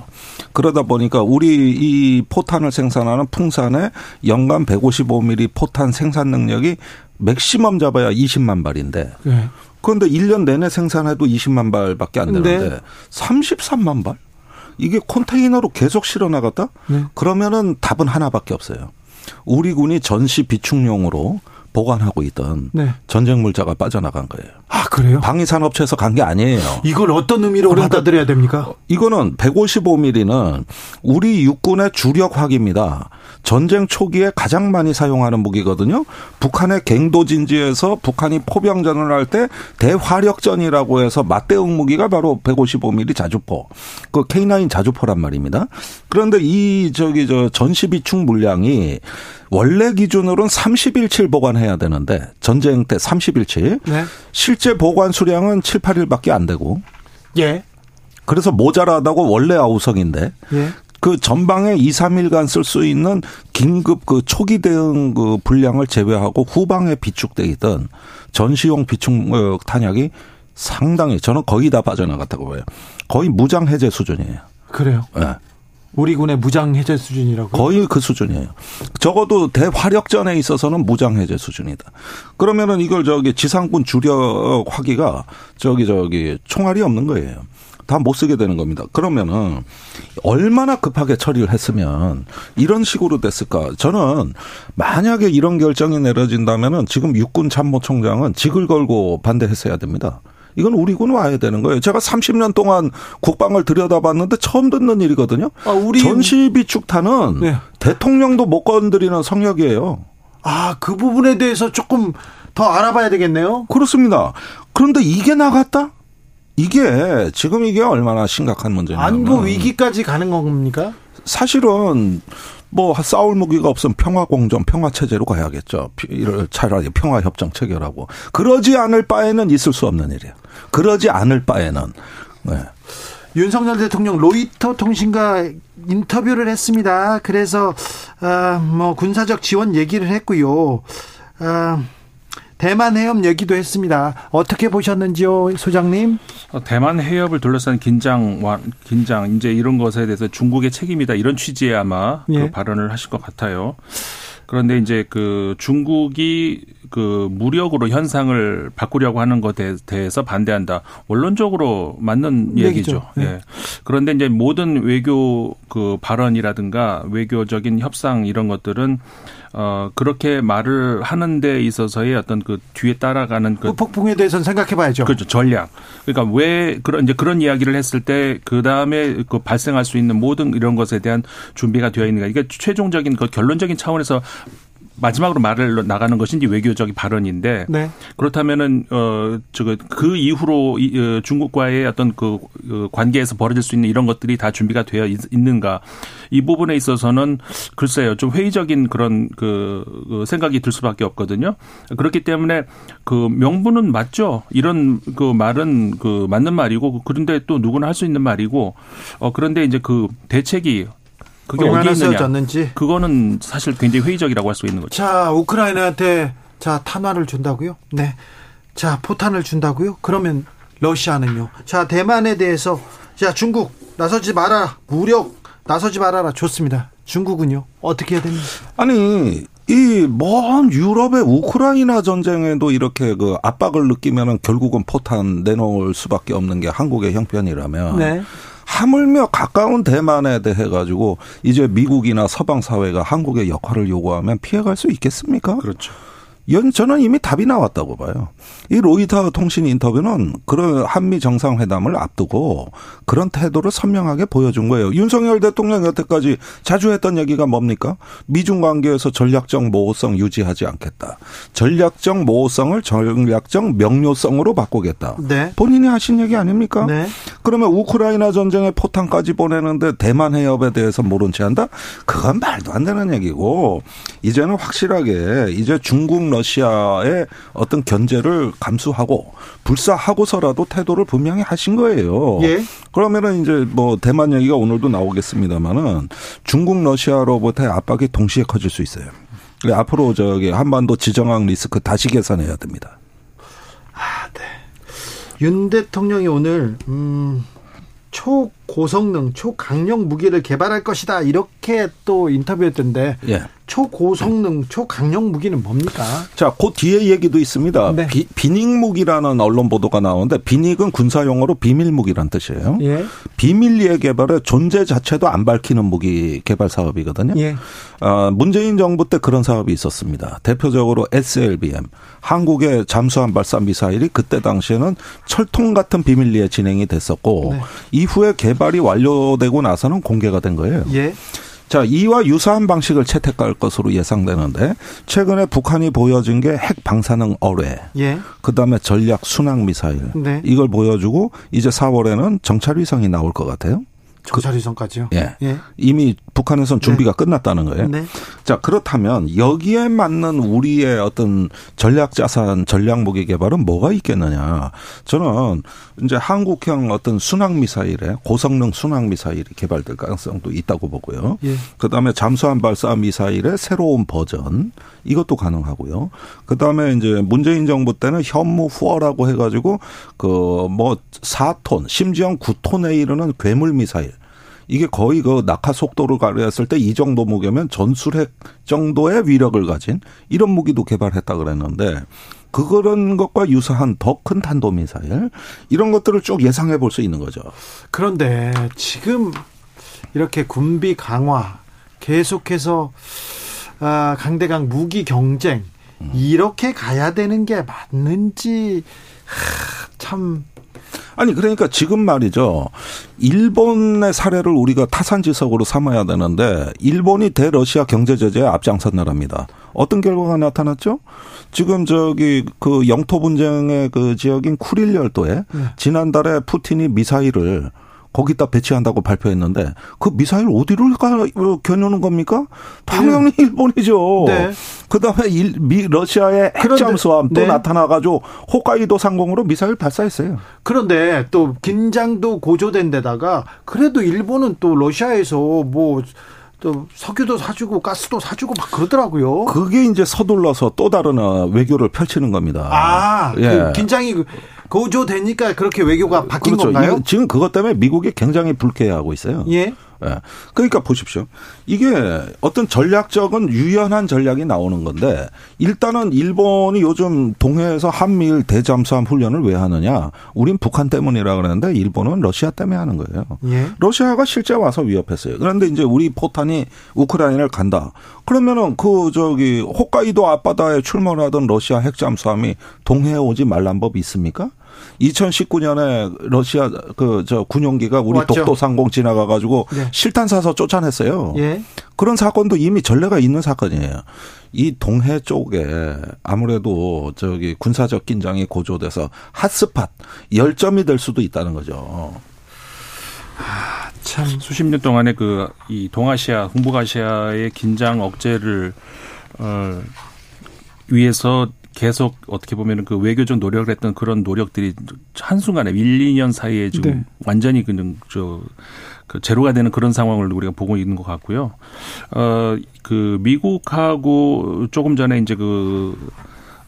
그러다 보니까 우리 이 포탄을 생산하는 풍산의 연간 155mm 포탄 생산 능력이 맥시멈 잡아야 20만 발인데 네. 그런데 1년 내내 생산해도 20만 발밖에 안 되는데 네. 33만 발? 이게 컨테이너로 계속 실어 나갔다? 네. 그러면은 답은 하나밖에 없어요. 우리 군이 전시 비축용으로 보관하고 있던 네. 전쟁 물자가 빠져나간 거예요. 아 그래요? 방위 산업체에서 간 게 아니에요. 이걸 어떤 의미로 그러니까 받아들여야 됩니까? 이거는 155mm는 우리 육군의 주력 화기입니다. 전쟁 초기에 가장 많이 사용하는 무기거든요. 북한의 갱도 진지에서 북한이 포병전을 할 때 대화력전이라고 해서 맞대응 무기가 바로 155mm 자주포. 그 K9 자주포란 말입니다. 그런데 이 저기 저 전시 비축 물량이 원래 기준으로는 30일치 보관해야 되는데 전쟁 때 30일치. 네. 실제 보관 수량은 7, 8일밖에 안 되고. 예. 그래서 모자라다고 원래 아우성인데 예. 그 전방에 2, 3일간 쓸 수 있는 긴급 그 초기 대응 그 분량을 제외하고 후방에 비축돼 있던 전시용 비축 어, 탄약이 상당히 저는 거의 다 빠져나갔다고 봐요. 거의 무장 해제 수준이에요. 그래요? 네. 우리 군의 무장 해제 수준이라고? 거의 그 수준이에요. 적어도 대화력전에 있어서는 무장 해제 수준이다. 그러면은 이걸 저기 지상군 주력 화기가 저기 저기 총알이 없는 거예요. 다 못 쓰게 되는 겁니다. 그러면은 얼마나 급하게 처리를 했으면 이런 식으로 됐을까? 저는 만약에 이런 결정이 내려진다면은 지금 육군 참모총장은 직을 걸고 반대했어야 됩니다. 이건 우리 군 와야 되는 거예요. 제가 30년 동안 국방을 들여다봤는데 처음 듣는 일이거든요. 아, 우리 전시 비축탄은 네. 대통령도 못 건드리는 성역이에요. 아, 그 부분에 대해서 조금 더 알아봐야 되겠네요. 그렇습니다. 그런데 이게 나갔다? 이게 지금 이게 얼마나 심각한 문제냐면 안보 위기까지 가는 겁니까? 사실은 뭐 싸울 무기가 없으면 평화 공정, 평화 체제로 가야겠죠. 이를 차라리 평화 협정 체결하고 그러지 않을 바에는 있을 수 없는 일이에요. 그러지 않을 바에는 네. 윤석열 대통령 로이터 통신과 인터뷰를 했습니다. 그래서 어, 뭐 군사적 지원 얘기를 했고요. 어, 대만 해협 얘기도 했습니다. 어떻게 보셨는지요, 소장님? 어, 대만 해협을 둘러싼 긴장, 긴장 이제 이런 것에 대해서 중국의 책임이다 이런 취지의 아마 그 예. 그 발언을 하실 것 같아요. 그런데 이제 그 중국이 그 무력으로 현상을 바꾸려고 하는 것에 대해서 반대한다. 원론적으로 맞는 얘기죠. 얘기죠. 네. 예. 그런데 이제 모든 외교 그 발언이라든가 외교적인 협상 이런 것들은 어 그렇게 말을 하는 데 있어서의 어떤 그 뒤에 따라가는 그, 그 폭풍에 대해서는 생각해 봐야죠. 그렇죠. 전략. 그러니까 왜 그런 이제 그런 이야기를 했을 때 그다음에 그 발생할 수 있는 모든 이런 것에 대한 준비가 되어 있는가. 이게 최종적인 그 결론적인 차원에서 마지막으로 말을 나가는 것인지 외교적인 발언인데 네. 그렇다면은 어 저거 그 이후로 이, 어, 중국과의 어떤 그, 그 관계에서 벌어질 수 있는 이런 것들이 다 준비가 되어 있, 는가이 부분에 있어서는 글쎄요 좀 회의적인 그런 그, 그 생각이 들 수밖에 없거든요. 그렇기 때문에 그 명분은 맞죠. 이런 그 말은 그 맞는 말이고 그런데 또 누구나 할 수 있는 말이고 어 그런데 이제 그 대책이 그게 어디에 있느냐. 쓰여졌는지. 그거는 사실 굉장히 회의적이라고 할 수 있는 거죠. 자, 우크라이나한테 자, 탄화를 준다고요? 네. 자, 포탄을 준다고요? 그러면 러시아는요. 자, 대만에 대해서 자, 중국 나서지 마라. 무력 나서지 말아라. 좋습니다. 중국은요. 어떻게 해야 됩니까? 아니, 이 먼 유럽의 우크라이나 전쟁에도 이렇게 그 압박을 느끼면은 결국은 포탄 내놓을 수밖에 없는 게 한국의 형편이라면 네. 하물며 가까운 대만에 대해 가지고 이제 미국이나 서방 사회가 한국의 역할을 요구하면 피해갈 수 있겠습니까? 그렇죠. 연 저는 이미 답이 나왔다고 봐요. 이 로이터 통신 인터뷰는 그런 한미 정상회담을 앞두고 그런 태도를 선명하게 보여준 거예요. 윤석열 대통령 여태까지 자주 했던 얘기가 뭡니까? 미중 관계에서 전략적 모호성 유지하지 않겠다. 전략적 모호성을 전략적 명료성으로 바꾸겠다. 네. 본인이 하신 얘기 아닙니까? 네. 그러면 우크라이나 전쟁에 포탄까지 보내는데 대만 해협에 대해서 모른 채 한다? 그건 말도 안 되는 얘기고 이제는 확실하게 이제 중국 러시아의 어떤 견제를 감수하고 불사하고서라도 태도를 분명히 하신 거예요. 예. 그러면은 이제 뭐 대만 얘기가 오늘도 나오겠습니다만은 중국 러시아로부터의 압박이 동시에 커질 수 있어요. 앞으로 저기 한반도 지정학 리스크 다시 계산해야 됩니다. 아, 네. 윤 대통령이 오늘 음 초 고성능, 초강력 무기를 개발할 것이다. 이렇게 또 인터뷰했던데 예. 초고성능, 초강력 무기는 뭡니까? 자, 그 뒤에 얘기도 있습니다. 네. 비, 비닉 무기라는 언론 보도가 나오는데 비닉은 군사 용어로 비밀 무기란 뜻이에요. 예. 비밀리에 개발에 존재 자체도 안 밝히는 무기 개발 사업이거든요. 예. 어, 문재인 정부 때 그런 사업이 있었습니다. 대표적으로 SLBM, 한국의 잠수함 발사 미사일이 그때 당시에는 철통 같은 비밀리에 진행이 됐었고 네. 이후에 개 발이 완료되고 나서는 공개가 된 거예요. 예. 자, 이와 유사한 방식을 채택할 것으로 예상되는데 최근에 북한이 보여준 게 핵 방사능 어뢰, 예. 그다음에 전략 순항 미사일 네. 이걸 보여주고 이제 4월에는 정찰 위성이 나올 것 같아요. 정찰위성까지요? 예. 예. 이미 북한에선 준비가 네. 끝났다는 거예요. 네. 자, 그렇다면 여기에 맞는 우리의 어떤 전략 자산, 전략 무기 개발은 뭐가 있겠느냐. 저는 이제 한국형 어떤 순항 미사일에 고성능 순항 미사일이 개발될 가능성도 있다고 보고요. 예. 그다음에 잠수함 발사 미사일의 새로운 버전 이것도 가능하고요. 그 다음에 이제 문재인 정부 때는 현무 후어라고 해 가지고 그 뭐 4톤, 심지어 9톤에 이르는 괴물 미사일 이게 거의 그 낙하 속도를 가려했을 때 이 정도 무게면 전술핵 정도의 위력을 가진 이런 무기도 개발했다 그랬는데 그런 것과 유사한 더 큰 탄도미사일 이런 것들을 쭉 예상해 볼 수 있는 거죠. 그런데 지금 이렇게 군비 강화 계속해서 아, 강대강 무기 경쟁 이렇게 가야 되는 게 맞는지 참 아니 그러니까 지금 말이죠. 일본의 사례를 우리가 타산지석으로 삼아야 되는데 일본이 대러시아 경제 제재에 앞장선 나라입니다. 어떤 결과가 나타났죠? 지금 저기 그 영토 분쟁의 그 지역인 쿠릴 열도에 네. 지난달에 푸틴이 미사일을 거기다 배치한다고 발표했는데 그 미사일 어디를 가 어, 겨누는 겁니까? 당연히 네. 일본이죠. 네. 그다음에 일, 미 러시아의 핵잠수함 또 네. 나타나가지고 홋카이도 상공으로 미사일 발사했어요. 그런데 또 긴장도 고조된 데다가 그래도 일본은 또 러시아에서 뭐. 또 석유도 사주고 가스도 사주고 막 그러더라고요. 그게 이제 서둘러서 또 다른 어, 외교를 펼치는 겁니다. 아, 예. 그 긴장이 고조되니까 그렇게 외교가 바뀐 그렇죠. 건가요? 지금 그것 때문에 미국이 굉장히 불쾌해하고 있어요. 예. 예. 그러니까 보십시오. 이게 어떤 전략적인 유연한 전략이 나오는 건데 일단은 일본이 요즘 동해에서 한미일 대잠수함 훈련을 왜 하느냐? 우린 북한 때문이라 그러는데 일본은 러시아 때문에 하는 거예요. 예. 러시아가 실제 와서 위협했어요. 그런데 이제 우리 포탄이 우크라이나를 간다. 그러면은 그 저기 홋카이도 앞바다에 출몰하던 러시아 핵잠수함이 동해에 오지 말란 법이 있습니까? 2019년에 러시아 그 저 군용기가 우리 맞죠. 독도 상공 지나가 가지고 네. 실탄 사서 쫓아냈어요. 예. 그런 사건도 이미 전례가 있는 사건이에요. 이 동해 쪽에 아무래도 저기 군사적 긴장이 고조돼서 핫스팟 열점이 될 수도 있다는 거죠. 아, 참 수십 년 동안의 그 이 동아시아 동북아시아의 긴장 억제를 어 위해서 계속 어떻게 보면은 그 외교적 노력을 했던 그런 노력들이 한순간에 1, 2년 사이에 지금 네. 완전히 그냥 저, 그 제로가 되는 그런 상황을 우리가 보고 있는 것 같고요. 어, 그 미국하고 조금 전에 이제 그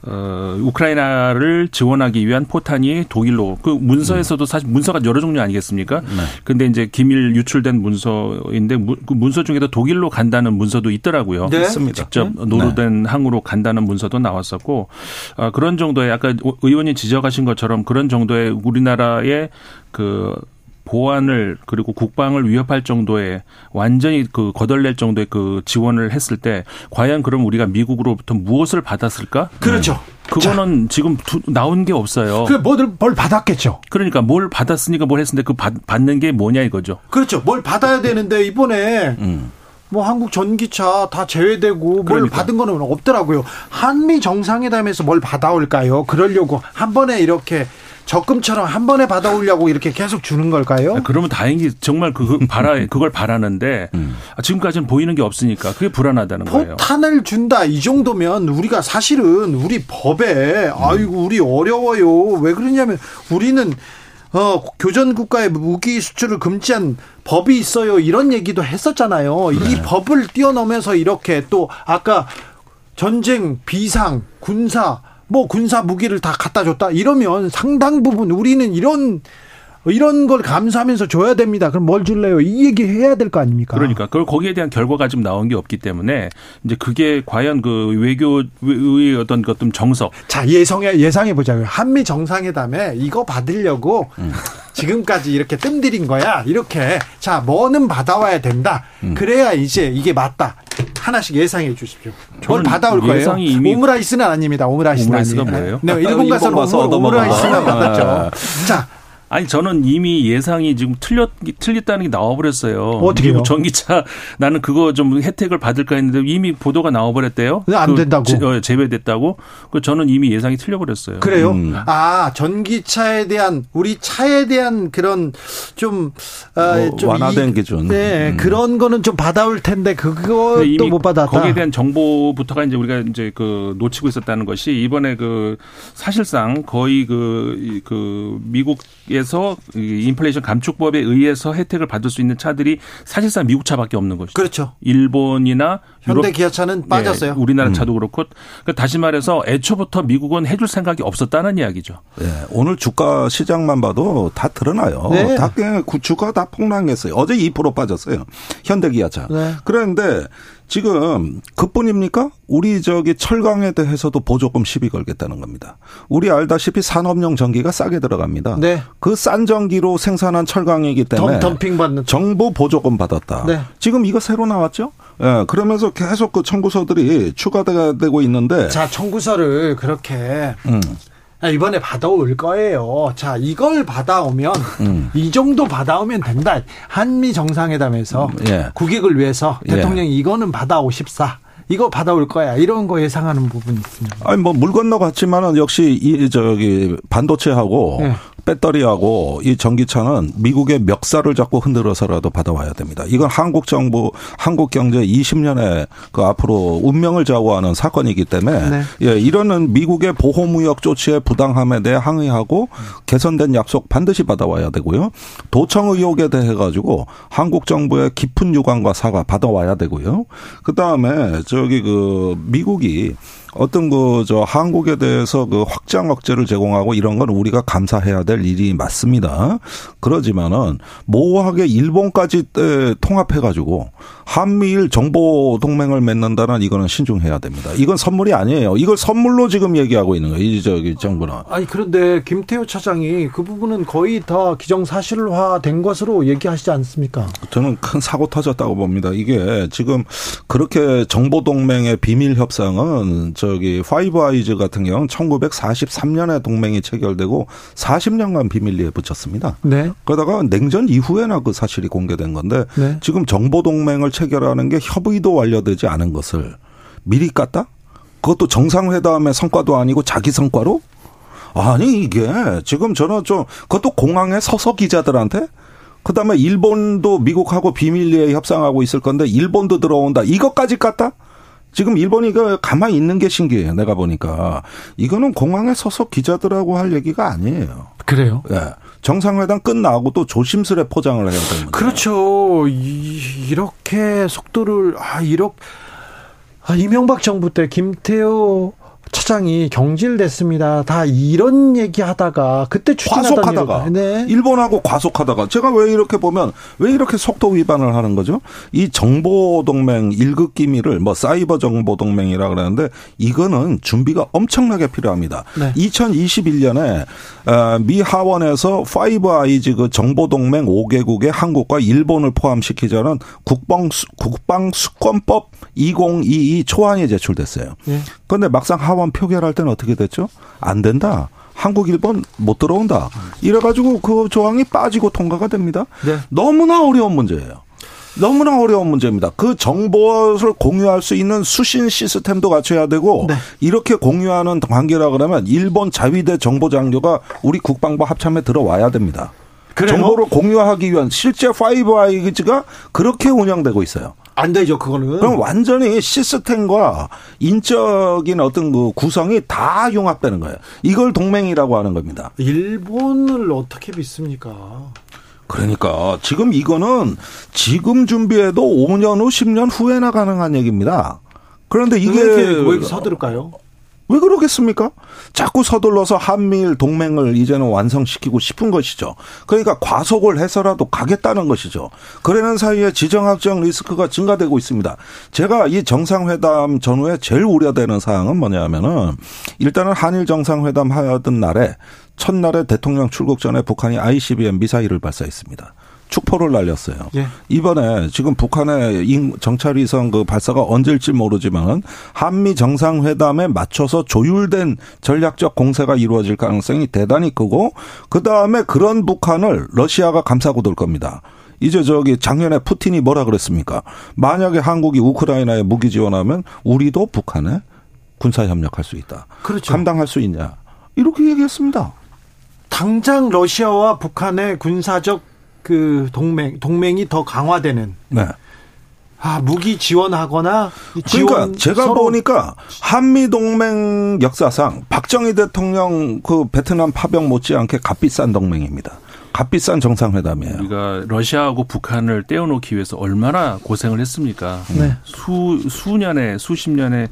어, 우크라이나를 지원하기 위한 포탄이 독일로 그 문서에서도 음. 사실 문서가 여러 종류 아니겠습니까? 네. 근데 이제 기밀 유출된 문서인데 그 문서 중에도 독일로 간다는 문서도 있더라고요. 네. 직접 네. 노루된 네. 항으로 간다는 문서도 나왔었고 어, 그런 정도의 아까 의원이 지적하신 것처럼 그런 정도의 우리나라의 그 보안을 그리고 국방을 위협할 정도의 완전히 그 거덜낼 정도의 그 지원을 했을 때 과연 그럼 우리가 미국으로부터 무엇을 받았을까? 그렇죠. 네. 그거는 자. 지금 두, 나온 게 없어요. 그 뭐들 뭘 받았겠죠. 그러니까 뭘 받았으니까 뭘 했는데 그 받, 받는 게 뭐냐 이거죠. 그렇죠. 뭘 받아야 되는데 이번에 음. 뭐 한국 전기차 다 제외되고 그러니까. 뭘 받은 거는 없더라고요. 한미 정상회담에서 뭘 받아올까요? 그러려고 한 번에 이렇게 적금처럼 한 번에 받아오려고 이렇게 계속 주는 걸까요? 아, 그러면 다행히 정말 그 바라 그걸 바라는데 음. 지금까지는 보이는 게 없으니까 그게 불안하다는 거예요. 포탄을 준다 이 정도면 우리가 사실은 우리 법에 아이고 우리 어려워요. 왜 그러냐면 우리는 어, 교전 국가의 무기 수출을 금지한 법이 있어요. 이런 얘기도 했었잖아요. 네. 이 법을 뛰어넘어서 이렇게 또 아까 전쟁, 비상, 군사 뭐 군사 무기를 다 갖다 줬다 이러면 상당 부분 우리는 이런 이런 걸 감수하면서 줘야 됩니다. 그럼 뭘 줄래요? 이 얘기 해야 될 거 아닙니까? 그러니까 그걸 거기에 대한 결과가 좀 나온 게 없기 때문에 이제 그게 과연 그 외교의 어떤 것 좀 정석. 자 예상해 예상해 보자고요. 한미 정상회담에 이거 받으려고 음. 지금까지 이렇게 뜸들인 거야. 이렇게 자 뭐는 받아와야 된다. 음. 그래야 이제 이게 맞다. 하나씩 예상해 주십시오. 뭘 받아올 거예요? 오므라이스는 아닙니다. 오므라이스는 오므라이스가 아니에요. 뭐예요? 네, 일본 가서 오므라이스는 받았죠. 자, 아니 저는 이미 예상이 지금 틀렸 틀렸다는 게 나와버렸어요. 어떻게요? 전기차 나는 그거 좀 혜택을 받을까 했는데 이미 보도가 나와버렸대요. 안그 된다고 제, 어, 제외됐다고. 그 저는 이미 예상이 틀려버렸어요. 그래요? 음. 아 전기차에 대한 우리 차에 대한 그런 좀, 어, 좀 완화된 이, 기준. 네 음. 그런 거는 좀 받아올 텐데 그것도 못 받았다. 거기에 대한 정보부터가 이제 우리가 이제 그 놓치고 있었다는 것이 이번에 그 사실상 거의 그, 그 미국 에서 인플레이션 감축법에 의해서 혜택을 받을 수 있는 차들이 사실상 미국 차밖에 없는 것이죠. 그렇죠. 일본이나 현대 기아차는 예, 빠졌어요. 예, 우리나라 음. 차도 그렇고 그러니까 다시 말해서 애초부터 미국은 해줄 생각이 없었다는 이야기죠. 네, 오늘 주가 시장만 봐도 다 드러나요. 네. 다 주가 다 폭락했어요. 어제 2% 빠졌어요. 현대 기아차. 네. 그런데 지금 그뿐입니까? 우리 저기 철강에 대해서도 보조금 시비 걸겠다는 겁니다. 우리 알다시피 산업용 전기가 싸게 들어갑니다. 네. 그 싼 전기로 생산한 철강이기 때문에 덤핑 받는 정부 보조금 받았다. 네. 지금 이거 새로 나왔죠? 예, 네, 그러면서 계속 그 청구서들이 추가되고 있는데 자, 청구서를 그렇게 음. 아, 이번에 받아올 거예요. 자, 이걸 받아오면 음. 이 정도 받아오면 된다. 한미 정상회담에서 음, 예. 국익을 위해서 예. 대통령이 예. 이거는 받아오십사. 이거 받아올 거야 이런 거 예상하는 부분이 있습니다. 아니 뭐 물 건너 갔지만은 역시 이 저기 반도체하고 네. 배터리하고 이 전기차는 미국의 멱살을 잡고 흔들어서라도 받아와야 됩니다. 이건 한국 정부, 한국 경제 20년의 그 앞으로 운명을 좌우하는 사건이기 때문에 네. 예, 이러는 미국의 보호무역 조치의 부당함에 대해 항의하고 개선된 약속 반드시 받아와야 되고요. 도청 의혹에 대해 가지고 한국 정부의 깊은 유감과 사과 받아와야 되고요. 그 다음에 저기 그 미국이 어떤 그 저 한국에 대해서 그 확장 억제를 제공하고 이런 건 우리가 감사해야 될 일이 맞습니다. 그러지만은 모호하게 일본까지 통합해 가지고 한미일 정보 동맹을 맺는다는 이거는 신중해야 됩니다. 이건 선물이 아니에요. 이걸 선물로 지금 얘기하고 있는 거예요. 이 저기 정부는. 아니 그런데 김태효 차장이 그 부분은 거의 다 기정사실화된 것으로 얘기하시지 않습니까? 저는 큰 사고 터졌다고 봅니다. 이게 지금 그렇게 정보 동맹의 비밀 협상은 저기 파이브 아이즈 같은 경우는 1943년에 동맹이 체결되고 40년간 비밀리에 붙였습니다. 네. 그러다가 냉전 이후에나 그 사실이 공개된 건데 네. 지금 정보 동맹을 체결하는 게 협의도 완료되지 않은 것을 미리 깠다? 그것도 정상회담의 성과도 아니고 자기 성과로? 아니 이게 지금 저는 좀 그것도 공항에 서서 기자들한테 그다음에 일본도 미국하고 비밀리에 협상하고 있을 건데 일본도 들어온다. 이것까지 깠다? 지금 일본이 그 가만히 있는 게 신기해요. 내가 보니까 이거는 공항에 서서 기자들하고 할 얘기가 아니에요. 그래요? 예. 정상회담 끝나고 또 조심스레 포장을 해야 됩니다. 그렇죠. 이, 렇게 속도를 아 이렇게 아, 이명박 정부 때 김태호 차장이 경질됐습니다. 다 이런 얘기하다가 그때 과속하다가 네. 일본하고 과속하다가 제가 왜 이렇게 보면 왜 이렇게 속도 위반을 하는 거죠? 이 정보 동맹 일극 기밀을 뭐 사이버 정보 동맹이라 그러는데 이거는 준비가 엄청나게 필요합니다. 네. 2021년에 어, 미 하원에서 파이브 아이즈 그 정보 동맹 5개국의 한국과 일본을 포함시키자는 국방 국방 수권법 2022 초안이 제출됐어요. 그런데 네. 막상 하원 하원 표결할 때는 어떻게 됐죠? 안 된다. 한국, 일본 못 들어온다. 이래가지고 그 조항이 빠지고 통과가 됩니다. 네. 너무나 어려운 문제예요. 너무나 어려운 문제입니다. 그 정보를 공유할 수 있는 수신 시스템도 갖춰야 되고 네. 이렇게 공유하는 관계라 그러면 일본 자위대 정보장교가 우리 국방부 합참에 들어와야 됩니다. 그래요? 정보를 공유하기 위한 실제 파이브 아이즈가 그렇게 운영되고 있어요. 안 되죠, 그거는. 그럼 완전히 시스템과 인적인 어떤 그 구성이 다 융합되는 거예요. 이걸 동맹이라고 하는 겁니다. 일본을 어떻게 믿습니까? 그러니까 지금 이거는 지금 준비해도 5년 후, 10년 후에나 가능한 얘기입니다. 그런데 이게 왜 이렇게, 서두를까요? 왜 그러겠습니까? 자꾸 서둘러서 한미일 동맹을 이제는 완성시키고 싶은 것이죠. 그러니까 과속을 해서라도 가겠다는 것이죠. 그러는 사이에 지정학적 리스크가 증가되고 있습니다. 제가 이 정상회담 전후에 제일 우려되는 사항은 뭐냐면은 일단은 한일 정상회담 하던 날에 첫날에 대통령 출국 전에 북한이 ICBM 미사일을 발사했습니다. 축포를 날렸어요. 예. 이번에 지금 북한의 정찰위성 그 발사가 언제일지 모르지만 한미 정상회담에 맞춰서 조율된 전략적 공세가 이루어질 가능성이 대단히 크고 그 다음에 그런 북한을 러시아가 감싸고 돌 겁니다. 이제 저기 작년에 푸틴이 뭐라 그랬습니까? 만약에 한국이 우크라이나에 무기 지원하면 우리도 북한에 군사 협력할 수 있다. 그렇죠. 감당할 수 있냐? 이렇게 얘기했습니다. 당장 러시아와 북한의 군사적 그 동맹 동맹이 더 강화되는. 네. 아 무기 지원하거나 지원 그러니까 제가 보니까 한미 동맹 역사상 박정희 대통령 그 베트남 파병 못지않게 값비싼 동맹입니다. 값비싼 정상회담이에요. 우리가 러시아하고 북한을 떼어놓기 위해서 얼마나 고생을 했습니까? 네. 수 수년의 수십 년의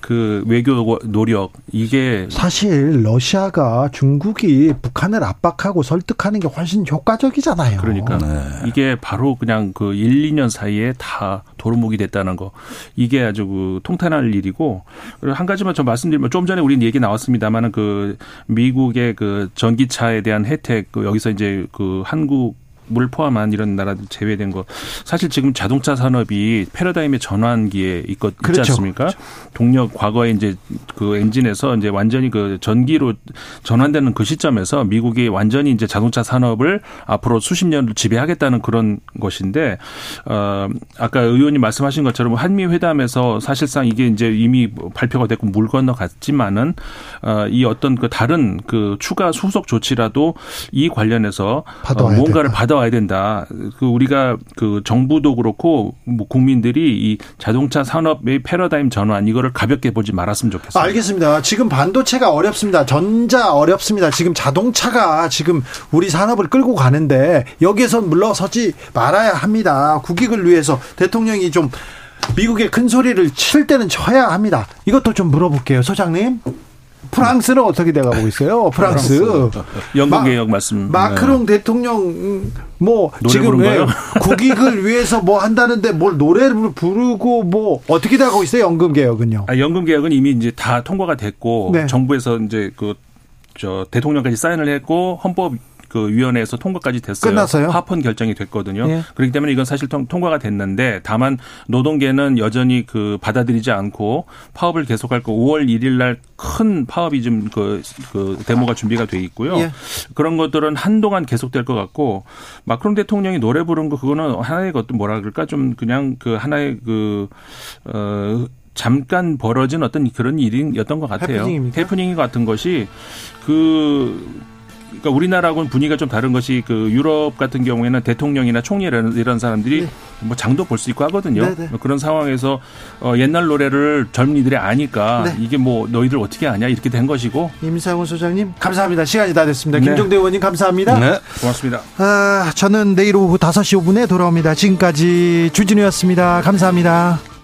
그 외교 노력 이게 사실 러시아가 중국이 북한을 압박하고 설득하는 게 훨씬 효과적이잖아요. 그러니까 네. 이게 바로 그냥 그 1, 2년 사이에 다 도루묵이 됐다는 거. 이게 아주 그 통탄할 일이고 그리고 한 가지만 좀 말씀드리면 좀 전에 우리 얘기 나왔습니다만은 그 미국의 그 전기차에 대한 혜택 그 여기서 이제 그 한국 물 포함한 이런 나라들 제외된 거 사실 지금 자동차 산업이 패러다임의 전환기에 있거, 있지 그렇죠. 않습니까? 그렇죠. 동력 과거에 이제 그 엔진에서 이제 완전히 그 전기로 전환되는 그 시점에서 미국이 완전히 이제 자동차 산업을 앞으로 수십 년을 지배하겠다는 그런 것인데 어 아까 의원님 말씀하신 것처럼 한미 회담에서 사실상 이게 이제 이미 발표가 됐고 물 건너갔지만은 어이 어떤 그 다른 그 추가 수속 조치라도 이 관련해서 어, 뭔가를 된다. 받아와야 된다. 그 우리가 그 정부도 그렇고 뭐 국민들이 이 자동차 산업의 패러다임 전환 이거를 가볍게 보지 말았으면 좋겠습니다. 알겠습니다. 지금 반도체가 어렵습니다. 전자 어렵습니다. 지금 자동차가 지금 우리 산업을 끌고 가는데 여기에서 물러서지 말아야 합니다. 국익을 위해서 대통령이 좀 미국의 큰 소리를 칠 때는 쳐야 합니다. 이것도 좀 물어볼게요, 소장님. 프랑스는 어떻게 돼가고 있어요? 프랑스. 연금 개혁 말씀. 마크롱 네. 대통령 뭐 지금 왜 국익을 위해서 뭐 한다는데 뭘 노래를 부르고 뭐 어떻게 돼가고 있어요? 연금 개혁은요? 아, 연금 개혁은 이미 이제 다 통과가 됐고 네. 정부에서 이제 그 저 대통령까지 사인을 했고 헌법 그 위원회에서 통과까지 됐어요. 끝났어요. 하폰 결정이 됐거든요. 예. 그렇기 때문에 이건 사실 통, 과가 됐는데 다만 노동계는 여전히 그 받아들이지 않고 파업을 계속할 거 5월 1일 날 큰 파업이 좀그 그 데모가 준비가 돼 있고요. 예. 그런 것들은 한동안 계속될 것 같고 마크롱 대통령이 노래 부른 거 그거는 하나의 것도 뭐라 그럴까 좀 그냥 그 하나의 그어 잠깐 벌어진 어떤 그런 일이었던 것 같아요. 해프닝입니까? 해프닝 같은 것이 그 그러니까 우리나라하고는 분위기가 좀 다른 것이 그 유럽 같은 경우에는 대통령이나 총리 이런, 이런 사람들이 네. 뭐 장도 볼 수 있고 하거든요. 네, 네. 뭐 그런 상황에서 어, 옛날 노래를 젊은이들이 아니까 네. 이게 뭐 너희들 어떻게 아냐 이렇게 된 것이고. 임상훈 소장님 감사합니다. 시간이 다 됐습니다. 네. 김종대 의원님 감사합니다. 네. 고맙습니다. 아, 저는 내일 오후 5시 5분에 돌아옵니다. 지금까지 주진우였습니다. 감사합니다.